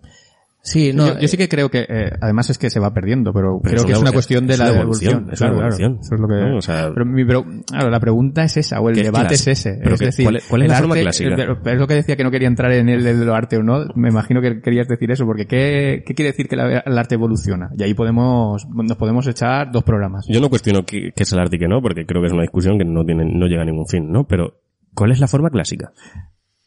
sí, no, yo, yo sí que creo que, eh, además es que se va perdiendo, pero, Pero creo es que es una- cuestión de la evolución. es Claro, una claro. evolución, Eso es lo que, ¿no? O sea- pero, mi- pero, claro, la pregunta es esa, o el ¿Qué es debate es ese. Pero es qué- decir, cuál es- cuál es el la forma arte- clásica? es lo que decía que no quería entrar en el de lo arte o no. Me imagino que querías decir eso, porque ¿qué, qué quiere decir que la- el arte evoluciona? Y ahí podemos, nos podemos echar dos programas. Yo no cuestiono qué, qué es el arte y qué no, porque creo que es una discusión que no tiene, no llega a ningún fin, ¿no? Pero, ¿cuál es la forma clásica?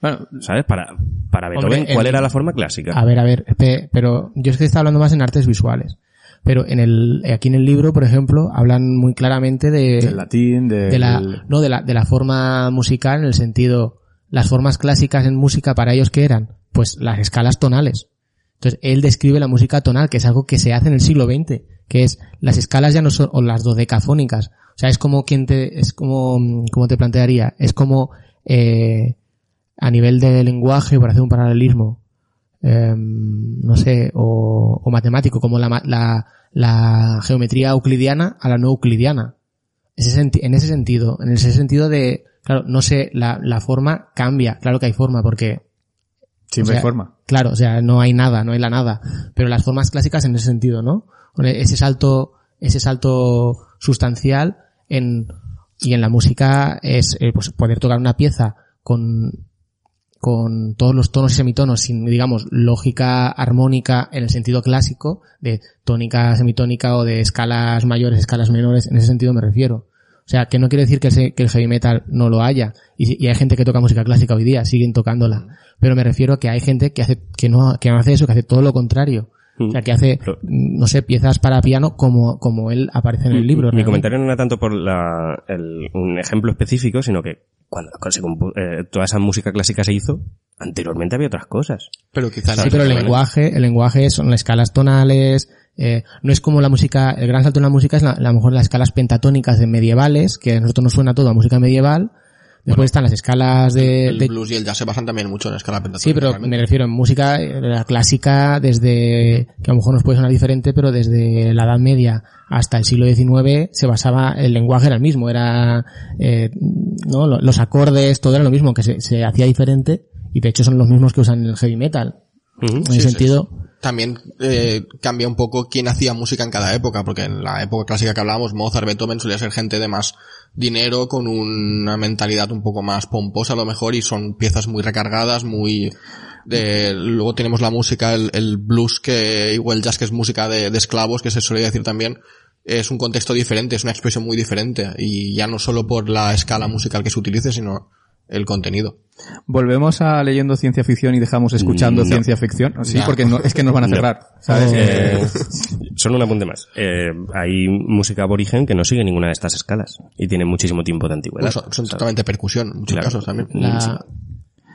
Bueno, ¿Sabes? Para, para Beethoven, Hombre, ¿cuál el- era la forma clásica? A ver, a ver, espe- pero yo es que estaba hablando más en artes visuales. Pero en el, aquí en el libro, por ejemplo, hablan muy claramente de, del latín, de la, no, de la, de la forma musical en el sentido, las formas clásicas en música para ellos que eran, pues las escalas tonales. Entonces, él describe la música tonal, que es algo que se hace en el siglo XX, que es, las escalas ya no son, o las dodecafónicas. O sea, es como quien te, es como, como te plantearía, es como, eh, a nivel de lenguaje, por hacer un paralelismo, em, no sé, o, o matemático, como la, la, la geometría euclidiana a la no euclidiana. Ese en ese sentido, en ese sentido de, claro, no sé, la, la forma cambia, claro que hay forma, porque, Siempre o sea, hay forma. claro, o sea, no hay nada, no hay la nada, pero las formas clásicas en ese sentido, ¿no? Ese salto, ese salto sustancial en, y en la música es eh, pues poder tocar una pieza con con todos los tonos y semitonos sin, digamos, lógica armónica en el sentido clásico, de tónica, semitónica o de escalas mayores, escalas menores, en ese sentido me refiero. O sea, que no quiere decir que, el, heavy metal no lo haya. Y, y, hay gente que toca música clásica hoy día, siguen tocándola. Pero me refiero a que hay gente que hace, que no, que no hace eso, que hace todo lo contrario. O sea, que hace, no sé, piezas para piano como, como él aparece en el libro. Mi realmente. comentario no era tanto por la, el- un ejemplo específico, sino que cuando se compu- eh, toda esa música clásica se hizo, anteriormente había otras cosas. Pero quizás Sí, pero el lenguaje, el lenguaje son las escalas tonales, eh, no es como la música, el gran salto en la música es la, a lo mejor las escalas pentatónicas de medievales, que a nosotros nos suena todo a música medieval, después están las escalas de, el de- blues y el jazz se basan también mucho en escala pentatónica. sí, pero realmente. me refiero en música, eh, la clásica desde, que a lo mejor nos puede sonar diferente, pero desde la Edad Media hasta el siglo XIX se basaba, el lenguaje era el mismo, era, eh, no, Lo- los acordes, todo era lo mismo, que se, se hacía diferente, y de hecho son los mismos que usan en el heavy metal. Ujú. En Sí, ese sí. sentido, También eh, cambia un poco quién hacía música en cada época, porque en la época clásica que hablábamos, Mozart, Beethoven solía ser gente de más dinero, con una mentalidad un poco más pomposa a lo mejor, y son piezas muy recargadas, muy... De, luego tenemos la música, el, el blues que, o el jazz que es música de, de esclavos, que se suele decir también, es un contexto diferente, es una expresión muy diferente, y ya no solo por la escala musical que se utilice, sino el contenido. Volvemos a leyendo ciencia ficción y dejamos escuchando No. ciencia ficción. Sí, No. porque no, es que nos van a No. cerrar. ¿sabes? Eh, solo un apunte más. Eh, hay música aborigen que no sigue ninguna de estas escalas y tiene muchísimo tiempo de antigüedad. Son, son totalmente percusión, en muchos Claro. casos también. la,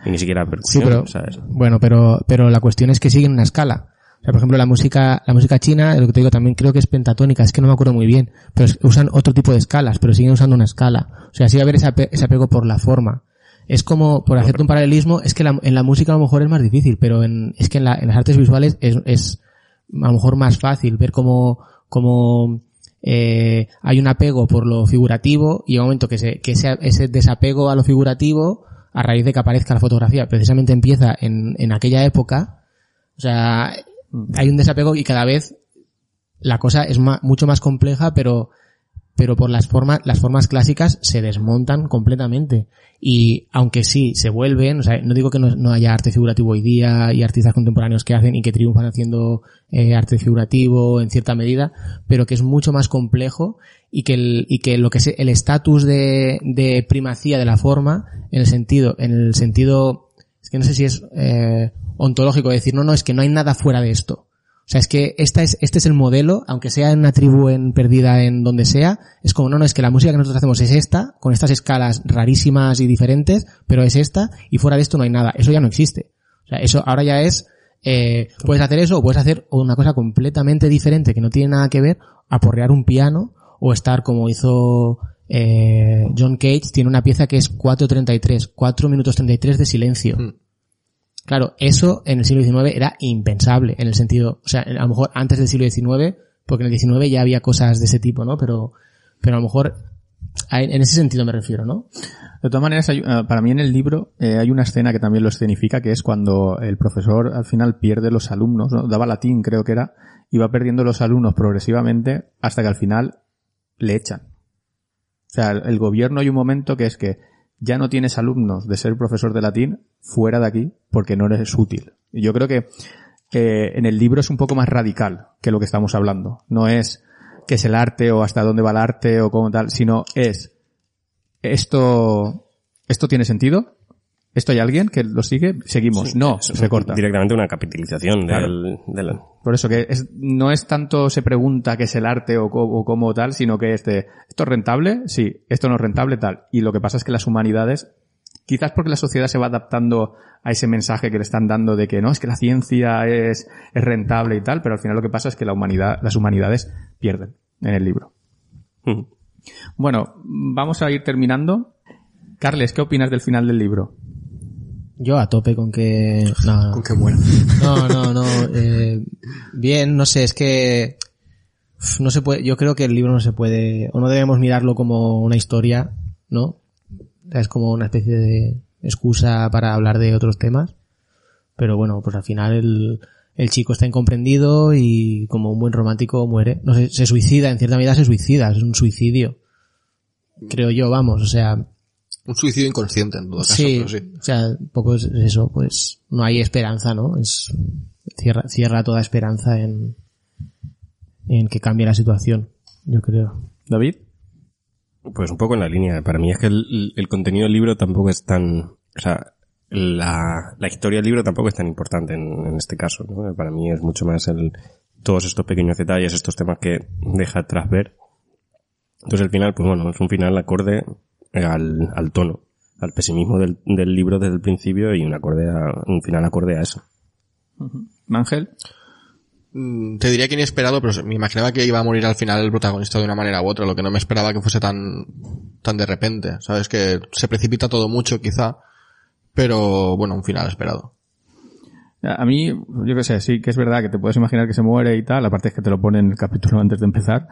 Y ni siquiera Sí, percusión, pero, ¿sabes? bueno, pero, pero la cuestión es que siguen una escala. O sea, por ejemplo, la música, la música china, lo que te digo, también creo que es pentatónica, es que no me acuerdo muy bien, pero es- usan otro tipo de escalas, pero siguen usando una escala. O sea, sigue haber ese, ape- ese apego por la forma. Es como, por hacerte un paralelismo, es que la- en la música a lo mejor es más difícil, pero en, es que en, la- en las artes visuales es, es a lo mejor más fácil ver cómo, cómo eh, hay un apego por lo figurativo y en un momento que, se, que ese, ese desapego a lo figurativo, a raíz de que aparezca la fotografía, precisamente empieza en, en aquella época, o sea, hay un desapego y cada vez la cosa es ma- mucho más compleja, pero pero por las formas las formas clásicas se desmontan completamente. Y aunque sí se vuelven o sea no digo que no, haya arte figurativo hoy día y artistas contemporáneos que hacen y que triunfan haciendo eh, arte figurativo en cierta medida pero que es mucho más complejo y que el, y que lo que es el estatus de, de primacía de la forma en el sentido en el sentido es que no sé si es eh, ontológico decir no no es que no hay nada fuera de esto o sea, es que esta es, este es el modelo, aunque sea en una tribu en perdida en donde sea, es como, no, no, es que la música que nosotros hacemos es esta, con estas escalas rarísimas y diferentes, pero es esta, y fuera de esto no hay nada. Eso ya no existe. O sea, eso ahora ya es, eh, puedes hacer eso o puedes hacer una cosa completamente diferente que no tiene nada que ver, aporrear un piano o estar como hizo eh, John Cage, tiene una pieza que es 4.33, 4 minutos 33 de silencio. Mm. Claro, eso en el siglo XIX era impensable, en el sentido, o sea, a lo mejor antes del siglo XIX, porque en el XIX ya había cosas de ese tipo, ¿no? Pero, pero a lo mejor, en ese sentido me refiero, ¿no? De todas maneras, hay- eh, para mí en el libro eh, hay una escena que también lo escenifica, que es cuando el profesor al final pierde los alumnos, ¿no? daba latín creo que era, y va perdiendo los alumnos progresivamente hasta que al final le echan. O sea, el gobierno hay un momento que es que ya no tienes alumnos de ser profesor de latín fuera de aquí porque no eres útil. Y yo creo que eh, en el libro es un poco más radical que lo que estamos hablando. No es qué es el arte o hasta dónde va el arte o cómo tal, sino es esto, esto tiene sentido. ¿Esto hay alguien que lo sigue? Seguimos. no, se corta. Directamente una capitalización Claro. del, del- Por eso que es, no es tanto se pregunta qué es el arte o, o cómo tal, sino que este, ¿esto es rentable? Sí. ¿Esto no es rentable? Tal. Y lo que pasa es que las humanidades, quizás porque la sociedad se va adaptando a ese mensaje que le están dando de que no, es que la ciencia es, es rentable y tal, pero al final lo que pasa es que la humanidad, las humanidades pierden en el libro. Ujú. Bueno, vamos a ir terminando. Carles, ¿qué opinas del final del libro? Yo a tope con que, no, Con que muera. no, no, no, eh, bien, no sé, es que, no se puede, yo creo que el libro no se puede, o no debemos mirarlo como una historia, ¿no? Es como una especie de excusa para hablar de otros temas. Pero bueno, pues al final el, el chico está incomprendido y como un buen romántico muere. No sé, se suicida, en cierta medida se suicida, es un suicidio. creo yo, vamos, o sea, Un suicidio inconsciente, en todo caso. sí, pero sí. o sea, un poco es eso, pues no hay esperanza, ¿no? Es cierra, cierra toda esperanza en, en que cambie la situación, yo creo. David. Pues un poco en la línea. Para mí es que el, el contenido del libro tampoco es tan... O sea, la, la historia del libro tampoco es tan importante en, en este caso. ¿no? Para mí es mucho más el todos estos pequeños detalles, estos temas que deja tras ver. Entonces el final, pues bueno, es un final acorde al, al tono, al pesimismo del, del libro desde el principio y un, acorde a, un final acorde a eso. Ángel. Mm, Te diría que inesperado, pero me imaginaba que iba a morir al final el protagonista de una manera u otra, lo que no me esperaba que fuese tan, tan de repente. Sabes que se precipita todo mucho quizá, pero bueno, un final esperado. A mí, yo qué sé, sí que es verdad que te puedes imaginar que se muere y tal, aparte es que te lo pone en el capítulo antes de empezar,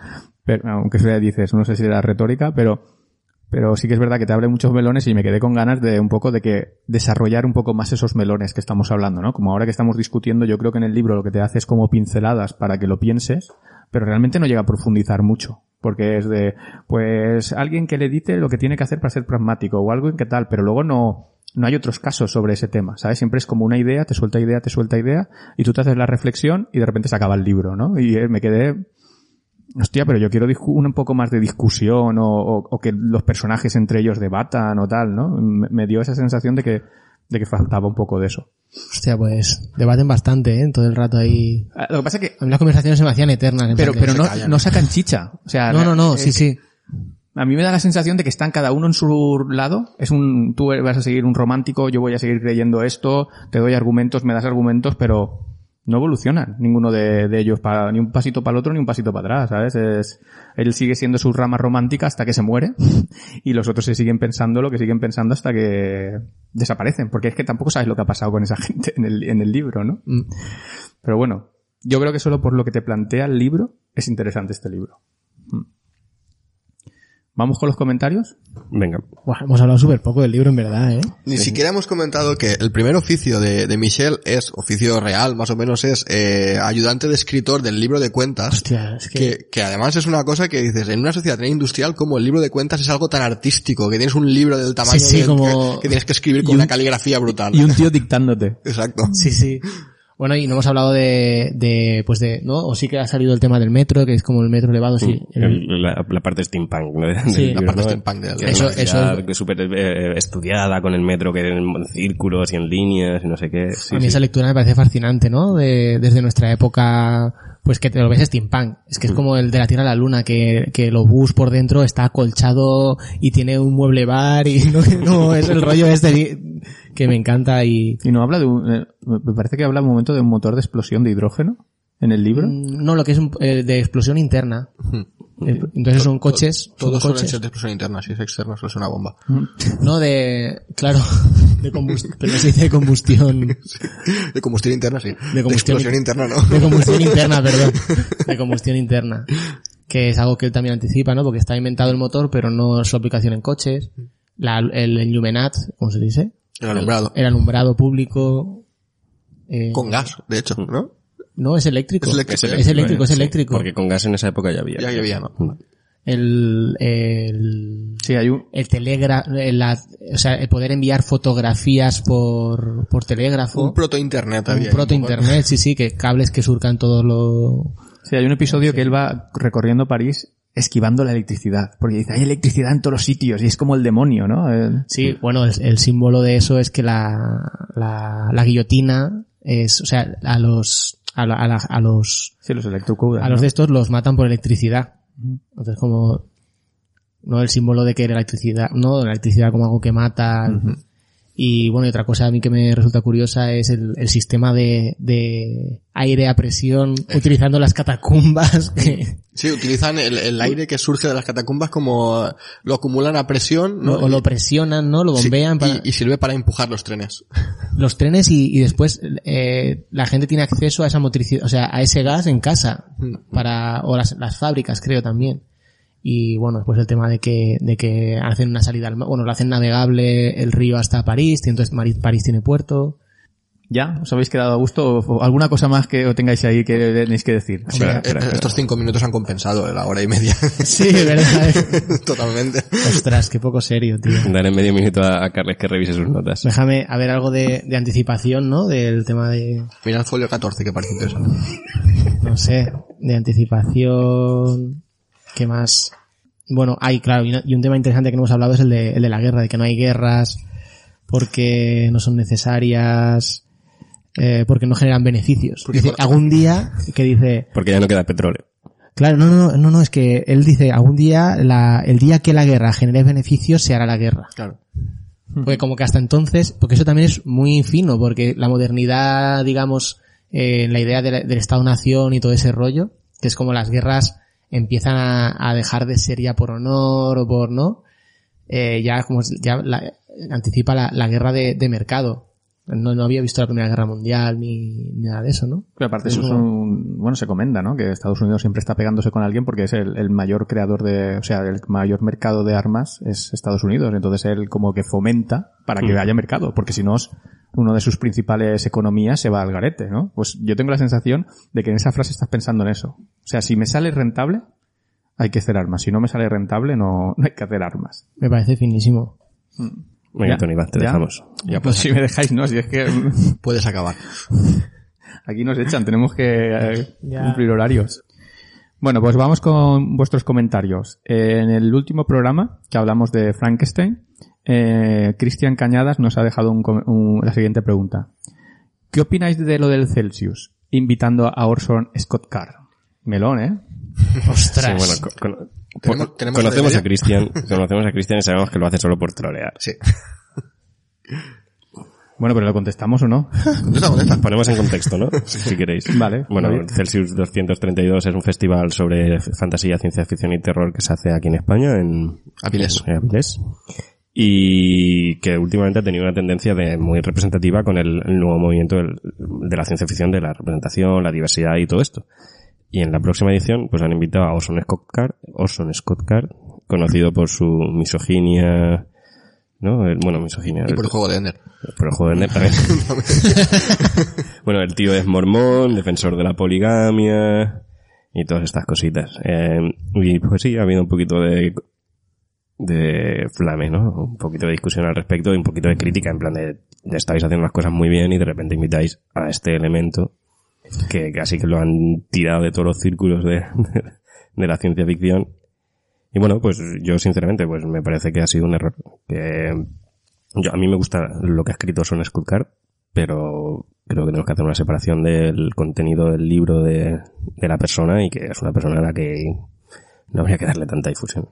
pero, aunque eso ya dices, no sé si era retórica, pero, pero sí que es verdad que te abre muchos melones y me quedé con ganas de un poco de que desarrollar un poco más esos melones que estamos hablando, ¿no? Como ahora que estamos discutiendo, yo creo que en el libro lo que te hace es como pinceladas para que lo pienses, pero realmente no llega a profundizar mucho. Porque es de, pues, alguien que le dice lo que tiene que hacer para ser pragmático o algo en que tal, pero luego no, no hay otros casos sobre ese tema, ¿sabes? Siempre es como una idea, te suelta idea, te suelta idea, y tú te haces la reflexión y de repente se acaba el libro, ¿no? Y eh, me quedé, hostia, pero yo quiero un poco más de discusión o, o- o que los personajes entre ellos debatan o tal, ¿no? Me, me dio esa sensación de que, de que faltaba un poco de eso. Hostia, pues debaten bastante, ¿eh? Todo el rato ahí. Ah, Lo que pasa es que, A mí las conversaciones se me hacían eternas. en pero, pero no, callan. no sacan chicha. O sea, No, no, no, eh, sí, sí. A mí me da la sensación de que están cada uno en su lado. Es un, tú vas a seguir un romántico, yo voy a seguir creyendo esto, te doy argumentos, me das argumentos, pero no evolucionan ninguno de, de ellos para, ni un pasito para el otro ni un pasito para atrás, ¿sabes? Es, él sigue siendo su rama romántica hasta que se muere y los otros se siguen pensando lo que siguen pensando hasta que desaparecen, porque es que tampoco sabes lo que ha pasado con esa gente en el, en el libro, ¿no? Mm. Pero bueno, yo creo que solo por lo que te plantea el libro es interesante este libro. ¿Vamos con los comentarios? Venga. Buah, hemos hablado súper poco del libro, en verdad, ¿eh? Ni siquiera hemos comentado que el primer oficio de, de Michel es, oficio real más o menos, es eh, ayudante de escritor del libro de cuentas. Hostia, es que... Que, que además es una cosa que dices, en una sociedad tan industrial como el libro de cuentas es algo tan artístico, que tienes un libro del tamaño Sí, sí, de- como- que, que tienes que escribir con un- una caligrafía brutal. Y un tío dictándote. Exacto. Sí, sí. Bueno, y no hemos hablado de, de, pues de, ¿no? O sí que ha salido el tema del metro, que es como el metro elevado, sí. El- El- la, la parte steampunk, ¿no? Sí. libro, La parte ¿no? steampunk Que es Eso- eso es- súper eh, estudiada con el metro que en círculos y en líneas y no sé qué. Sí, a mí sí. esa lectura me parece fascinante, ¿no? De, desde nuestra época, pues que te lo ves steampunk. Es que es como el de la Tierra a la Luna, que, que el obús por dentro está acolchado y tiene un mueble bar y no, no es el rollo este que me encanta y... Y no habla de un, eh, me parece que habla un momento de un motor de explosión de hidrógeno en el libro. Mm, No, lo que es un- eh, de explosión interna. Eh, Entonces son coches, son Todos suelen coches. ser de explosión interna, si es externo suele ser una bomba. No, de, claro, de combustión, pero no se dice de combustión, De combustión interna, sí. De, combustión- explosión interna, no. de combustión interna, perdón, de combustión interna, que es algo que él también anticipa, ¿no? Porque está inventado el motor, pero no su aplicación en coches, la, el Illuminat, ¿cómo se dice? El alumbrado. El alumbrado público, eh, Con gas, de hecho, ¿no? no, es eléctrico. Es eléctrico, Es eléctrico, es Sí, eléctrico. Porque con gas en esa época ya había. Ya había, ¿no? El, el, Sí, hay un, el telégrafo, o sea, el poder enviar fotografías por, por telégrafo. Un proto-internet un había. proto internet, sí, sí, que cables que surcan todo lo... sí, hay un episodio que él va recorriendo París esquivando la electricidad. Porque dice, hay electricidad en todos los sitios y es como el demonio, ¿no? Sí, bueno, el, el símbolo de eso es que la, la, la guillotina es, o sea, a los, a, la- a, la- a los, sí, los electrocudas. a los de estos los matan por electricidad. Entonces como, no el símbolo de que la electricidad, no, la electricidad como algo que mata. Y bueno, y otra cosa a mí que me resulta curiosa es el, el sistema de, de aire a presión utilizando las catacumbas. que- Sí, utilizan el, el aire que surge de las catacumbas como lo acumulan a presión, ¿no? o lo presionan, ¿no? Lo Sí, bombean para... y, y sirve para empujar los trenes. los trenes y, y después eh, la gente tiene acceso a esa motricidad, o sea, a ese gas en casa para o las, las fábricas creo también. Y bueno, después el tema de que de que hacen una salida al mar, bueno, lo hacen navegable el río hasta París, y entonces París tiene puerto. ¿Ya? ¿Os habéis quedado a gusto? ¿O alguna cosa más que tengáis ahí que tenéis que decir? Espera, espera, Eh, espera. Estos cinco minutos han compensado la hora y media. Sí, verdad. eh. Totalmente. Ostras, qué poco serio, tío. Daré medio minuto a, a Carles que revise sus notas. Déjame a ver algo de, de anticipación, ¿no? Del tema de, Mira el folio 14 que parece interesante. no sé, de anticipación. ¿Qué más? Bueno, hay, claro, y un tema interesante que no hemos hablado es el de, el de la guerra, de que no hay guerras porque no son necesarias, eh, porque no generan beneficios. Porque Dice, por- algún día que dice, Porque ya no queda petróleo. claro, no, no, no, no, es que él dice, algún día, la, el día que la guerra genere beneficios se hará la guerra. Claro. Porque como que hasta entonces, porque eso también es muy fino, porque la modernidad, digamos, eh, la idea de la- del Estado-Nación y todo ese rollo, que es como las guerras empiezan a, a dejar de ser ya por honor o por no, eh, ya como es- ya la- anticipa la, la guerra de, de mercado. No, no había visto la Primera Guerra Mundial ni, ni nada de eso, ¿no? Pero aparte Es eso es un, bueno, se comenta, ¿no? Que Estados Unidos siempre está pegándose con alguien porque es el, el mayor creador de, o sea, el mayor mercado de armas es Estados Unidos. Entonces él como que fomenta para que Mm. haya mercado, porque si no, es- uno de sus principales economías se va al garete, ¿no? Pues yo tengo la sensación de que en esa frase estás pensando en eso. O sea, si me sale rentable, hay que hacer armas. Si no me sale rentable, no, no hay que hacer armas. Me parece finísimo. Venga, ¿Ya? Tony, va, te ¿Ya? dejamos. Ya, Pues si me dejáis, no, si es que puedes acabar. Aquí nos echan, tenemos que eh, Ya. cumplir horarios. Bueno, pues vamos con vuestros comentarios. En el último programa que hablamos de Frankenstein, eh, Cristian Cañadas nos ha dejado un un- la siguiente pregunta. ¿Qué opináis de lo del Celsius? Invitando a Orson Scott Card. Melón, ¿eh? Ostras. Sí, bueno, con- ¿Tenemos- conocemos a Cristian, conocemos a Cristian y sabemos que lo hace solo por trolear. Sí. Bueno, pero ¿lo contestamos o no? Ponemos en contexto, ¿no? Si queréis. Vale. Bueno, bien. Celsius 232 es un festival sobre fantasía, ciencia ficción y terror que se hace aquí en España, en Avilés. en Avilés. Y que últimamente ha tenido una tendencia de muy representativa con el, el nuevo movimiento del- de la ciencia ficción, de la representación, la diversidad y todo esto. Y en la próxima edición, pues han invitado a Orson Scott Card, Orson Scott Card, conocido por su misoginia, ¿no? El- bueno, misoginia. Y por el juego de Ender. Por el juego de Ender también. bueno, el tío es mormón, defensor de la poligamia y todas estas cositas. Eh, y pues sí, ha habido un poquito de de flame, ¿no? Un poquito de discusión al respecto y un poquito de crítica en plan de, de estáis haciendo las cosas muy bien y de repente invitáis a este elemento que casi que lo han tirado de todos los círculos de, de la ciencia ficción. Y bueno, pues yo sinceramente pues me parece que ha sido un error. Que yo, a mí me gusta lo que ha escrito Son Scott Card, pero creo que tenemos que hacer una separación del contenido del libro de, de la persona y que es una persona a la que no habría que darle tanta difusión.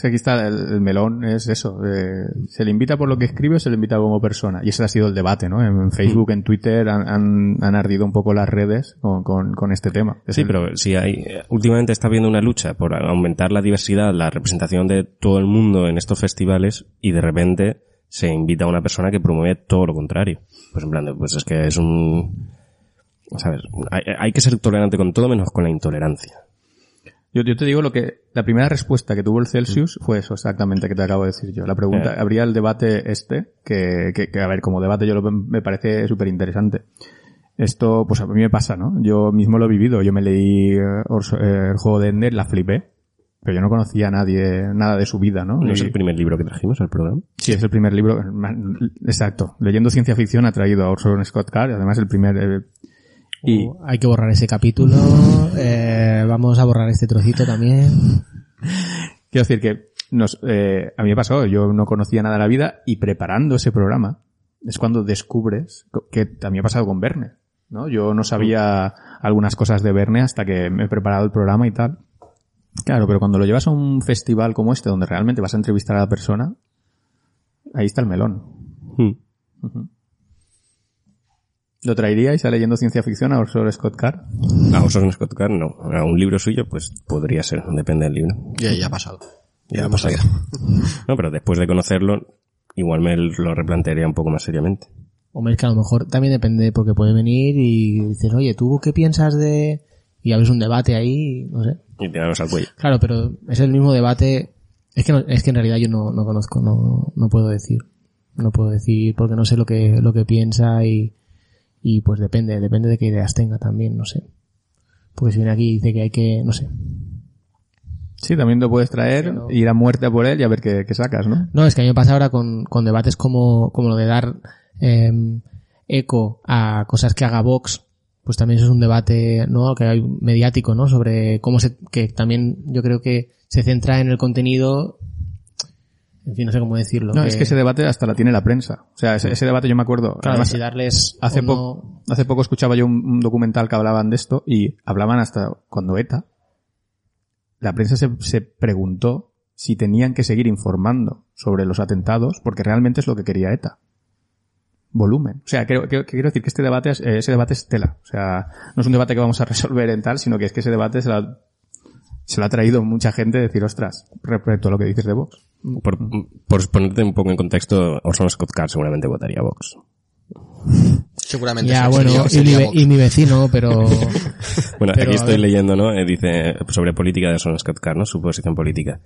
Que aquí está el, el melón, es eso. eh, se le invita por lo que escribe o se le invita como persona. Y ese ha sido el debate, ¿no? En, en Facebook, en Twitter han, han, han ardido un poco las redes con, con, con este tema. Es Sí, el- pero si hay, últimamente está habiendo una lucha por aumentar la diversidad, la representación de todo el mundo en estos festivales y de repente se invita a una persona que promueve todo lo contrario. Pues en plan, de, pues es que es un, ¿sabes? Hay, hay que ser tolerante con todo menos con la intolerancia. Yo, yo te digo lo que, la primera respuesta que tuvo el Celsius fue eso exactamente que te acabo de decir yo. La pregunta, Eh. habría el debate este, que, que, que, a ver, como debate yo lo, me parece súper interesante. Esto, pues a mí me pasa, ¿no? Yo mismo lo he vivido. Yo me leí eh, Orso- eh, el juego de Ender, la flipé. Pero yo no conocía a nadie, nada de su vida, ¿no? ¿No es el primer libro que trajimos al programa? Sí, es el primer libro. Exacto. Leyendo ciencia ficción ha traído a Orson Scott Card, además el primer... eh, y Uh, hay que borrar ese capítulo. eh, vamos a borrar este trocito también. quiero decir que nos, eh, a mí me pasó, yo no conocía nada de la vida y preparando ese programa es cuando descubres que también ha pasado con Verne, ¿no? Yo no sabía algunas cosas de Verne hasta que me he preparado el programa y tal. Claro, pero cuando lo llevas a un festival como este donde realmente vas a entrevistar a la persona, ahí está el melón. Hmm. ¿Lo traeríais a leyendo ciencia ficción a Orson Scott Card? A Orson Scott Card no. A un libro suyo, pues podría ser, depende del libro. Ya, ya ha pasado. Ya Ya ha pasado. No, pero después de conocerlo, igual me lo replantearía un poco más seriamente. Hombre, es que a lo mejor también depende porque puede venir y dices, oye, ¿tú qué piensas de...? Y habéis un debate ahí, no sé. Y tirarnos al cuello. Claro, pero es el mismo debate. Es que no- es que en realidad yo no, no conozco, no, no puedo decir. No puedo decir porque no sé lo que, lo que piensa y, Y pues depende, depende de qué ideas tenga también, no sé. Porque si viene aquí y dice que hay que, no sé. Sí, también lo puedes traer, Pero- ir a muerte a por él y a ver qué, qué sacas, ¿no? No, es que a mí me pasa ahora con, con debates como, como lo de dar eh, eco a cosas que haga Vox, pues también eso es un debate, ¿no? Que hay mediático, ¿no? Sobre cómo se, que también yo creo que se centra en el contenido, en fin, no sé cómo decirlo. No, es que ese debate hasta la tiene la prensa. O sea, ese, ese debate yo me acuerdo. claro, además, si darles hace, no- poco hace poco escuchaba yo un, un documental que hablaban de esto y hablaban hasta cuando ETA, la prensa se, se preguntó si tenían que seguir informando sobre los atentados porque realmente es lo que quería ETA. Volumen. O sea, quiero, quiero- quiero decir que este debate es, eh, ese debate es tela. O sea, no es un debate que vamos a resolver en tal, sino que es que ese debate se lo ha, se lo ha traído mucha gente decir, ostras, respecto a lo que dices de Vox. Por, por ponerte un poco en contexto, Orson Scott Card seguramente votaría a Vox. Seguramente ya, sería- bueno, y, mi, sería ve- Vox. y mi vecino, pero... Bueno, Pero, aquí estoy leyendo, ¿no? Eh, dice sobre política de Orson Scott Card, ¿no? Su posición política.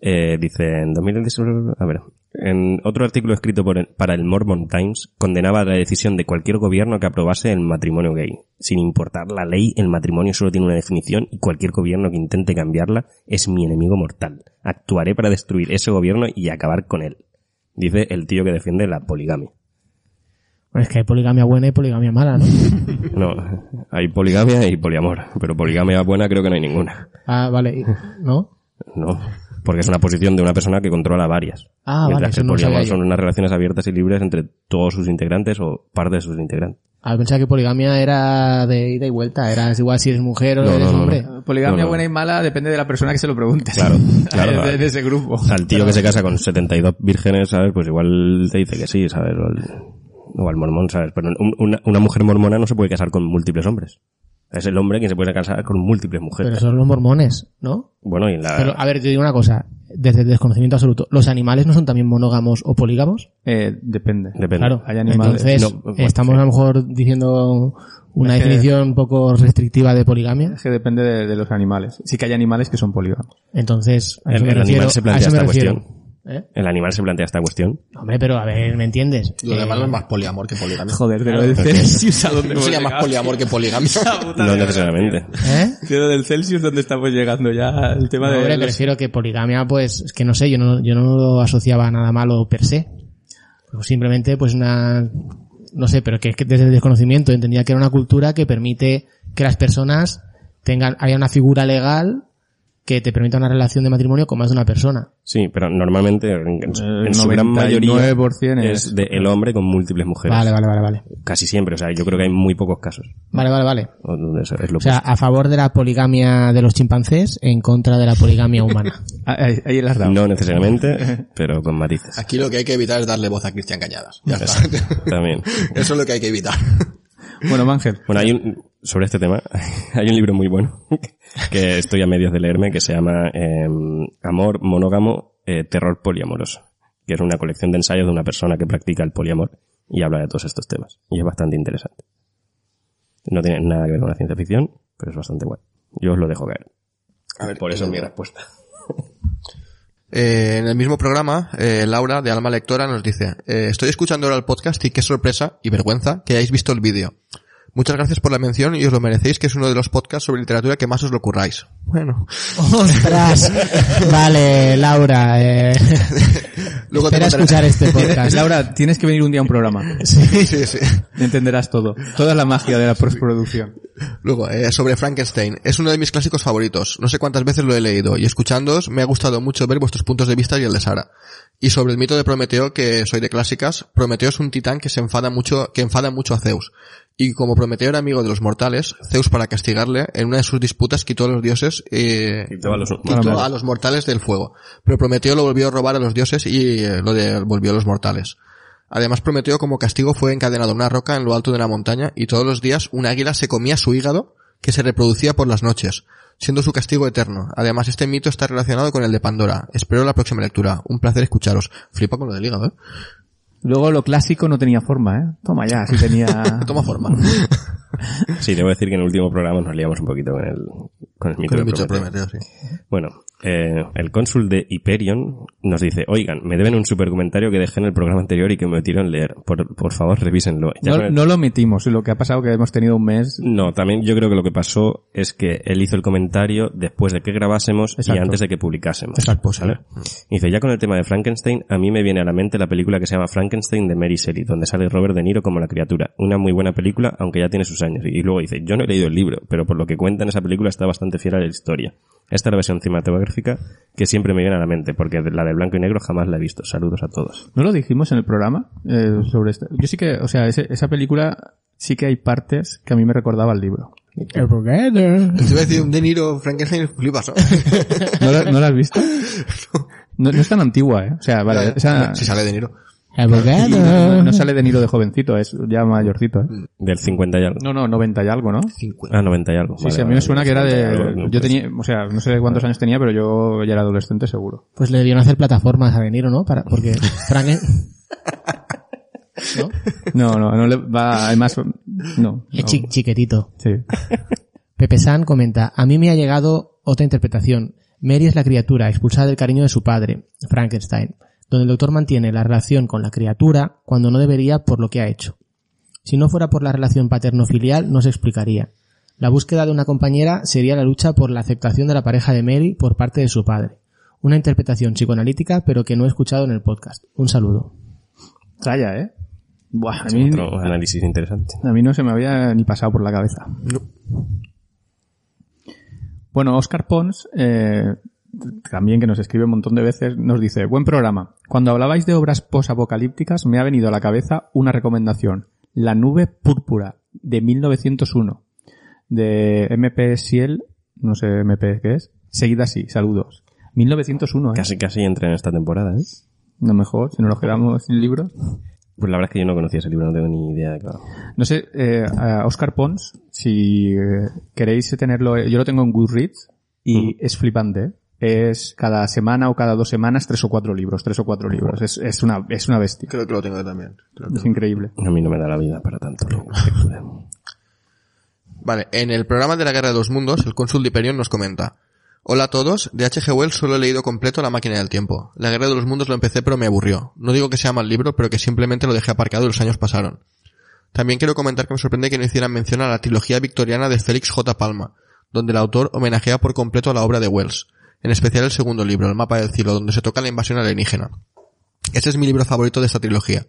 Eh, dice en 2016, a ver, en otro artículo escrito por el- para el Mormon Times condenaba la decisión de cualquier gobierno que aprobase el matrimonio gay. Sin importar la ley, el matrimonio solo tiene una definición y cualquier gobierno que intente cambiarla es mi enemigo mortal. Actuaré para destruir ese gobierno y acabar con él. Dice el tío que defiende la poligamia. Es que hay poligamia buena y poligamia mala, ¿no? No, hay poligamia y poliamor, pero poligamia buena creo que no hay ninguna. Ah, vale, ¿no? No, porque es una posición de una persona que controla varias. Ah, vale, Mientras que el poliamor son unas relaciones abiertas y libres entre todos sus integrantes o parte de sus integrantes. Ah, pensaba que poligamia era de ida y vuelta, era es igual si eres mujer o No, eres no, no, hombre. no. Poligamia No, no. buena y mala depende de la persona que se lo pregunte. Claro, claro. de, de ese grupo. Al tío que se casa con 72 vírgenes, ¿sabes? Pues igual te dice que sí, ¿sabes? O al, o al mormón, ¿sabes? Pero un- una, una mujer mormona no se puede casar con múltiples hombres. Es el hombre quien se puede casar con múltiples Pero mujeres. son los mormones, ¿no? Bueno, y en la... Pero, a ver, te digo una cosa, desde el desconocimiento absoluto, ¿los animales no son también monógamos o polígamos? Eh, depende. Depende. Claro, Hay animales- entonces no, bueno, estamos a lo mejor diciendo una Es que- definición un poco restrictiva de poligamia. Es que depende de, de los animales. Sí que hay animales que son polígamos. Entonces, a El- eso me el refiero. animal se a plantea eso me esta refiero. cuestión. ¿Eh? El animal se plantea esta cuestión. Hombre, pero a ver, ¿me entiendes? Lo Eh, demás no es más poliamor que poligamia. Joder, de lo del Celsius a dónde sería más poliamor que poligamia. No necesariamente. ¿Eh? De lo del Celsius, ¿dónde estamos llegando ya? El tema No, de... hombre, los- prefiero que poligamia, pues, es que no sé, yo no, yo no lo asociaba a nada malo per se. Pues simplemente, pues una, no sé, pero que es que desde el desconocimiento entendía que era una cultura que permite que las personas tengan, haya una figura legal que te permita una relación de matrimonio con más de una persona. Sí, pero normalmente en, en su- El en su gran mayoría 99% es- de el hombre con múltiples mujeres. Vale, vale, vale, vale. Casi siempre, o sea, yo creo que hay muy pocos casos. Vale, vale, vale. es lo O sea, a favor de la poligamia de los chimpancés, en contra de la poligamia humana. Ah, Ahí, ahí le has dado. no necesariamente, pero con matices. Aquí lo que hay que evitar es darle voz a Cristian Cañadas. Ya está. También. Eso es lo que hay que evitar. Bueno, Ángel. Bueno, hay un, sobre este tema, hay un libro muy bueno que estoy a medias de leerme que se llama eh, Amor monógamo, eh, terror poliamoroso, que es una colección de ensayos de una persona que practica el poliamor y habla de todos estos temas. Y es bastante interesante. No tiene nada que ver con la ciencia ficción, pero es bastante guay. Yo os lo dejo caer. A ver, Por eso es mi respuesta. Eh, en el mismo programa, eh, Laura, de Alma Lectora, nos dice, eh, estoy escuchando ahora el podcast y qué sorpresa y vergüenza que hayáis visto el vídeo. Muchas gracias por la mención y os lo merecéis, que es uno de los podcasts sobre literatura que más os lo curráis. Bueno, ¡Ostras! Vale, Laura, eh... Luego te espera escuchar este podcast. Laura, tienes que venir un día a un programa. sí, sí, sí. Entenderás todo. Toda la magia de la postproducción. Luego, eh, sobre Frankenstein. Es uno de mis clásicos favoritos. No sé cuántas veces lo he leído y escuchándoos me ha gustado mucho ver vuestros puntos de vista y el de Sara. Y sobre el mito de Prometeo, que soy de clásicas, Prometeo es un titán que se enfada mucho, que enfada mucho a Zeus. Y como Prometeo era amigo de los mortales, Zeus para castigarle, en una de sus disputas quitó a los dioses, eh, Quitó a los- quitó a los mortales del fuego. Pero Prometeo lo volvió a robar a los dioses y eh, lo devolvió a los mortales. Además, Prometeo como castigo fue encadenado a una roca en lo alto de una montaña y todos los días un águila se comía su hígado que se reproducía por las noches, siendo su castigo eterno. Además, este mito está relacionado con el de Pandora. Espero la próxima lectura. Un placer escucharos. Flipa con lo del hígado, ¿eh? Luego lo clásico no tenía forma, ¿eh? Toma ya, si tenía... Toma forma. Sí, debo decir que en el último programa nos liamos un poquito con el, con el mito Con el de mito de Prometeo. Prometeo, sí. Bueno, eh, el cónsul de Hyperion nos dice, oigan, me deben un super comentario que dejé en el programa anterior y que me metieron leer. Por, por favor, revísenlo. No, lo metimos, lo que ha pasado que hemos tenido un mes. No, también yo creo que lo que pasó es que él hizo el comentario después de que grabásemos y antes de que publicásemos. Exacto, ¿vale? Y dice, ya con el tema de Frankenstein, a mí me viene a la mente la película que se llama Frankenstein de Mary Shelley, donde sale Robert De Niro como la criatura. Una muy buena película, aunque ya tiene sus años. Y luego dice, yo no he leído el libro, pero por lo que cuenta en esa película está bastante fiel a la historia. Esta es la versión cinematográfica que siempre me viene a la mente, porque la de blanco y negro jamás la he visto. Saludos a todos. ¿No lo dijimos en el programa eh, sobre esto? Yo sí que, o sea, ese- esa película sí que hay partes que a mí me recordaba al libro. El. Te iba a decir un De Niro, Frankenstein, flipas, ¿no? ¿No la, no la has visto? No, no es tan antigua, ¿eh? O sea, vale, esa, Si sale De Niro. El no, sale de Niro de jovencito, es ya mayorcito, ¿eh? Del 50 y algo. No, no, 90 y algo, ¿no? 50. Ah, 90 y algo. Sí, Vale, sí, a mí vale, me suena que era 50 y algo, de... Yo pues- tenía, o sea, no sé cuántos años tenía, pero yo ya era adolescente seguro. Pues le debieron hacer plataformas a Veniro, ¿no? Para, porque Franken... ¿No? No, no, no le va, además, no. Es no. chiquetito. Sí. Pepe San comenta, a mí me ha llegado otra interpretación. Mary es la criatura expulsada del cariño de su padre, Frankenstein, donde el doctor mantiene la relación con la criatura cuando no debería por lo que ha hecho. Si no fuera por la relación paterno-filial, no se explicaría. La búsqueda de una compañera sería la lucha por la aceptación de la pareja de Mary por parte de su padre. Una interpretación psicoanalítica, pero que no he escuchado en el podcast. Un saludo. Traya, ¿eh? Buah, a mí, Otro análisis interesante. a mí no se me había ni pasado por la cabeza. Bueno, Oscar Pons, eh, también que nos escribe un montón de veces, nos dice, buen programa. Cuando hablabais de obras posapocalípticas, me ha venido a la cabeza una recomendación. La nube púrpura, de 1901, de MP Siel, no sé MP qué es, seguida así, saludos. 1901, ¿eh? Casi, casi entra en esta temporada, ¿eh? No mejor, si no nos quedamos sin libros. Pues la verdad es que yo no conocía ese libro, no tengo ni idea de va. No sé, eh, a Oscar Pons, si eh, queréis tenerlo, yo lo tengo en Goodreads y es flipante. ¿eh? Es cada semana o cada dos semanas tres o cuatro libros, tres o cuatro libros. Es, es una, es una bestia. Creo que lo tengo yo también. Creo que Es increíble. A mí no me da la vida para tanto. Vale, en el programa de la Guerra de los Mundos, el cónsul de Hyperion nos comenta. Hola a todos, de H.G. Wells solo he leído completo La máquina del tiempo. La Guerra de los Mundos lo empecé pero me aburrió. No digo que sea mal libro, pero que simplemente lo dejé aparcado y los años pasaron. También quiero comentar que me sorprende que no hicieran mención a la trilogía victoriana de Félix J. Palma, donde el autor homenajea por completo a la obra de Wells, en especial el segundo libro, El mapa del cielo, donde se toca la invasión alienígena. Este es mi libro favorito de esta trilogía.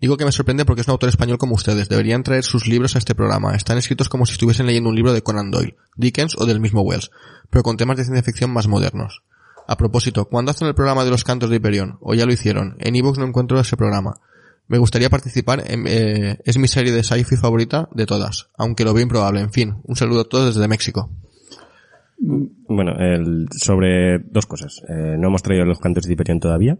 Digo que me sorprende porque es un autor español como ustedes. Deberían traer sus libros a este programa. Están escritos como si estuviesen leyendo un libro de Conan Doyle, Dickens o del mismo Wells, pero con temas de ciencia ficción más modernos. A propósito, ¿cuándo hacen el programa de los cantos de Hyperion? ¿O ya lo hicieron? En Evox no encuentro ese programa. Me gustaría participar, en- eh, es mi serie de sci-fi favorita de todas, aunque lo veo improbable. En fin, un saludo a todos desde México. Bueno, el, sobre dos cosas. Eh, no hemos traído los cantos de Hyperion todavía.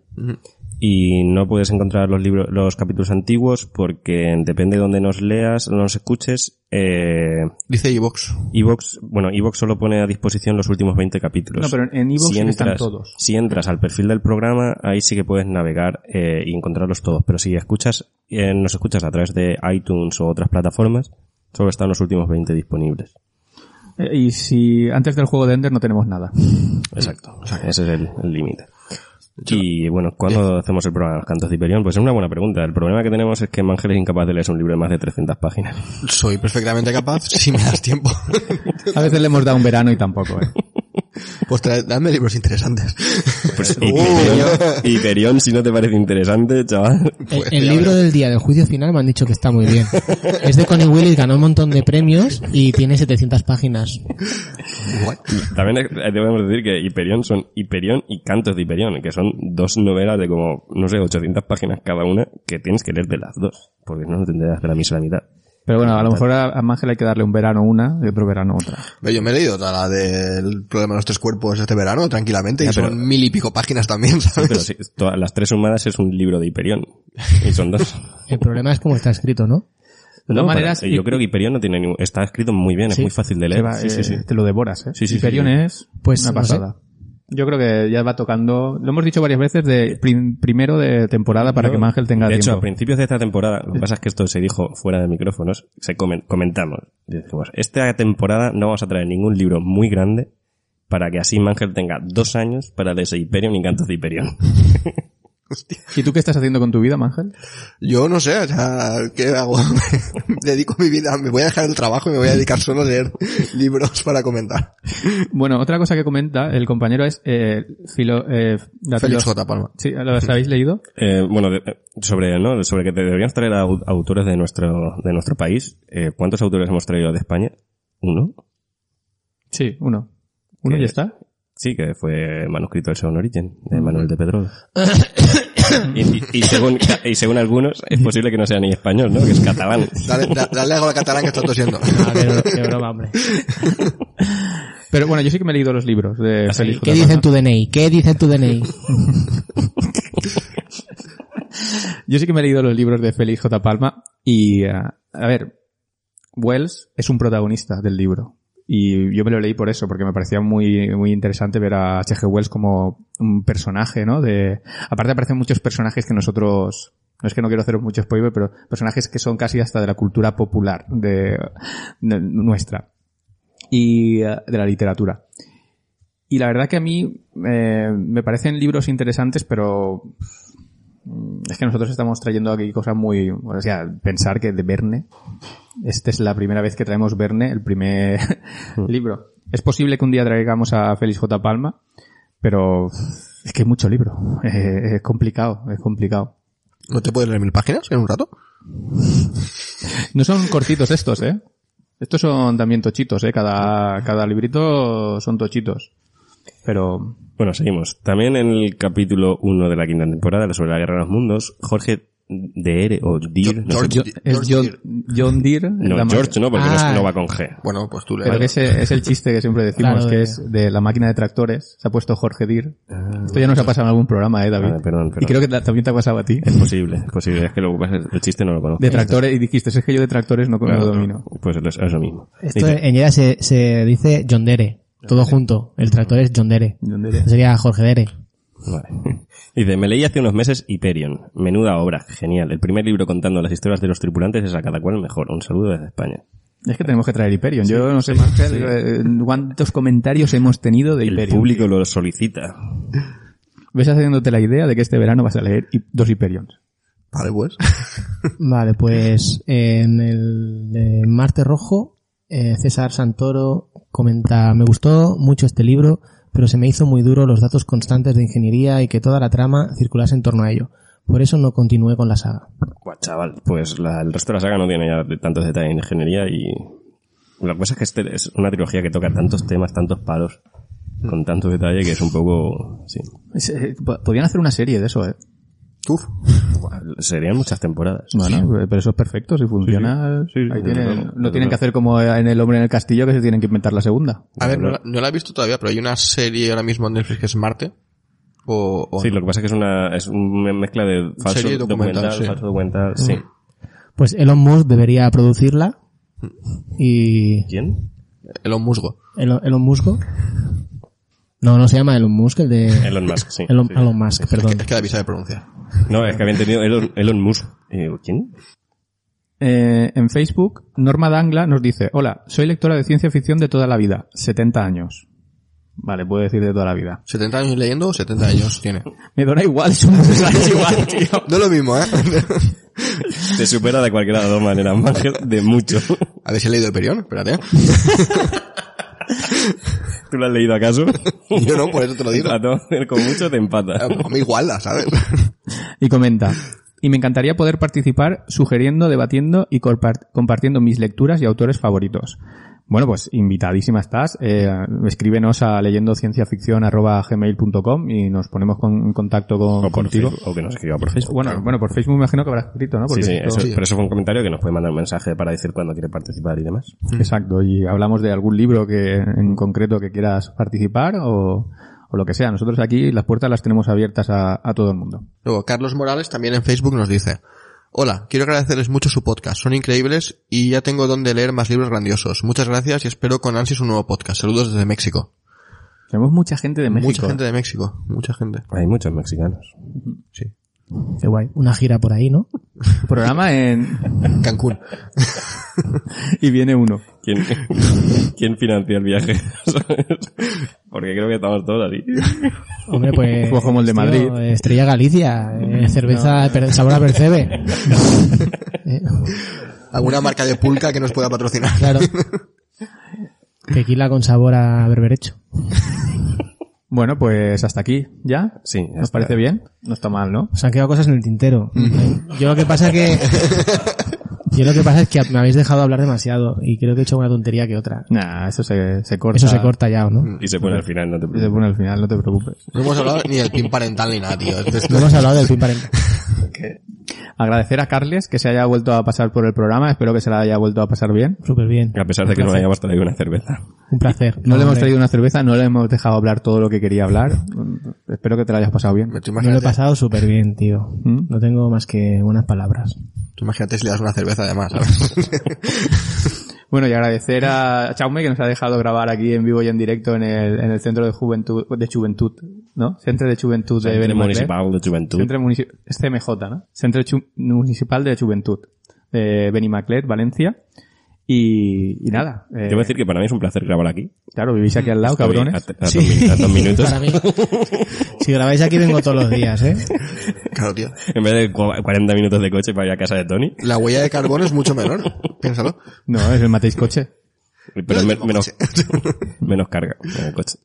Y no puedes encontrar los libros, los capítulos antiguos porque depende de donde nos leas o nos escuches, eh, Dice Evox. Evox, bueno, Evox solo pone a disposición los últimos 20 capítulos. No, pero en sí que están todos. Si entras al perfil del programa, ahí sí que puedes navegar eh, y encontrarlos todos. Pero si escuchas, eh, nos escuchas a través de iTunes o otras plataformas, solo están los últimos 20 disponibles. Eh, y si antes del juego de Ender no tenemos nada. Exacto. Ese es el el límite. Y bueno, ¿cuándo hacemos el programa de los cantos de Hyperion? Pues es una buena pregunta. El problema que tenemos es que Mangel es incapaz de leer un libro de más de 300 páginas. Soy perfectamente capaz, si me das tiempo. A veces le hemos dado un verano y tampoco, ¿eh? pues trae- dadme libros interesantes. Pues Uh. Hyperion, si no te parece interesante, chaval. El, Pues el libro del día del juicio final me han dicho que está muy bien. Es de Connie Willis, ganó un montón de premios y tiene 700 páginas. Guay. También debemos decir que Hyperion son Hyperion y Cantos de Hyperion, que son dos novelas de como, no sé, 800 páginas cada una, que tienes que leer de las dos, porque no entenderás de la misma mitad. Pero bueno, a lo mejor a, a Mangel hay que darle un verano una y otro verano otra. Ve, Yo me he leído toda la del problema de los tres cuerpos este verano, tranquilamente, Ya, y pero- son mil y pico páginas también, ¿sabes? Pero sí, todas las tres sumadas es un libro de Hyperion, y son dos. El problema es cómo está escrito, ¿no? De todas No, maneras, yo creo que Hyperion no tiene ningún, está escrito muy bien, es Sí. muy fácil de leer. va, Sí, sí, eh, sí. te lo devoras, ¿eh? Sí, sí, sí, Hyperion sí. es Pues, una no sé. Yo creo que ya va tocando, lo hemos dicho varias veces, de prim- primero de temporada para No, que Mangel tenga De hecho, tiempo. a principios de esta temporada, lo que pasa es que esto se dijo fuera de micrófonos, se comen- comentamos. Dijimos, esta temporada no vamos a traer ningún libro muy grande para que así Mangel tenga dos años para leerse Hyperion y Cantos de Hyperion. ¿Y tú qué estás haciendo con tu vida, Mangel? Yo no sé, o sea, ¿qué hago? Me dedico mi vida, me voy a dejar el trabajo y me voy a dedicar solo a leer libros para comentar. Bueno, otra cosa que comenta el compañero es eh, filo, eh, la Félix filo- J. Palma. Sí, ¿los habéis leído? Eh, bueno, de- sobre, ¿no? Sobre que te deberíamos traer a au- autores de nuestro, de nuestro país. Eh, ¿Cuántos autores hemos traído de España? ¿Uno? Sí, uno. ¿Uno ¿Qué ya es? está? Sí, que fue manuscrito del Segon Origen, de Manuel de Pedrolo. y, y- y según, y según algunos, es posible que no sea ni español, ¿no? Que es catalán. Dale, da- dale algo al catalán que está tosiendo. Ah, qué, qué broma, hombre. Pero bueno, yo sí que me he leído los libros de ¿Ah? Félix ¿Qué J. dice en tu DNI? ¿Qué dice en tu DNI? Yo sí que me he leído los libros de Félix J. Palma y, eh, a ver, Wells es un protagonista del libro. Y yo me lo leí por eso, porque me parecía muy, muy interesante ver a H.G. Wells como un personaje, ¿no? De, aparte aparecen muchos personajes que nosotros, no es que no quiero haceros mucho spoiler, pero personajes que son casi hasta de la cultura popular de, nuestra. Y eh, de la literatura. Y la verdad que a mí eh, me parecen libros interesantes, pero es que nosotros estamos trayendo aquí cosas muy, o sea, pensar que de Verne, esta es la primera vez que traemos Verne, el primer libro. Es posible que un día traigamos a Félix J. Palma, pero es que hay mucho libro. Eh, es complicado, es complicado. ¿No te puedes leer mil páginas en un rato? No son cortitos estos, eh. Estos son también tochitos, eh. Cada, cada librito son tochitos. Pero, Bueno, seguimos. También en el capítulo 1 de la quinta temporada, sobre la guerra de los mundos, Jorge de Ere o Dir, no, sé- es George John, Deere. John Deere. no, la George no, porque Ah. no va con G. Bueno, pues tú le Pero que ese es el chiste que siempre decimos, Claro, que de- es de la máquina de tractores. Se ha puesto Jorge Dir. Esto ya nos ha pasado en algún programa, eh, David. Ah, perdón, perdón. Y creo que ta- también te ha pasado a ti. Es posible, es posible. Es que lo que pasa es que el chiste no lo conozco. De tractores, y dijiste, es que yo de tractores no, Claro, domino. Pues es, es lo mismo. Esto Dice, en ella se, se dice John Dere. Todo junto. El tractor es John Dere. John Deere. Sería Jorge Dere. vale. Dice, me leí hace unos meses Hyperion. Menuda obra, genial. El primer libro contando las historias de los tripulantes es a cada cual mejor. Un saludo desde España. Es que tenemos que traer Hyperion. Yo no sé más cuántos comentarios hemos tenido de El Hyperion. público lo solicita. Ves haciéndote la idea de que este verano vas a leer dos Hyperions. Vale, pues. Vale, pues en el de Marte Rojo, eh, César Santoro comenta, me gustó mucho este libro, pero se me hizo muy duro los datos constantes de ingeniería y que toda la trama circulase en torno a ello. Por eso no continué con la saga. Buah, chaval, pues la- el resto de la saga no tiene ya tantos detalles en ingeniería y... La cosa es que este es una trilogía que toca tantos temas, tantos palos, con tanto detalle que es un poco... Sí. Eh, po- podrían hacer una serie de eso, eh. Uf. Serían muchas temporadas. Bueno, eh, pero eso es perfecto, si funciona. Sí, sí, ahí tienen- no tienen que hacer como en El hombre en el castillo que se tienen que inventar la segunda. A ver, no la, no la he visto todavía, pero hay una serie ahora mismo en Netflix que es Marte. O, o Sí, lo que pasa es que es una, es una mezcla de falso Serie y documental, documental, sí. falso documental, sí. Pues Elon Musk debería producirla y... ¿Quién? Elon Musgo. Elon, Elon Musk. No, no se llama Elon Musk, el de... Elon Musk, sí. Elon, Sí. Elon Musk, perdón. Es que David sabe pronunciar. No, es que había entendido Elon, Elon Musk. Digo, ¿quién? Eh, en Facebook, Norma Dangla nos dice, hola, soy lectora de ciencia ficción de toda la vida, 70 años. Vale, puedo decir de toda la vida. ¿70 años leyendo o 70 años tiene? Me da igual, son años igual, tío. No es lo mismo, ¿eh? Te supera de cualquiera de dos maneras, de mucho. A ver si he leído el perión, espérate. ¿Tú lo has leído acaso? Yo no, por eso te lo digo. A todo, con mucho te empata. A mí igual, ¿sabes? Y comenta, y me encantaría poder participar sugiriendo, debatiendo y compar- compartiendo mis lecturas y autores favoritos. Bueno, pues invitadísima estás. Eh, escríbenos a leyendocienciaficción.gmail.com y nos ponemos con- en contacto con, O por contigo. Facebook, o que nos escriba por Facebook. Bueno, bueno, por Facebook me imagino que habrá escrito, ¿no? Sí, Porque sí, esto- eso, pero eso fue un comentario que nos puede mandar un mensaje para decir cuándo quiere participar y demás. Exacto, y hablamos de algún libro que en concreto que quieras participar o, o lo que sea. Nosotros aquí las puertas las tenemos abiertas a, a todo el mundo. Luego, Carlos Morales también en Facebook nos dice, Hola, quiero agradecerles mucho su podcast, son increíbles y ya tengo donde leer más libros grandiosos. Muchas gracias y espero con ansias un nuevo podcast. Saludos desde México. Tenemos mucha gente de México. Mucha gente de México, mucha gente. Hay muchos mexicanos. Sí. Qué guay. Una gira por ahí, ¿no? Programa en... Cancún. y viene uno. ¿Quién, ¿Quién financia el viaje? Porque creo que estamos todos así. Hombre, pues... Pues como el de tío, Madrid. Estrella Galicia, eh, cerveza per- sabor a percebe. Eh, ¿Alguna marca de pulca que nos pueda patrocinar? claro. Tequila con sabor a berberecho. Bueno, pues hasta aquí, ¿ya? Sí, ya ¿Nos está. parece bien? No está mal, ¿no? Os han quedado cosas en el tintero. Yo lo que pasa es que... Yo lo que pasa es que me habéis dejado hablar demasiado y creo que he hecho una tontería que otra. Nah, eso se, se corta. Eso se corta ya, ¿o no? Y se pone al final, no te Se preocupes. pone al final, no te preocupes. No hemos hablado ni del pin parental ni nada, tío. Esto- No hemos hablado del pin parental. Agradecer a Carles que se haya vuelto a pasar por el programa. Espero que se la haya vuelto a pasar bien. Súper bien. A pesar de que no le hayamos traído una cerveza. Un placer. No le hemos traído una cerveza, no le hemos dejado hablar todo lo que quería hablar. Espero que te la hayas pasado bien. Me lo he pasado súper bien, tío. ¿Mm? No tengo más que buenas palabras. tú imagínate si le das una cerveza además, ¿sabes? Bueno, y agradecer a Chaume que nos ha dejado grabar aquí en vivo y en directo en el, en el Centro de Juventud, de Juventud, ¿no? Centro de Juventud de Benimaclet. Municipal de Juventud. Centro Munici- es CMJ, ¿no? Centro Municipal de Juventud de Benimaclet, Valencia. Y, y nada. eh, Debo decir que para mí es un placer grabar aquí. Claro, vivís aquí al lado, Estoy cabrones. A, a dos, min- a dos minutos. Para mí. Si grabáis aquí vengo todos los días, ¿eh? Claro, tío. En vez de cu- 40 minutos de coche para ir a casa de Tony. La huella de carbono es mucho menor. Piénsalo. No, es el Mateis Coche. Pero me- menos, menos carga en el coche.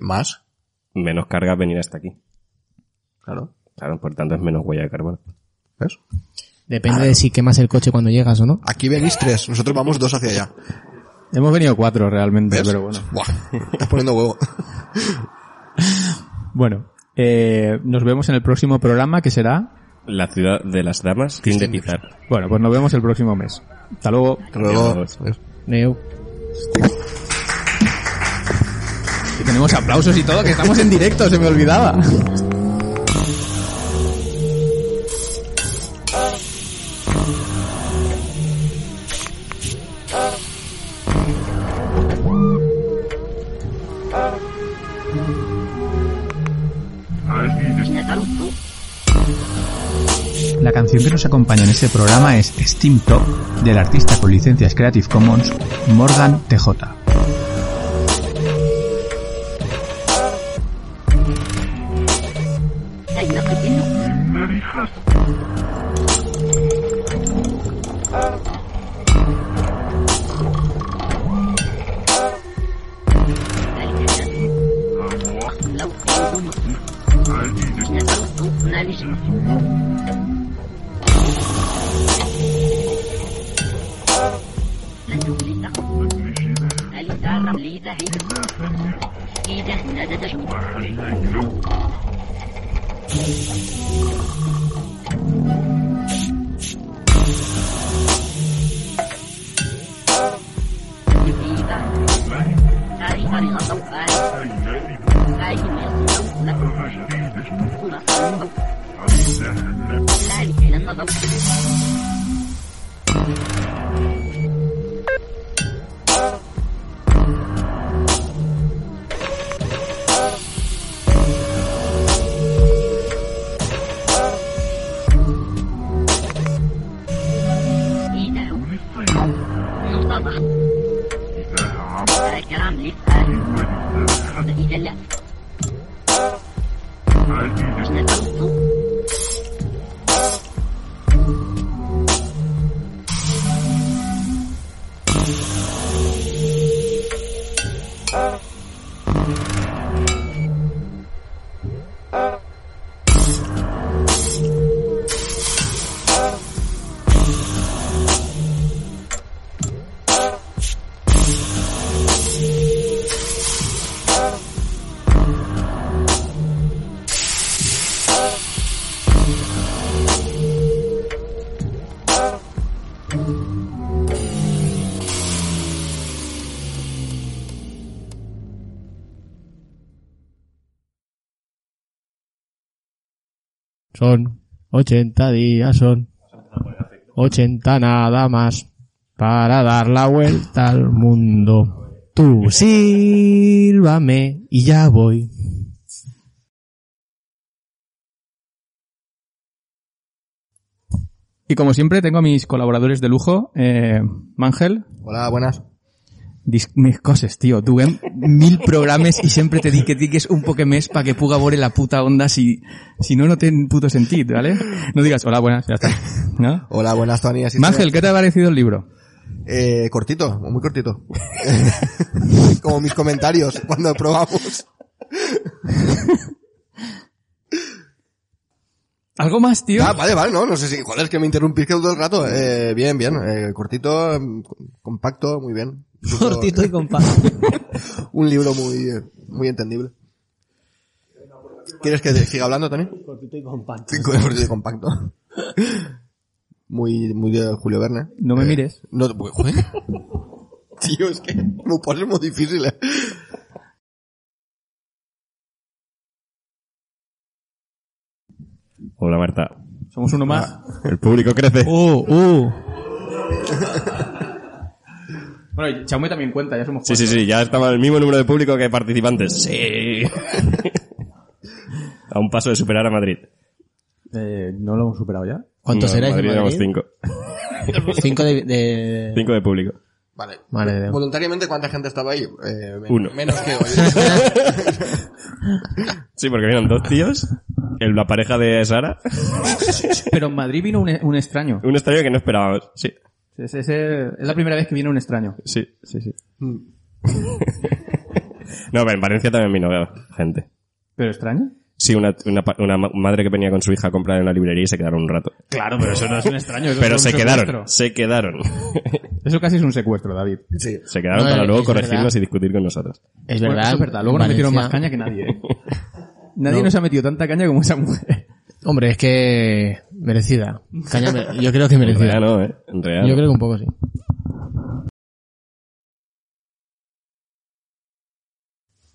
Más. Menos carga venir hasta aquí. Claro. Claro, por tanto es menos huella de carbono. ¿Ves? Depende de si quemas el coche cuando llegas o no. Aquí venís tres. Nosotros vamos dos hacia allá. Hemos venido cuatro realmente, ¿Ves? pero bueno. Buah. Estás poniendo huevo. Bueno, eh, nos vemos en el próximo programa que será... La ciudad de las damas sin de pisar. Bueno, pues nos vemos el próximo mes. Hasta luego. Hasta luego. Neu. Que tenemos aplausos y todo, que estamos en directo, se me olvidaba. La canción que nos acompaña en este programa es Steam Top del artista con licencias Creative Commons Morgan TJ. Thank you. I 80 días, son 80 nada más para dar la vuelta al mundo. Tú sírvame y ya voy. Y como siempre, tengo a mis colaboradores de lujo, eh, Mangel, Hola, buenas. Dis mis coses, tio. Duem mil programes i sempre te dic que digues un poc més para que puga veure la puta onda si, si no, no té puto sentit, ¿vale? No digas, hola, buenas, ya está. ¿No? Hola, buenas, Tony. Así Mangel, ¿qué te ha parecido el libro? Eh, cortito, muy cortito. Como mis comentarios cuando probamos. ¿Algo más, tío? Ah, vale, vale, no, no sé si, joder, es que me interrumpís que todo el rato. Eh, bien, bien, eh, cortito, mm, compacto, muy bien. Cortito y compacto. Un libro muy, eh, muy entendible. ¿Quieres que te siga hablando, Tony? Cortito y compacto. Cortito y compacto. Muy, muy de Julio Verne. No me mires. No, pues, joder. Tío, es que me pone muy difícil, eh. Hola Marta. Somos uno más. Ah. El público crece. Uh, uh. Bueno, y Chaume también cuenta, ya somos Sí, sí, sí, ya estamos el mismo número de público que participantes. Sí. A un paso de superar a Madrid. Eh, ¿No lo hemos superado ya? ¿Cuántos No, erais en Madrid? éramos Madrid? cinco. Cinco de, de... Cinco de público. Vale. Dios. Voluntariamente, ¿cuánta gente estaba ahí? Eh, men- Uno. Menos que hoy. Sí, porque vinieron dos tíos, el- la pareja de Sara, Pero en Madrid vino un, un extraño. un extraño que no esperábamos. Sí, Es, es- es la primera vez que viene un extraño. sí, sí, sí. No, pero en Valencia también vino gente. ¿Pero extraño? Sí, una, una, madre que venía con su hija a comprar en la librería y se quedaron un rato. Claro, pero eso no es un extraño. eso Pero es se quedaron, secuestro. se quedaron. Eso casi es un secuestro, David. Sí. Se quedaron No, para luego corregirnos verdad. y discutir con nosotros. Es Bueno, verdad. eso es verdad. Luego nos metieron más caña que nadie, ¿eh? Nadie No. nos ha metido tanta caña como esa mujer. Hombre, es que merecida. Caña Yo creo que En merecida. realidad no, ¿eh? En realidad Yo creo que un poco sí.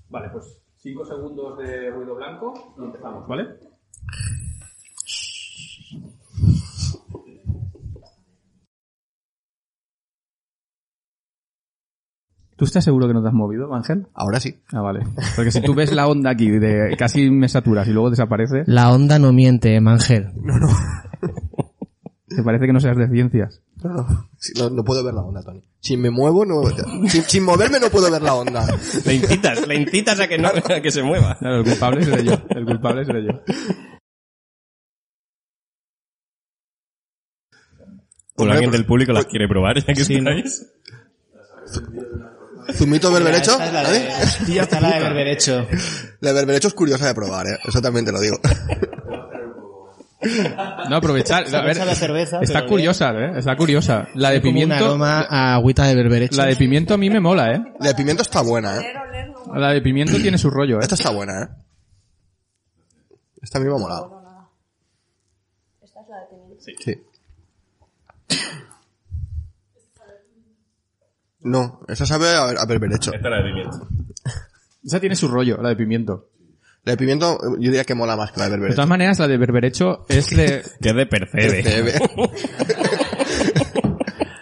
Vale, pues 5 segundos de ruido blanco y empezamos, ¿vale? ¿Tú estás seguro que no te has movido, Ángel? Ahora sí. Ah, vale. Porque si tú ves la onda aquí de casi me saturas y luego desaparece, La onda no miente, Mangel. te parece que no seas de ciencias. No, no. Sí, no, no puedo ver la onda, Tony. Si me muevo, no. Sin, sin moverme no puedo ver la onda. Le incitas, le incitas a que no, a que se mueva. Claro, el culpable seré yo. El culpable seré yo. O alguien del público las quiere probar, ya que estáis. ¿Zumito berberecho? ¿Vale? Tía, está la de berberecho. La de berberecho es curiosa de probar, eh. Eso también te lo digo. No, aprovechar. A ver, la cerveza, está curiosa, ¿eh? Está curiosa. La de Como un pimiento... aroma a agüita de berberecho. La de pimiento a mí me mola, ¿eh? La de pimiento está buena, eh. La de pimiento tiene su rollo, ¿eh? Esta está buena, eh. Esta a mí me ha molado. Esta es la de pimiento. Sí. No, esa sabe a, a berberecho. Esta es la de pimiento. Esa tiene su rollo, la de pimiento. La de pimiento, yo diría que mola más que la de De berberecho. todas maneras, la de berberecho es de... Que es de Percebe. Percebe.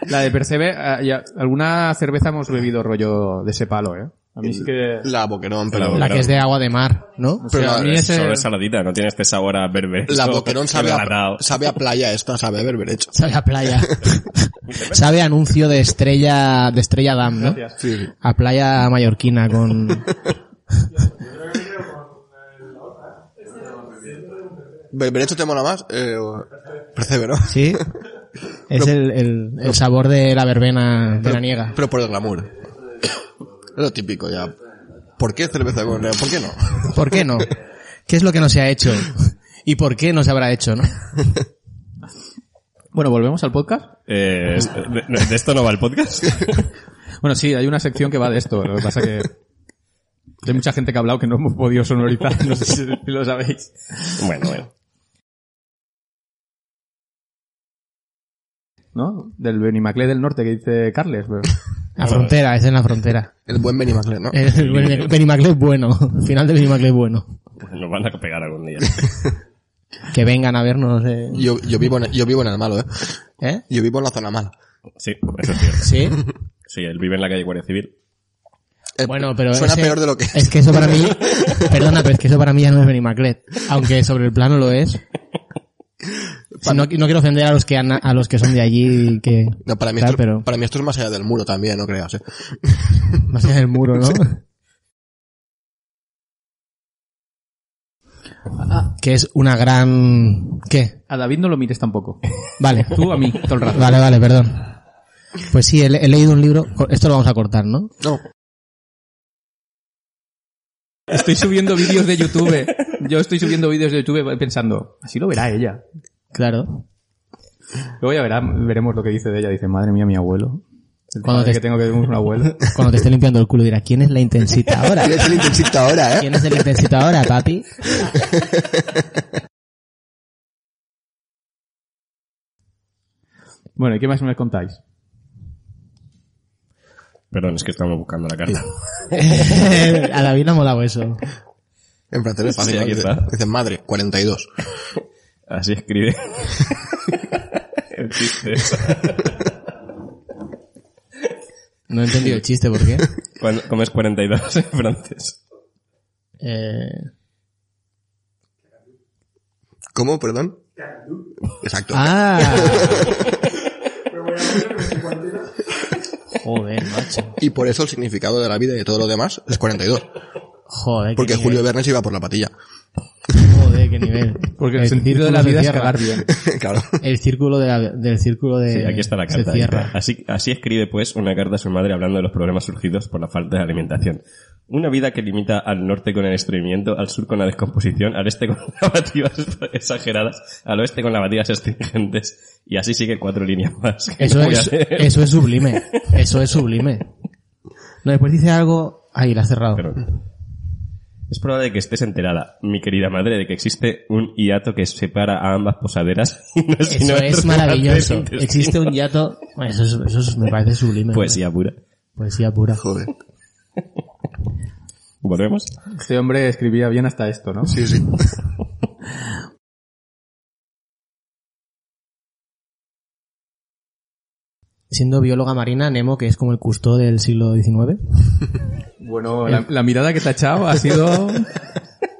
La de Percebe, eh, ya- alguna cerveza hemos bebido rollo de ese palo, ¿eh? A mí sí que... La boquerón, pero... La que es de agua de mar, ¿no? O sea, a mí ese... Es saladita, no tiene este sabor a berber. La boquerón sabe a, sabe a playa, esta sabe a berberecho. Sabe a playa. Sabe a anuncio de estrella, de estrella Dam, ¿no? Sí, sí. A playa mallorquina con... ¿Berberecho te mola más? Eh, o- Percebe, ¿no? Sí. Es el, el, el sabor de la verbena veraniega. Pero por el glamour. Es lo típico ya. ¿Por qué cerveza con... ¿Por qué no? ¿Por qué no? ¿Qué es lo que no se ha hecho? ¿Y por qué no se habrá hecho, no? Bueno, volvemos al podcast. Eh, es- de, de esto no va el podcast. Bueno, sí, hay una sección que va de esto. Lo que pasa que hay mucha gente que ha hablado que no hemos podido sonorizar. No sé si lo sabéis. bueno, bueno. ¿No? Del Benimaclé del Norte que dice Carles. pero- La frontera, es en la frontera. El buen Benny ¿no? El Benny- Benny es bueno. El final de Benny es bueno. Nos van a pegar algún día. Que vengan a vernos, eh. Yo, yo, vivo en, yo vivo en el malo, ¿eh? ¿Eh? Yo vivo en la zona mala. Sí, eso es cierto. Sí. Sí, él vive en la calle Guardia Civil. Eh, Bueno, pero Suena ese- peor de lo que Es que eso para mí, perdona, pero es que eso para mí ya no es Benny Maclet. Aunque sobre el plano lo es. Si no, no quiero ofender a los que han- a los que son de allí que No, para mí, Claro, esto, pero para mí esto es más allá del muro también, no creas, eh. más allá del muro, ¿no? que es una gran ¿qué? A David no lo mires tampoco. Vale. Tú a mí, todo el rato. Vale, vale, perdón. Pues sí, he, he leído un libro, esto lo vamos a cortar, ¿no? No, Estoy subiendo vídeos de YouTube. Yo estoy subiendo vídeos de YouTube pensando, así lo verá ella. Claro. Luego ya verá, veremos lo que dice de ella. Dice, madre mía, mi abuelo. El Cuando te- que tengo que un abuelo. Cuando te esté limpiando el culo dirá, ¿quién es la intensita ahora? tienes el intensito ahora, eh. ¿Quién es el intensita ahora, papi? Bueno, ¿y qué más me contáis? Perdón, es que estamos buscando la carta. a David le ha molado eso. En francés es fácil. Sí, ¿no? aquí Dice, está. dice madre, 42. Así escribe. El chiste. No he entendido el chiste, ¿por qué? Cuando comes 42 en francés. Eh, ¿Cómo, perdón? Exacto. Ah. Joder, macho. Y por eso el significado de la vida y de todo lo demás es 42. Joder, Porque. Julio Verne se iba por la patilla. Joder, qué nivel. Porque el, sentido de la vida es cagar bien. claro. El círculo de la- del círculo de... Sí, aquí está la Se carta. cierra. Así, así escribe, pues, una carta a su madre hablando de los problemas surgidos por la falta de alimentación. Una vida que limita al norte con el estreñimiento, al sur con la descomposición, al este con lavativas exageradas, al oeste con lavativas astringentes, y así sigue cuatro líneas más. Eso no es, eso es sublime. Eso es sublime. No, después dice algo... Ahí, la has cerrado. Pero- es probable que estés enterada, mi querida madre, de que existe un hiato que separa a ambas posaderas. y no Eso sino el es maravilloso. Existe un hiato... Bueno, Eso, es- eso es- me parece sublime. Poesía pura. Poesía pura. Joder. ¿Volvemos? Este hombre escribía bien hasta esto, ¿no? Sí, sí. Siendo bióloga marina, Nemo, que es como el custo del siglo XIX. Bueno, la, la mirada que te ha echado ha sido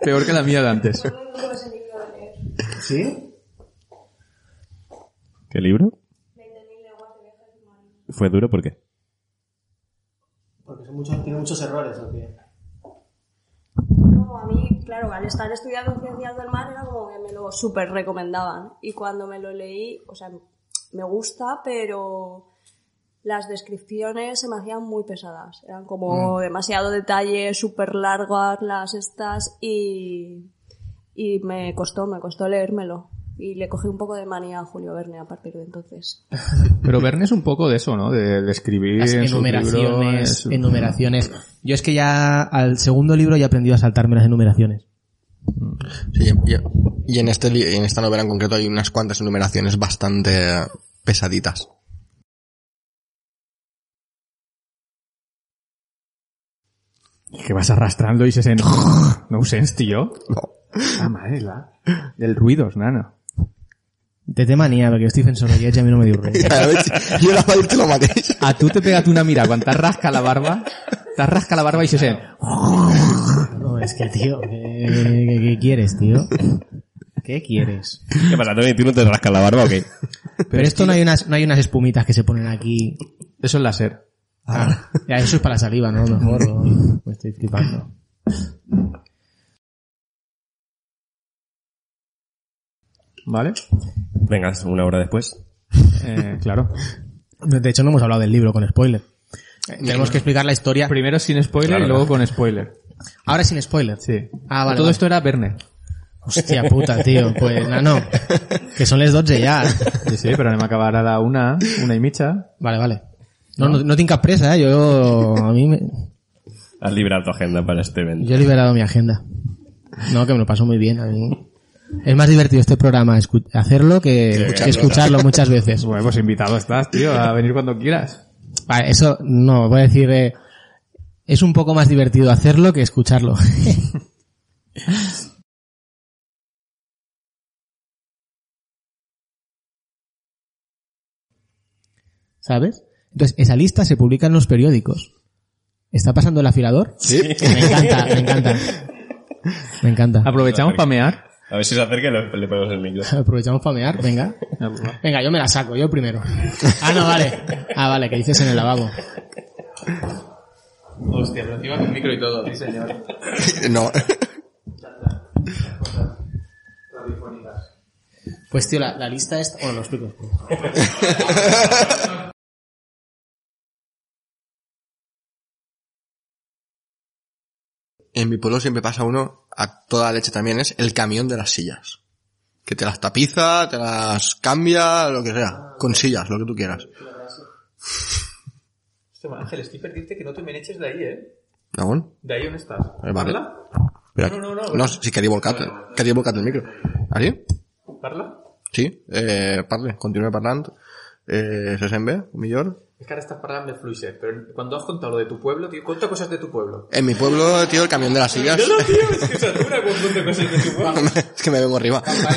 peor que la mía de antes. ¿Sí? ¿Qué libro? ¿Fue duro por qué? Porque son muchos, tiene muchos errores, ¿o qué? No, a mí, claro, al estar estudiando ciencias del mar era como que me lo súper recomendaban. Y cuando me lo leí, o sea, me gusta, pero las descripciones se me hacían muy pesadas. Eran como demasiado detalle, súper largas las estas y, y me costó, me costó leérmelo. Y le cogí un poco de manía a Julio Verne a partir de entonces. Pero Verne es un poco de eso, ¿no? De, de escribir Las en sus enumeraciones, libros, en su- enumeraciones. Yo es que ya al segundo libro ya he aprendido a saltarme las enumeraciones. Sí, y, y en este en esta novela en concreto hay unas cuantas enumeraciones bastante pesaditas. Que vas arrastrando y se sen... No sense, tío. No. La madre, la... Del ruidos, nano. Te té manía, perquè jo estic fent sorollets i a mi no me diu res. A ver, yo la voy a decir lo mateix. A tu te pegat una mira quan t'has rasca la barba, t'has rasca la barba y se sent... No, es que, tío, ¿qué, qué- qué quieres, tío? ¿Qué quieres? ¿Qué pasa, Tony? ¿Tú no te rascas la barba o qué? Pero esto no hay unas, no hay unas espumitas que se ponen aquí. Eso es láser. Ah, ya, eso es para la saliva, ¿no? Mejor, o- me estoy flipando. ¿Vale? Venga, una hora después. Eh, claro. De hecho, no hemos hablado del libro con spoiler. Eh, Tenemos que explicar la historia. Primero sin spoiler Claro, y luego claro. con spoiler. Ahora sin spoiler. Sí. Ah, vale, Todo vale. esto era Verne. Hostia puta, tío. Pues, no, no. Que son les 12 ya. Sí, sí, però anem a acabar a la una, una i mitja. Vale, vale. No, no, no cap presa, eh. Yo, a mí me, Has liberado tu agenda para este evento. yo he liberado mi agenda. No, que me lo paso muy bien. A mí. Es más divertido este programa hacerlo que, que escucharlo muchas veces. Bueno, pues invitado estás, tío, a venir cuando quieras. Vale, eso no, voy a decir, eh, es un poco más divertido hacerlo que escucharlo. ¿Sabes? Entonces, esa lista se publica en los periódicos. ¿Está pasando el afilador? Sí. Me encanta, me encanta. Me encanta. Aprovechamos para mear. A ver si se acerca y le, le ponemos el micro. Aprovechamos para mear, venga. Venga, yo me la saco, yo primero. Ah, no, vale. Ah, vale, que dices en el lavabo. Hostia, pero encima con micro y todo, sí señor. No. Pues tío, la, la lista es... Bueno, lo explico. En mi pueblo siempre pasa uno, a toda leche también, es el camión de las sillas. Que te las tapiza, te las cambia, lo que sea. Con sillas, lo que tú quieras. Hostia, Ángel, estoy perdiente que no te me eches de ahí, ¿eh? ¿Aún? ¿De ahí dónde estás? Eh, vale. ¿Parla? Espera. No, no, no. No, sí, quería volcar, quería volcar el micro. ¿Así? ¿Parla? Sí, eh, parle, continúe parlant. Eh, se sent bé, millor? Es que ahora estás parlando de Fluiset, pero cuando has contado lo de tu pueblo, tío, cuenta cosas de tu pueblo. En mi pueblo, tío, el camión de las sillas. No, no, tío, es que satura cuando cuenta cosas de tu pueblo. es que me vengo arriba. Allá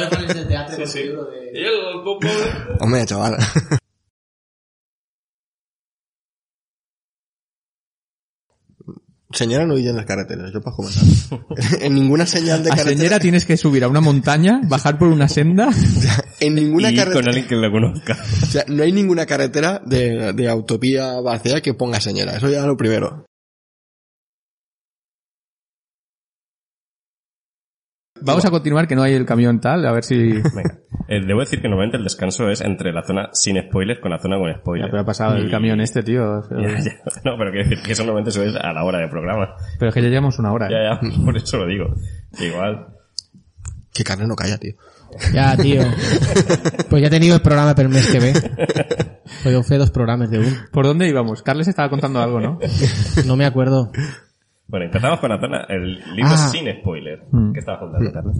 le pones el teatro con Sí. de... Y el popo... Hombre, chaval. Señora no vive en las carreteras, yo para comentar. en ninguna señal de A carretera. Señora tienes que subir a una montaña, bajar por una senda. En ninguna y ir con carretera. alguien que lo conozca. O sea, no hay ninguna carretera de, de autovía vacía que ponga señora. Eso ya es lo primero. Vamos a continuar, que no hay el camión tal, a ver si... Venga. Eh, debo decir que normalmente el descanso es entre la zona sin spoilers con la zona con Ya, spoilers. pero ha pasado el camión este, tío. Ya, ya. No, pero quiero decir que eso normalmente eso es a la hora del programa. Pero es que ya llevamos una hora. ¿eh? Ya, ya, por eso lo digo. Igual. Que carne no calla, tío. Ya, tío. Pues ya he tenido el programa para el mes que ve. Pues yo fui a dos programas de un. ¿Por dónde íbamos? Carles estaba contando algo, ¿no? No me acuerdo. Bueno, empezamos con la zona, el libro Ah. sin spoiler. Mm. ¿Qué estaba contando, Carlos?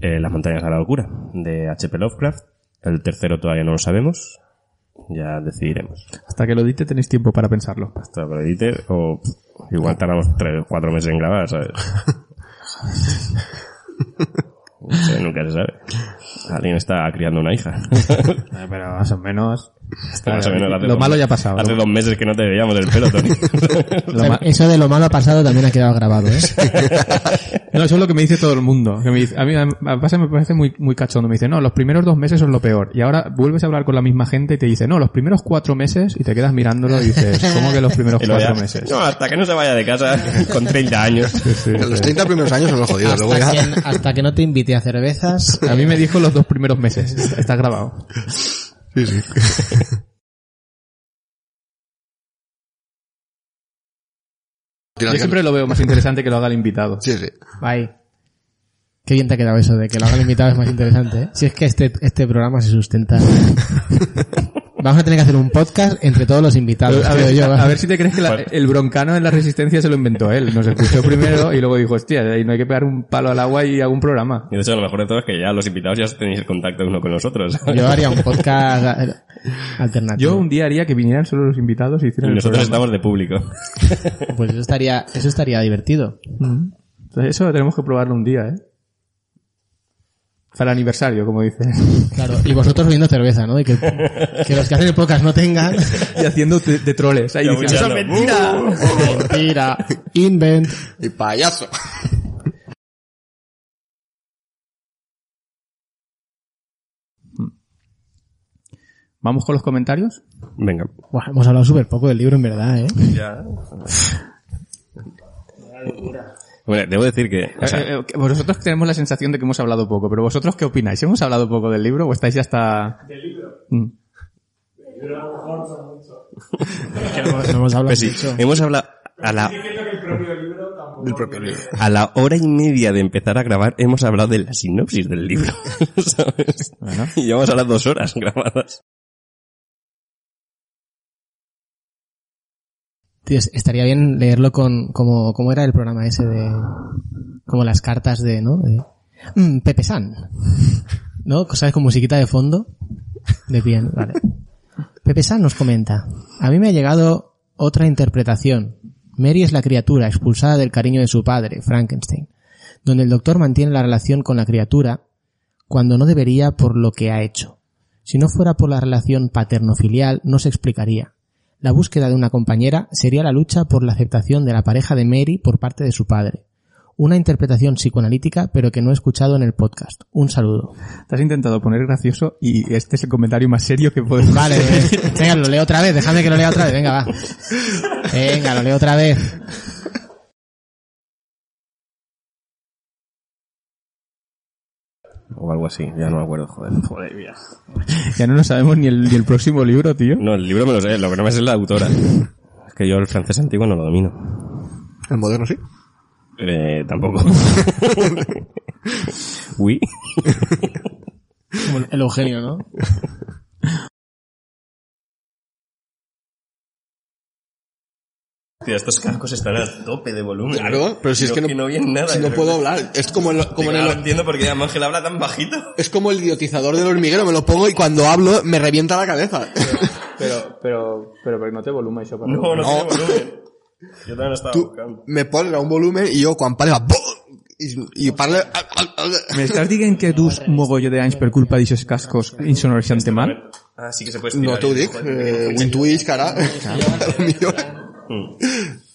Eh, Las montañas a la locura, de H.P. Lovecraft. El tercero todavía no lo sabemos. Ya decidiremos. Hasta que lo dite tenéis tiempo para pensarlo. Hasta que lo edite, o pff, igual tardamos tres, cuatro meses en grabar, ¿sabes? No sé, nunca se sabe. Alguien está criando una hija. Eh, Pero más o menos... Más o menos hace lo dos- malo ya ha pasado. Hace dos meses que no te veíamos del pelo, Tony. Eso de lo malo ha pasado también ha quedado grabado, ¿eh? No, eso es lo que me dice todo el mundo. Que me dice, a mí me pasa- me parece muy, muy cachondo. Me dice, no, los primeros dos meses son lo peor. Y ahora vuelves a hablar con la misma gente y te dice, no, los primeros cuatro meses y te quedas mirándolo y dices, ¿cómo que los primeros cuatro ya, meses? No, hasta que no se vaya de casa con 30 años. Los 30 primeros años son los jodidos. Luego Hasta ya... que, hasta que no te invite a cervezas. A mí me dijo los dos primeros meses. Está grabado. Sí, sí. Yo siempre lo veo más interesante que lo haga el invitado. Sí, sí. Bye. Qué bien te ha quedado eso de que lo haga el invitado es más interesante, ¿eh? Si es que este, este programa se sustenta. Vamos a tener que hacer un podcast entre todos los invitados, A ver, yo. a ver si te crees que la- el broncano en la resistencia se lo inventó él. Nos escuchó primero y luego dijo, hostia, ahí no hay que pegar un palo al agua y hago un programa. Y de hecho, lo mejor de todo es que ya los invitados ya tenéis el contacto uno con nosotros. Yo haría un podcast alternativo. Yo un día haría que vinieran solo los invitados y Y hicieran el nosotros programa. estamos de público. Pues eso estaría, eso estaría divertido. Mm. Entonces eso tenemos que probarlo un día, ¿eh? Para el aniversario, como dice. Claro, y vosotros bebiendo cerveza, ¿no? Y que, que los que hacen el podcast no tengan. y haciendo de, de troles. Ahí diciendo. "Eso es mentira". Mentira. Invent. Y payaso. Vamos con los comentarios. Venga. Buah, hemos hablado súper poco del libro, en verdad, ¿eh? Ya. Bueno, debo decir que... o sea, Eh, eh, vosotros tenemos la sensación de que hemos hablado poco, pero vosotros qué opináis? ¿Hemos hablado poco del libro o estáis ya hasta... ¿Del libro? Que no, no hemos hablado pues sí, mucho. hemos hablado a la, Del propio libro. a la hora y media de empezar a grabar, hemos hablado de la sinopsis del libro. ¿Sabes? Bueno. Y llevamos a las dos horas grabadas. Estaría bien leerlo con, como, ¿cómo era el programa ese de, como las cartas de, ¿no? De, mm, Pepe San. ¿No? ¿Sabes? Con musiquita de fondo. De bien, vale. Pepe San nos comenta, a mí me ha llegado otra interpretación. Mary es la criatura expulsada del cariño de su padre, Frankenstein, donde el doctor mantiene la relación con la criatura cuando no debería por lo que ha hecho. Si no fuera por la relación paterno-filial, no se explicaría. La búsqueda de una compañera sería la lucha por la aceptación de la pareja de Mary por parte de su padre. Una interpretación psicoanalítica, pero que no he escuchado en el podcast. Un saludo. Te has intentado poner gracioso y este es el comentario más serio que puedes Vale, eh, venga, lo leo otra vez, déjame que lo lea otra vez, venga, va. Venga, lo leo otra vez. O algo así, ya no me acuerdo, joder. Joder, mira. Ya no lo sabemos ni el, ni el próximo libro, tío. No, el libro me lo sé, lo que no me sé es la autora. Es que yo el francés antiguo no lo domino. El moderno sí. Eh, tampoco. Uy. Como el Eugenio, ¿no? Tío, estos cascos están a tope de volumen. Claro, ¿eh? pero si es que no, no nada. Si no puedo hablar. Es como, en, como en el, no entiendo por qué Ángel habla tan bajito. es como el idiotizador del hormiguero, me lo pongo y cuando hablo me revienta la cabeza. Pero, pero, pero, pero no te volumen eso para No, no, No. tiene volumen. Yo también lo estaba Tú buscando. me pones a un volumen y yo quan parla i, i parla Me estás diciendo que dus un mogollo de anys per culpa d'aquests cascos insonorizante mal? Ah, sí que se puede no t'ho dic eh, ho intuïs que ara a lo millor